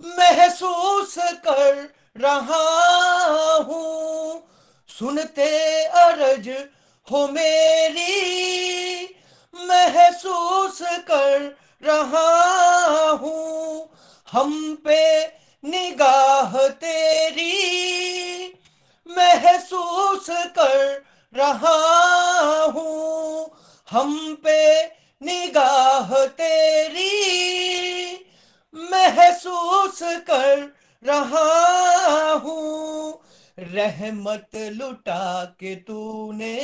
महसूस कर रहा हूँ। सुनते अरज हो मेरी, महसूस कर रहा हूँ। हम पे निगाह तेरी महसूस कर रहा हूँ। हम पे निगाह तेरी महसूस कर रहा हूँ। रहमत लुटा के तूने।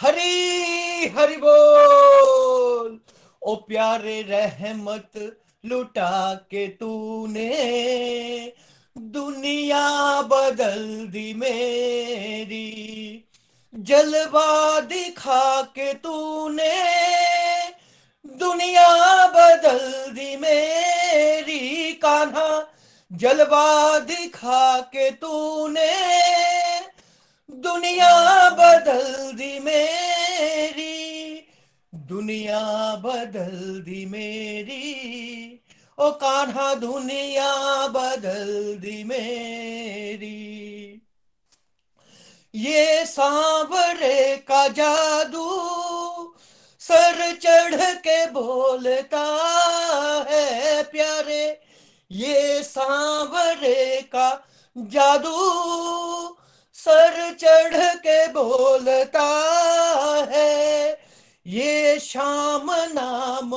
हरी, हरि बोल। ओ प्यारे रहमत लुटा के तूने दुनिया बदल दी मेरी। जलवा दिखा के तूने दुनिया बदल दी मेरी। कान्हा, जलवा दिखा के तूने दुनिया बदल दी मेरी। दुनिया बदल दी मेरी। ओ कान्हा, दुनिया बदल दी मेरी। ये सांवरे का जादू सर चढ़ के बोलता है प्यारे। ये सांवरे का जादू सर चढ़ के बोलता है ये शाम नाम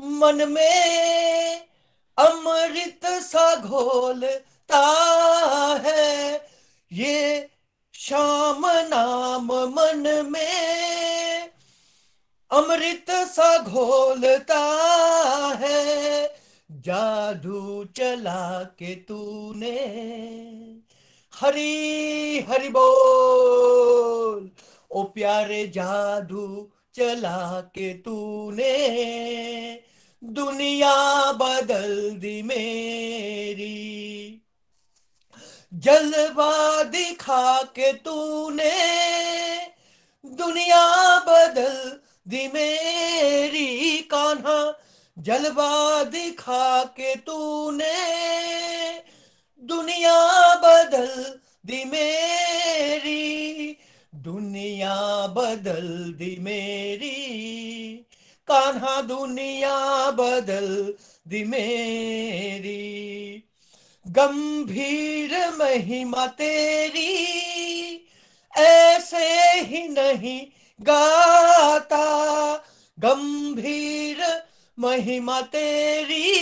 मन में अमृत सा घोलता है। ये शाम नाम मन में अमृत सा घोलता है। जादू चला के तूने हरी हरि बोल, ओ प्यारे जादू चला के तूने दुनिया बदल दी मेरी। जलवा दिखा के तूने दुनिया बदल दी मेरी। कान्हा, जलवा दिखा के तूने दुनिया बदल दी मेरी। दुनिया बदल दी मेरी। कान्हा, दुनिया बदल दी मेरी। गंभीर महिमा तेरी, ऐसे ही नहीं गाता। गंभीर महिमा तेरी,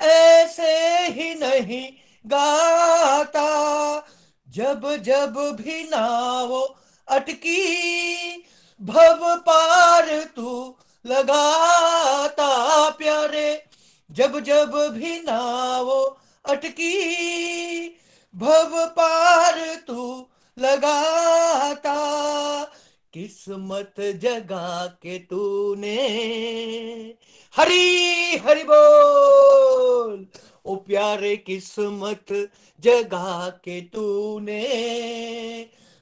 ऐसे ही नहीं गाता। जब जब भी नावो अटकी, भव पार तू लगाता प्यारे। जब जब भी नावो अटकी, भव पार तू लगाता। किस्मत जगा के तूने। हरी, हरि बोल। ओ प्यारे किस्मत जगा के तूने,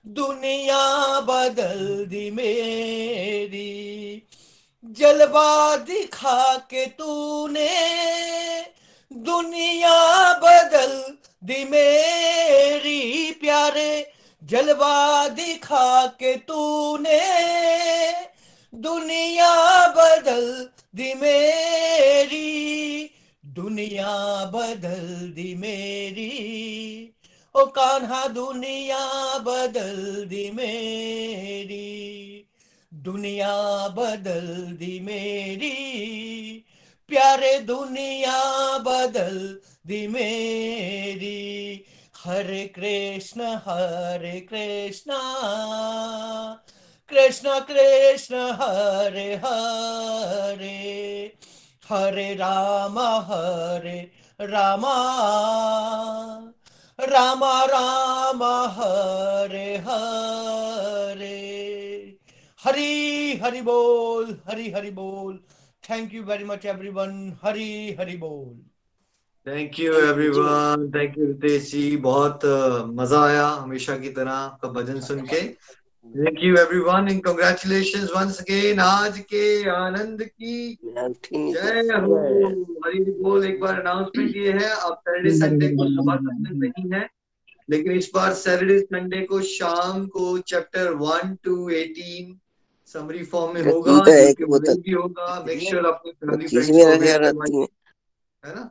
दुनिया बदल दी मेरी। जलवा दिखा के तूने, दुनिया बदल दी मेरी। प्यारे जलवा दिखा के तूने, दुनिया बदल दी मेरी। दुनिया बदल दी मेरी। ओ कान्हा, दुनिया बदल दी मेरी। दुनिया बदल दी मेरी। प्यारे, दुनिया बदल दी मेरी। हरे कृष्ण हरे कृष्ण। कृष्ण कृष्ण, हरे हरे। हरे राम, हरे रामा। राम राम, हरे हरे। हरी, हरि बोल, हरी, हरि बोल। Thank you very much everyone Hari, Hari बोल। Thank you everyone thank you Ritesh ji बहुत मज़ा आया हमेशा की तरह आपका भजन सुन के। Thank you everyone and congratulations once again आज के आनंद की जय हो। हरी बोल एक बार अनाउंसमेंट ये है अब सैटरडे संडे को सुबह सत्संग नहीं है लेकिन इस बार सैटरडे संडे को शाम को chapter one two eighteen summary form में होगा भी होगा। मेक श्योर अपने फैमिली फ्रेंड्स है ना?